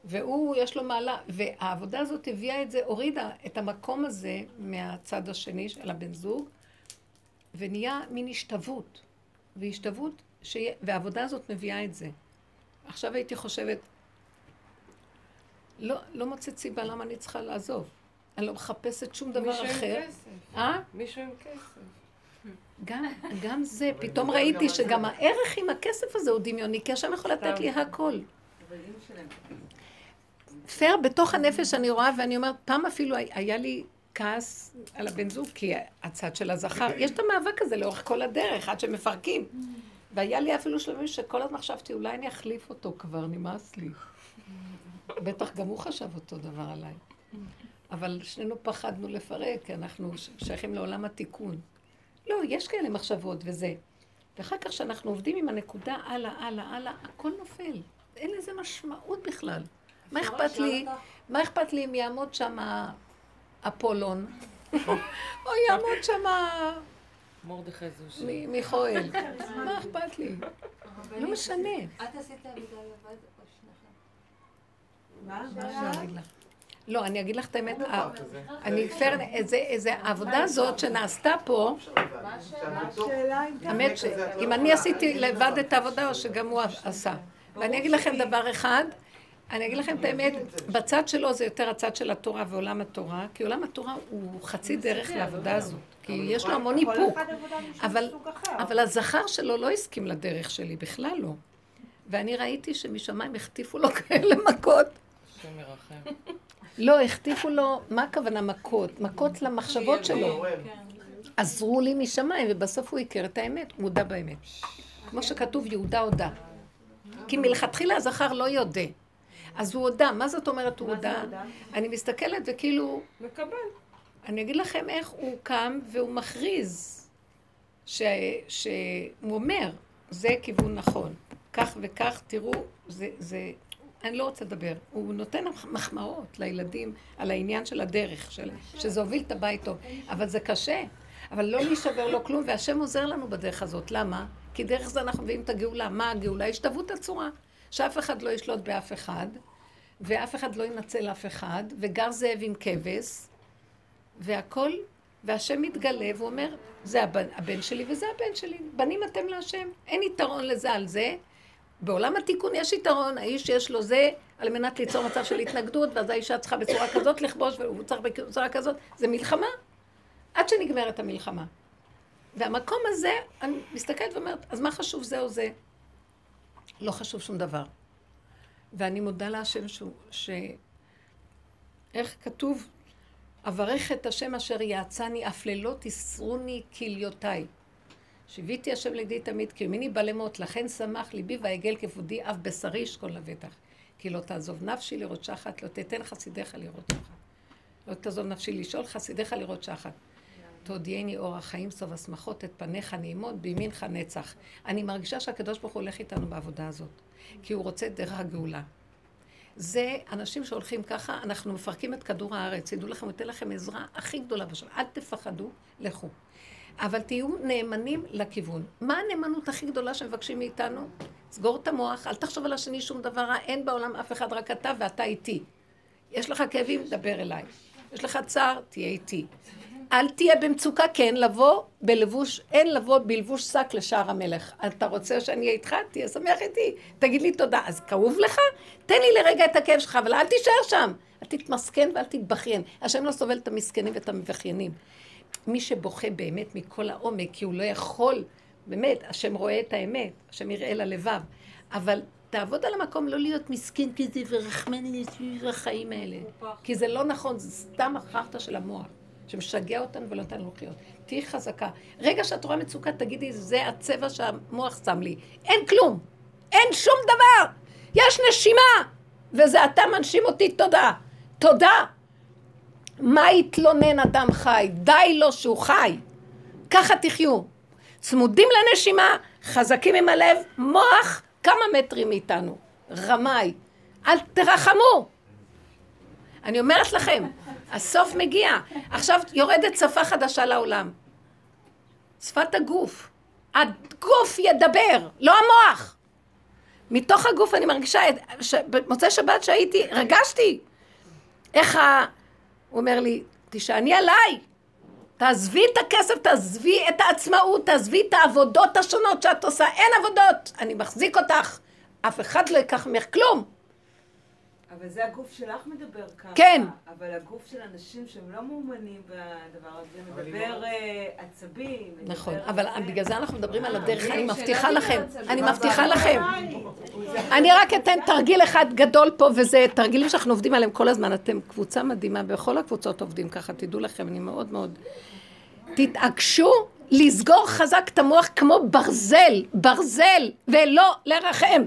והוא, יש לו מעלה, והעבודה הזאת הביאה את זה, הורידה את המקום הזה מהצד השני של הבן זוג, ונהיה מין השתוות. והשתוות, שיה, והעבודה הזאת מביאה את זה. עכשיו הייתי חושבת, לא, לא מוצאת סיבה למה אני צריכה לעזוב. אני לא מחפשת שום דבר אחר. מישהו עם כסף. אה? מישהו עם כסף. גם, גם זה, פתאום ראיתי שגם הערך עם הכסף הזה הוא דמיוני, כי השם יכול לתת לי הכל. פייר בתוך הנפש אני רואה, ואני אומרת, פעם אפילו היה לי כעס על הבן זוג, כי הצד של הזכר, יש את המאבק הזה לאורך כל הדרך, עד שמפרקים. והיה לי אפילו שלבים שכל הזמן חשבתי, אולי אני אחליף אותו כבר, נמאס לי. בטח גם הוא חשב אותו דבר עליי. אבל שנינו פחדנו לפרק, כי אנחנו שייכים לעולם התיקון. לא, יש כאלה מחשבות וזה. ואחר כך כשאנחנו עובדים עם הנקודה הלאה, הלאה, הלאה, הכל נופל. אין לזה משמעות בכלל. מה אכפת לי, מה אכפת לי אם יעמוד שם אפולון, (laughs) או יעמוד שם... מרדכי זוש. מיכואל. מה אכפת לי? לא משנה. את עשית עבודה לבד או שניכם? מה? לא, אני אגיד לך את האמת, אני פר, איזה העבודה הזאת שנעשתה פה, האמת שאם אני עשיתי לבד את העבודה או שגם הוא עשה. ואני אגיד לכם דבר אחד, אני אגיד לכם את האמת, בצד שלו זה יותר הצד של התורה ועולם התורה, כי עולם התורה הוא חצי דרך לעבודה הזאת, כי יש לו המון איפוק. אבל הזכר שלו לא הסכים לדרך שלי, בכלל לא. ואני ראיתי שמשמיים החטיפו לו (laughs) כאלה מכות. השם ירחם. (laughs) לא, החטיפו לו, מה הכוונה מכות? מכות למחשבות שלו. עזרו לי משמיים, ובסוף הוא הכיר את האמת, הוא מודה באמת. כמו שכתוב, יהודה הודה. כי מלכתחילה הזכר לא יודה. אז הוא הודה. מה זאת אומרת הוא הודה? אני מסתכלת וכאילו... מקבל. אני אגיד לכם איך הוא קם והוא מכריז. ש... שהוא אומר, זה כיוון נכון. כך וכך, תראו, זה, זה... אני לא רוצה לדבר. הוא נותן מחמאות לילדים על העניין של הדרך, של... שזה הוביל את הבית טוב. אבל זה קשה. אבל לא להישבר, לא כלום, והשם עוזר לנו בדרך הזאת. למה? כי דרך זה אנחנו מביאים את הגאולה. מה הגאולה? השתוות הצורה. שאף אחד לא ישלוט באף אחד, ואף אחד לא ינצל אף אחד, וגר זאב עם כבש, והכל, והשם מתגלה ואומר, זה הבן, הבן שלי וזה הבן שלי. בנים אתם להשם. אין יתרון לזה על זה. בעולם התיקון יש יתרון, האיש יש לו זה, על מנת ליצור מצב של התנגדות, ואז האישה צריכה בצורה כזאת לכבוש, והוא צריך בצורה כזאת. זה מלחמה. עד שנגמרת המלחמה. והמקום הזה, אני מסתכלת ואומרת, אז מה חשוב זה או זה? לא חשוב שום דבר. ואני מודה להשם שהוא, ש... איך כתוב? אברך את השם אשר יעצני, אף לילות יסרוני כליותיי. שיוויתי השם לידי תמיד, כי ימיני בא למות, לכן שמח ליבי והעגל כבודי, אף בשרי ישכון לבטח. כי לא תעזוב נפשי לראות שחת, לא תתן חסידיך לראות שחת. לא תעזוב נפשי לשאול חסידיך לראות שחת. תודיעני אור החיים, סוף השמחות, את פניך נעימות, בימינך נצח. אני מרגישה שהקדוש ברוך הוא הולך איתנו בעבודה הזאת, כי הוא רוצה דרך הגאולה. זה אנשים שהולכים ככה, אנחנו מפרקים את כדור הארץ. ידעו לכם, ניתן לכם עזרה הכי גדולה בשביל. אל תפחדו, לכו. אבל תהיו נאמנים לכיוון. מה הנאמנות הכי גדולה שמבקשים מאיתנו? סגור את המוח, אל תחשוב על השני שום דבר רע, אין בעולם אף אחד, רק אתה ואתה איתי. יש לך כאבים, דבר אליי. יש לך צער, תהיה איתי. אל תהיה במצוקה, כן, לבוא בלבוש, אין לבוא בלבוש שק לשער המלך. אתה רוצה שאני אהיה איתך? תהיה שמח איתי. תגיד לי תודה. אז כאוב לך? תן לי לרגע את הכאב שלך, אבל אל תישאר שם. אל תתמסכן ואל תתבכיין. השם לא סובל את המסכנים ואת המבכיינים. מי שבוכה באמת מכל העומק, כי הוא לא יכול, באמת, השם רואה את האמת, השם יראה ללבב. אבל תעבוד על המקום, לא להיות מסכן כזה ורחמני סביב החיים האלה. כי זה לא נכון, זה סתם החרטא של המוח. שמשגע אותנו ולא נותן לנו לחיות. תהיי חזקה. רגע שאת רואה מצוקה, תגידי, זה הצבע שהמוח שם לי. אין כלום. אין שום דבר. יש נשימה. וזה אתה מנשים אותי, תודה. תודה. מה יתלונן אדם חי? די לו שהוא חי. ככה תחיו. צמודים לנשימה, חזקים עם הלב, מוח כמה מטרים מאיתנו. רמאי. אל תרחמו. אני אומרת לכם, הסוף מגיע. עכשיו יורדת שפה חדשה לעולם. שפת הגוף. הגוף ידבר, לא המוח. מתוך הגוף אני מרגישה, ש... במוצאי שבת שהייתי, רגשתי. איך ה... הוא אומר לי, תשעני עליי. תעזבי את הכסף, תעזבי את העצמאות, תעזבי את העבודות השונות שאת עושה. אין עבודות. אני מחזיק אותך. אף אחד לא ייקח ממך כלום. אבל זה הגוף שלך מדבר ככה. כן. אבל הגוף של אנשים שהם לא מאומנים בדבר הזה, מדבר אה, עצבים. נכון, מדבר אבל. בגלל זה אנחנו מדברים על הדרך, אה, אני שאלה מבטיחה לכם, עצבים. אני מבטיחה לכם. אני רק אתן תרגיל אחד גדול פה, וזה תרגילים שאנחנו עובדים עליהם כל הזמן. אתם קבוצה מדהימה, בכל הקבוצות עובדים ככה, תדעו לכם, אני מאוד מאוד... תתעקשו לסגור חזק את המוח כמו ברזל, ברזל, ולא לרחם.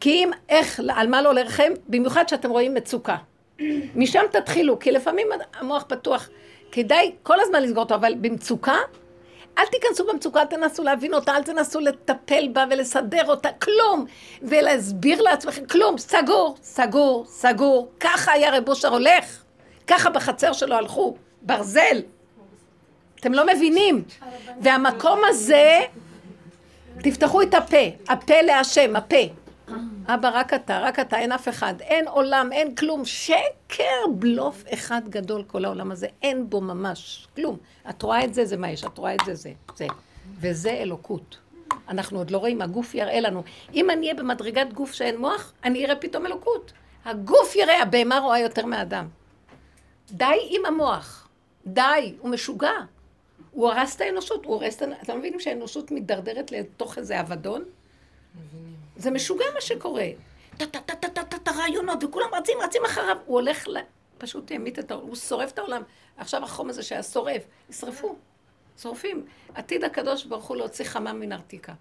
כי אם, איך, על מה לא לרחם? במיוחד שאתם רואים מצוקה. (clears throat) משם תתחילו, כי לפעמים המוח פתוח. כדאי כל הזמן לסגור אותו, אבל במצוקה, אל תיכנסו במצוקה, אל תנסו להבין אותה, אל תנסו לטפל בה ולסדר אותה, כלום. ולהסביר לעצמכם, כלום, סגור, סגור, סגור. ככה היה רב אושר הולך, ככה בחצר שלו הלכו, ברזל. אתם לא מבינים. והמקום הזה, תפתחו את הפה, הפה להשם, הפה. אבא, רק אתה, רק אתה, אין אף אחד. אין עולם, אין כלום. שקר, בלוף אחד גדול, כל העולם הזה. אין בו ממש כלום. את רואה את זה, זה מה יש. את רואה את זה, זה. זה. וזה אלוקות. אנחנו עוד לא רואים, הגוף יראה לנו. אם אני אהיה במדרגת גוף שאין מוח, אני אראה פתאום אלוקות. הגוף יראה, הבהמה רואה יותר מהאדם. די עם המוח. די, הוא משוגע. הוא הרס את האנושות, הוא הרס את... אתם מבינים שהאנושות מידרדרת לתוך איזה אבדון? זה משוגע מה שקורה. טה-טה-טה-טה-טה רעיונות, וכולם רצים, רצים אחריו. הוא הולך ל... פשוט ימית את העולם, הוא שורף את העולם. עכשיו החום הזה שהיה שורף, ישרפו. שורפים. עתיד הקדוש ברוך הוא להוציא חמה מן ארתיקה.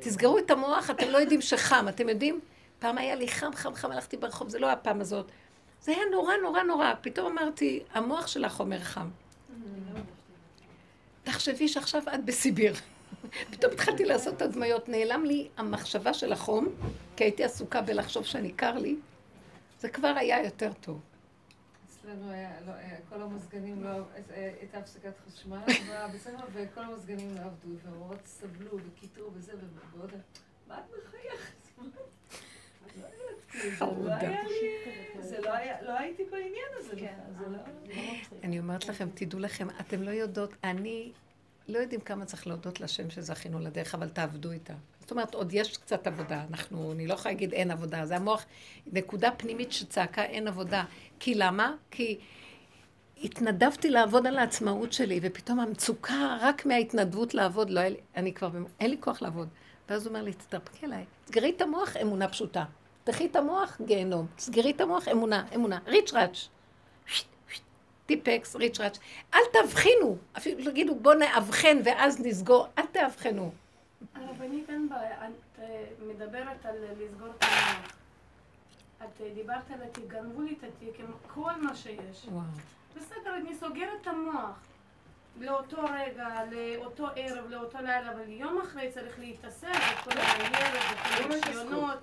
תסגרו את המוח, אתם לא יודעים שחם, אתם יודעים? פעם היה לי חם, חם, חם, הלכתי ברחוב, זה לא הפעם הזאת. זה היה נורא, נורא, נורא. פתאום אמרתי, המוח שלך אומר חם. תחשבי שעכשיו את בסיביר. פתאום התחלתי לעשות הדמיות, נעלם לי המחשבה של החום, כי הייתי עסוקה בלחשוב שאני קר לי, זה כבר היה יותר טוב. אצלנו היה, לא, כל המזגנים לא, אה, הייתה הפסקת חשמל, (laughs) וכל המזגנים לא עבדו, והמורות סבלו וקיטרו וזה, ועוד, מה את מחייכת? חמודה. זה לא היה, לא הייתי בעניין הזה בכלל, זה לא... אני אומרת לכם, תדעו לכם, אתם לא יודעות, אני, לא יודעים כמה צריך להודות לשם שזכינו לדרך, אבל תעבדו איתה. זאת אומרת, עוד יש קצת עבודה. אנחנו, אני לא יכולה להגיד אין עבודה. זה המוח, נקודה פנימית שצעקה אין עבודה. כי למה? כי התנדבתי לעבוד על העצמאות שלי, ופתאום המצוקה רק מההתנדבות לעבוד, לא היה לי, אני כבר, אין לי כוח לעבוד. ואז הוא אומר לי, תתרפקי אליי, סגרי את המוח, אמונה פשוטה. תפתחי את המוח, גיהנום. סגרי את המוח, אמונה, אמונה. ריצ'ראץ'. טיפקס, ריצ'ראץ'. אל תבחינו. אפילו תגידו, בואו נאבחן ואז נסגור. אל תאבחנו. הרבנית אין בעיה, את אה, מדברת על לסגור את המוח. את אה, דיברת על התיק, גנבו לי את התיק עם כל מה שיש. וואו. בסדר, אני סוגרת את המוח. לאותו רגע, לאותו ערב, לאותו לילה, אבל יום אחרי צריך להתעסק בכל הניירת, בכל הרישיונות.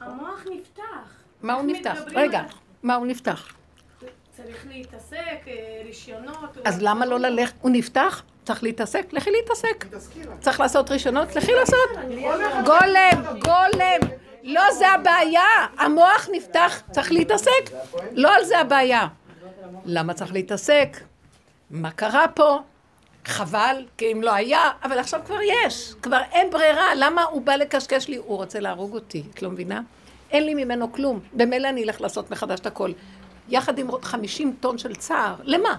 המוח נפתח. מה הוא נפתח? רגע, מה הוא נפתח? צריך להתעסק, אה, רישיונות. אז למה לא ללכת? הוא נפתח? צריך להתעסק? לכי להתעסק. צריך לעשות ראשונות? לכי לעשות. גולם, גולם. לא זה הבעיה. המוח נפתח, צריך להתעסק. לא על זה הבעיה. למה צריך להתעסק? מה קרה פה? חבל, כי אם לא היה, אבל עכשיו כבר יש. כבר אין ברירה. למה הוא בא לקשקש לי? הוא רוצה להרוג אותי. את לא מבינה? אין לי ממנו כלום. במילא אני אלך לעשות מחדש את הכל. יחד עם עוד 50 טון של צער. למה?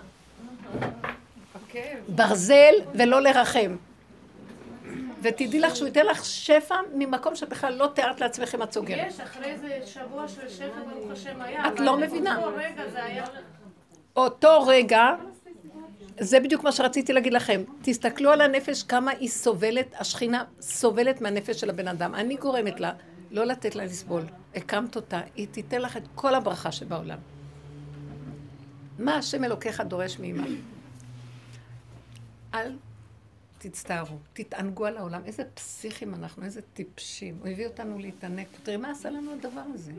ברזל ולא לרחם. ותדעי לך שהוא ייתן לך שפע ממקום שבכלל לא תיארת לעצמך אם את סוגרת. יש, אחרי זה שבוע של שפע, ברוך השם היה. את לא מבינה. אותו רגע, זה בדיוק מה שרציתי להגיד לכם. תסתכלו על הנפש, כמה היא סובלת, השכינה סובלת מהנפש של הבן אדם. אני גורמת לה לא לתת לה לסבול. הקמת אותה, היא תיתן לך את כל הברכה שבעולם. מה השם אלוקיך דורש מעמך? אל תצטערו, תתענגו על העולם. איזה פסיכים אנחנו, איזה טיפשים. הוא הביא אותנו להתענג. תראי מה עשה לנו הדבר הזה.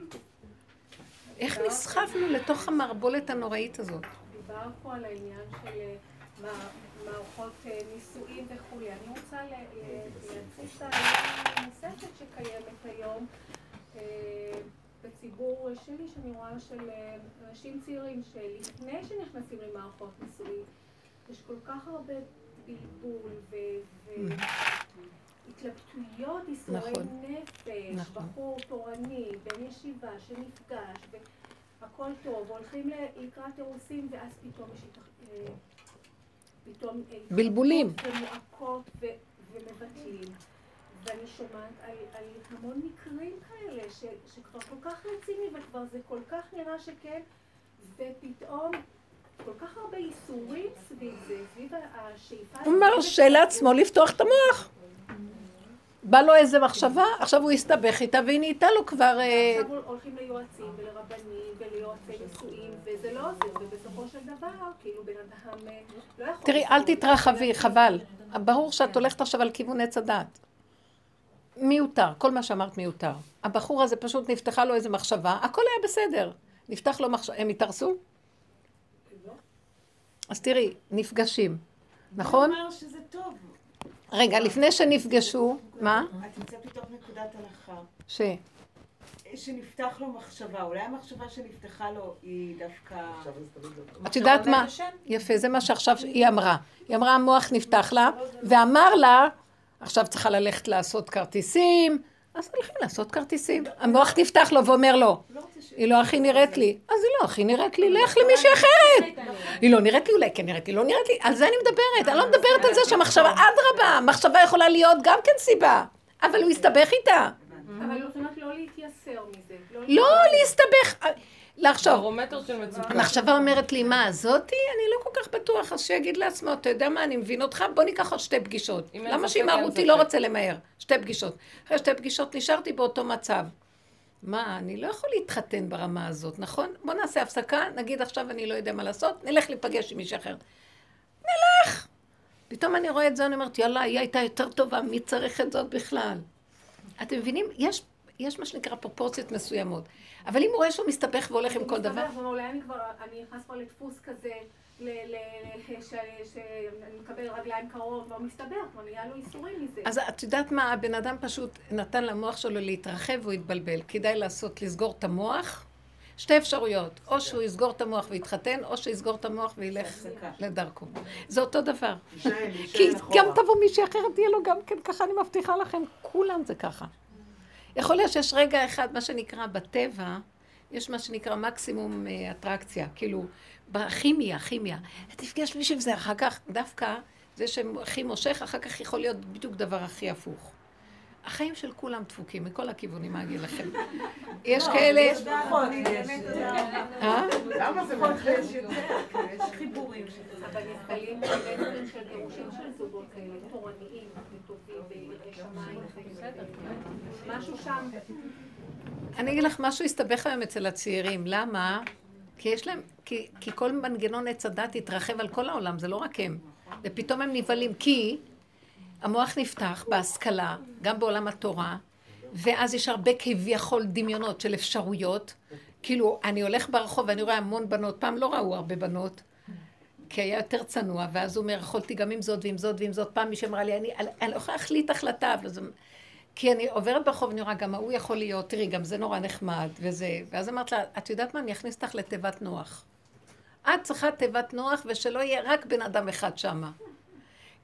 איך נסחפנו לתוך המערבולת הנוראית הזאת. דובר פה על העניין של אה, מע- מערכות אה, נישואים וכולי. אני רוצה ל- ל- להציג את העניין הנוספת שקיימת היום אה, בציבור שלי, שאני רואה של אה, אנשים צעירים שלפני שנכנסים למערכות נישואים, יש כל כך הרבה בלבול ו- והתלבטויות, ייסורי נכון. נפש, נכון. בחור תורני, בן ישיבה שנפגש, והכל טוב, הולכים לקראת אירוסין ואז פתאום יש התאח- אה, פתאום אה, בלבולים. ומועקות ו- ומבטלים. ואני שומעת על, על המון מקרים כאלה ש, שכבר כל כך רציני וכבר זה כל כך נראה שכן ופתאום כל כך הרבה איסורים סביב זה, סביב השאיפה הוא מרשה לעצמו לפתוח את המוח. בא לו איזה מחשבה, עכשיו הוא הסתבך איתה והיא נהייתה לו כבר... אה, עכשיו הולכים ליועצים ולרבנים וליועצי נישואים וזה לא עוזר ובסופו של דבר כאילו בן אדם אה, לא יכול... תראי, אל תתרחבי, חבל. ברור שאת הולכת עכשיו על כיוון עץ הדעת. מיותר, כל מה שאמרת מיותר. הבחור הזה פשוט נפתחה לו איזה מחשבה, הכל היה בסדר. נפתח לו מחשבה, הם התארסו? אז תראי, נפגשים, נכון? הוא אומר שזה טוב. רגע, לפני שנפגשו, מה? את נמצאת מתוך נקודת הנחה. ש... שנפתח לו מחשבה, אולי המחשבה שנפתחה לו היא דווקא... את יודעת מה? יפה, זה מה שעכשיו היא אמרה. היא אמרה, המוח נפתח לה, ואמר לה, עכשיו צריכה ללכת לעשות כרטיסים, אז הולכים לעשות כרטיסים. המוח נפתח לו ואומר לו, היא לא הכי נראית לי. אז היא לא הכי נראית לי, לך למישהי אחרת. היא לא נראית לי, אולי כן נראית לי, לא נראית לי. על זה אני מדברת. אני לא מדברת על זה שהמחשבה, אדרבה, מחשבה יכולה להיות גם כן סיבה. אבל הוא הסתבך איתה. אבל זאת אומרת לא להתייסר מזה. לא להסתבך. לחשוב. ברומטר של מצוקה. המחשבה אומרת לי, מה, זאתי? אני לא כל כך בטוח, אז שיגיד לעצמו, אתה יודע מה, אני מבין אותך, בוא ניקח עוד שתי פגישות. למה שימהרו אין אותי? לא ספק. רוצה למהר. שתי פגישות. אחרי שתי פגישות נשארתי באותו מצב. מה, אני לא יכול להתחתן ברמה הזאת, נכון? בוא נעשה הפסקה, נגיד עכשיו אני לא יודע מה לעשות, נלך להיפגש עם מישהו אחר. נלך! פתאום אני רואה את זה, אני אומרת, יאללה, היא הייתה יותר טובה, מי צריך את זאת בכלל? אתם מבינים? יש, יש מה שנקרא פרופורציות מסוימות. אבל אם הוא רואה שהוא מסתבך והולך עם כל דבר... מסתבך, הוא אולי אני כבר, אני נכנס כבר לדפוס כזה, ל- ל- ש- שאני מקבל רגליים קרוב, כבר מסתבך, כבר נהיה לו איסורים מזה. אז את יודעת מה, הבן אדם פשוט נתן למוח שלו להתרחב והוא התבלבל. כדאי לעשות, לסגור את המוח. שתי אפשרויות, או שהוא יסגור את המוח ויתחתן, או שיסגור את המוח וילך. לדרכו. זה אותו דבר. כי גם. תבוא מישהי אחרת, יהיה לו גם כן ככה, אני מבטיחה לכם, כולם זה ככה. יכול להיות שיש רגע אחד, מה שנקרא בטבע, יש מה שנקרא מקסימום אה, אטרקציה, כאילו, בכימיה, כימיה. תפגש מישהו וזה, אחר כך, דווקא זה שהכי מושך, אחר כך יכול להיות בדיוק דבר הכי הפוך. החיים של כולם דפוקים, מכל הכיוונים, מה אגיד לכם? (laughs) יש כאלה... יש פחות, יש. אה? למה זה פחות מלחיץ? יש יותר, חיבורים. אבל נתקלים בבן של גירושים של זוגות כאלה, תורניים וטובים בסדר, משהו שם. אני אגיד לך, משהו הסתבך היום אצל הצעירים. למה? כי יש להם, כי, כי כל מנגנון עץ הדת התרחב על כל העולם, זה לא רק הם. ופתאום הם נבהלים, כי המוח נפתח בהשכלה, גם בעולם התורה, ואז יש הרבה כביכול דמיונות של אפשרויות. כאילו, אני הולך ברחוב ואני רואה המון בנות, פעם לא ראו הרבה בנות, כי היה יותר צנוע, ואז הוא אומר, יכולתי גם עם זאת ועם זאת ועם זאת. פעם מישהי אמרה לי, אני, אני לא יכולה להחליט החלטה, וזה... כי אני עוברת ברחוב ואני רואה, גם ההוא יכול להיות, תראי, גם זה נורא נחמד, וזה... ואז אמרת לה, את יודעת מה, אני אכניס אותך לתיבת נוח. את צריכה תיבת נוח, ושלא יהיה רק בן אדם אחד שמה.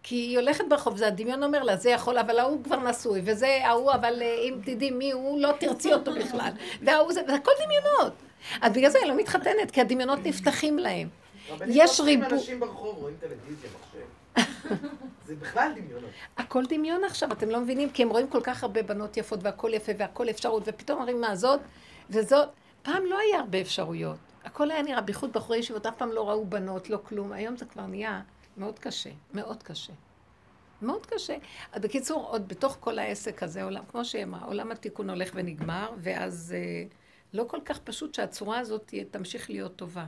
כי היא הולכת ברחוב, זה הדמיון אומר לה, זה יכול, אבל ההוא כבר נשוי, וזה ההוא, אבל אה, אם תדעי מי הוא, לא תרצי אותו בכלל. וההוא זה, הכל דמיונות. אז בגלל זה היא לא מתחתנת, כי הדמיונות נפתחים להם. רבנית, יש לא צריכים ריבו- אנשים ברחוב רואים טלוויזיה, מחשב. זה בכלל דמיונות. הכל דמיון עכשיו, אתם לא מבינים? כי הם רואים כל כך הרבה בנות יפות והכל יפה והכל אפשרות, ופתאום אומרים מה זאת וזאת. פעם לא היה הרבה אפשרויות. הכל היה נראה, בייחוד בחורי ישיבות, אף פעם לא ראו בנות, לא כלום. היום זה כבר נהיה מאוד קשה, מאוד קשה. מאוד קשה. בקיצור, עוד בתוך כל העסק הזה, עולם, כמו שהיא אמרה, עולם התיקון הולך ונגמר, ואז אה, לא כל כך פשוט שהצורה הזאת תהיה, תמשיך להיות טובה.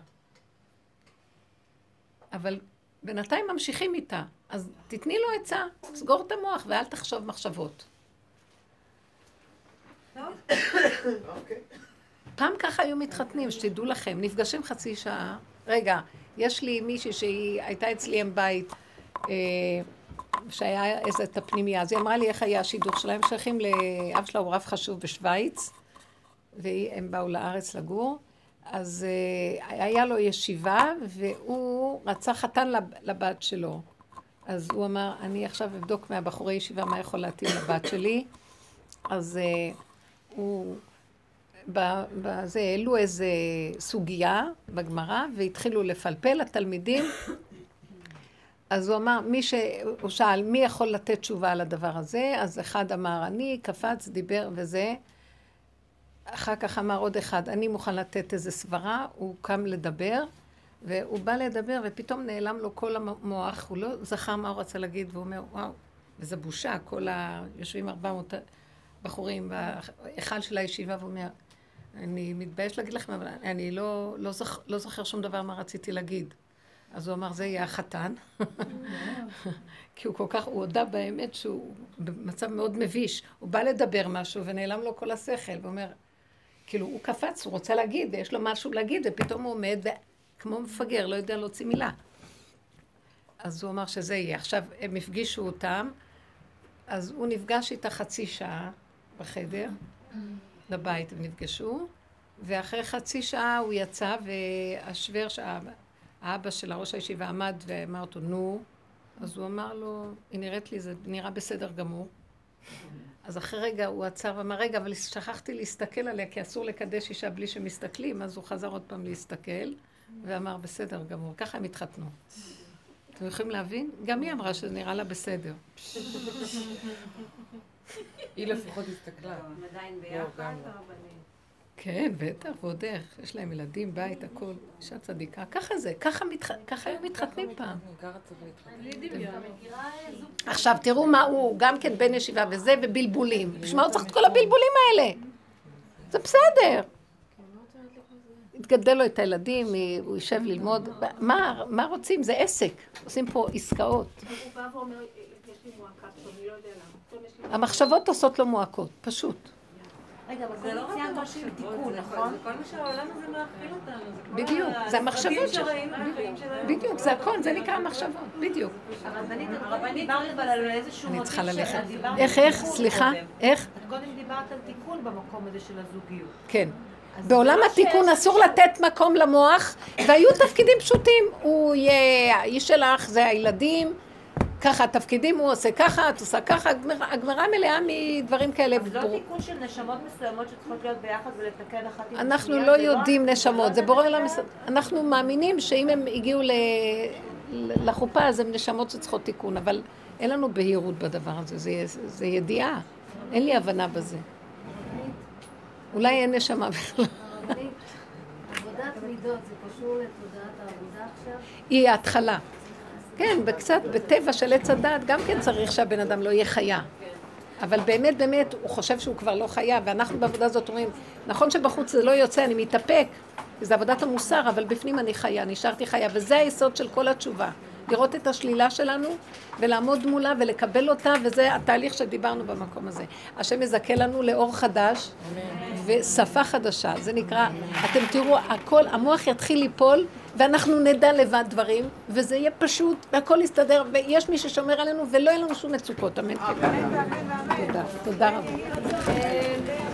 אבל בינתיים ממשיכים איתה. אז תתני לו עצה, סגור את המוח ואל תחשוב מחשבות. אוקיי. פעם ככה היו מתחתנים, שתדעו לכם, נפגשים חצי שעה. רגע, יש לי מישהי שהיא הייתה אצלי עם בית, אה, שהיה איזה את הפנימייה, אז היא אמרה לי איך היה השידוך שלהם, שייכים לאב שלה הוא רב חשוב בשוויץ, והם באו לארץ לגור, אז אה, היה לו ישיבה, והוא רצה חתן לב- לבת שלו. אז הוא אמר, אני עכשיו אבדוק מהבחורי ישיבה מה יכול להתאים לבת שלי. אז אה, הוא... בזה העלו איזה סוגיה בגמרא והתחילו לפלפל התלמידים. אז הוא אמר, מי ש... הוא שאל, מי יכול לתת תשובה על הדבר הזה? אז אחד אמר, אני, קפץ, דיבר וזה. אחר כך אמר עוד אחד, אני מוכן לתת איזה סברה, הוא קם לדבר, והוא בא לדבר, ופתאום נעלם לו כל המוח, הוא לא זכר מה הוא רצה להגיד, והוא אומר, וואו, וזו בושה, כל ה... יושבים 400 בחורים בהיכל של הישיבה, והוא אומר, אני מתבייש להגיד לכם, אבל אני לא, לא, זוכ, לא זוכר שום דבר מה רציתי להגיד. אז הוא אמר, זה יהיה החתן. (laughs) כי הוא כל כך, הוא הודה באמת שהוא במצב מאוד מביש. הוא בא לדבר משהו ונעלם לו כל השכל, ואומר, כאילו, הוא קפץ, הוא רוצה להגיד, יש לו משהו להגיד, ופתאום הוא עומד, כמו מפגר, לא יודע להוציא מילה. אז הוא אמר שזה יהיה. עכשיו, הם הפגישו אותם, אז הוא נפגש איתה חצי שעה בחדר, לבית הם נפגשו, ואחרי חצי שעה הוא יצא, והשוור, האבא של הראש הישיבה עמד ואמר אותו, נו, אז הוא אמר לו, היא נראית לי, זה נראה בסדר גמור. אז אחרי רגע הוא עצר ואמר, רגע, אבל שכחתי להסתכל עליה, כי אסור לקדש אישה בלי שמסתכלים, אז הוא חזר עוד פעם להסתכל, ואמר, בסדר גמור. ככה הם התחתנו. אתם יכולים להבין? גם היא אמרה שזה נראה לה בסדר. היא לפחות הסתכלה. הם עדיין לא, ביחד, גם לא. הרבנים? כן, בטח, ועוד איך. יש להם ילדים, בית, הכל. אישה צדיקה. ככה זה, ככה היו מתחתנים פעם. עכשיו, תראו מה הוא, גם כן בן ישיבה וזה, ובלבולים. בשביל מה הוא צריך את כל הבלבולים האלה? זה בסדר. יתגדל לו את הילדים, הוא יישב ללמוד. מה, מה רוצים? זה עסק. עושים פה עסקאות. הוא בא ואומר, יש לי מועקה פתאום, אני לא יודע למה. פתאום יש לי המחשבות עושות לו מועקות, פשוט. רגע, אבל זה לא רק ציינת המחשבות, זה כל- נכון? זה כל מה שהעולם הזה מאכיל אותנו. בדיוק, זה המחשבות שלנו. בדיוק, זה הכל, זה נקרא מחשבות, בדיוק. הרבנית, את קודם דיברת אבל על איזשהו אני מוטיב צריכה ללכת. איך, איך? סליחה? איך? את קודם דיברת על תיקון במקום הזה של הזוגיות. כן. בעולם לא התיקון אסור לתת מקום למוח, והיו תפקידים פשוטים. הוא יהיה האיש שלך, זה הילדים, ככה התפקידים, הוא עושה ככה, את עושה ככה, הגמרא- הגמרא מלאה מדברים כאלה. אבל זה לא. תיקון של נשמות מסוימות שצריכות להיות ביחד ולתקן אחת עם אנחנו לא זה יודעים זה נשמות, לא זה בורא עולם, אנחנו מאמינים שאם הם הגיעו לחופה אז הם נשמות שצריכות תיקון, אבל אין לנו בהירות בדבר הזה, זה, ידיעה, אין לי הבנה בזה. אולי אין נשמה בכלל. עבודת מידות זה קשור לתודעת העבודה עכשיו? היא ההתחלה. כן, בקצת, בטבע של עץ הדת גם כן צריך שהבן אדם לא יהיה חיה. אבל באמת, באמת, הוא חושב שהוא כבר לא חיה, ואנחנו בעבודה הזאת אומרים, נכון שבחוץ זה לא יוצא, אני מתאפק, זה עבודת המוסר, אבל בפנים אני חיה, נשארתי חיה, וזה היסוד של כל התשובה. לראות את השלילה שלנו, ולעמוד מולה ולקבל אותה, וזה התהליך שדיברנו במקום הזה. השם יזכה לנו לאור חדש, ושפה חדשה. זה נקרא, אתם תראו, הכל, המוח יתחיל ליפול, ואנחנו נדע לבד דברים, וזה יהיה פשוט, והכל יסתדר, ויש מי ששומר עלינו, ולא יהיה לנו שום מצוקות, אמן. תודה, תודה רבה.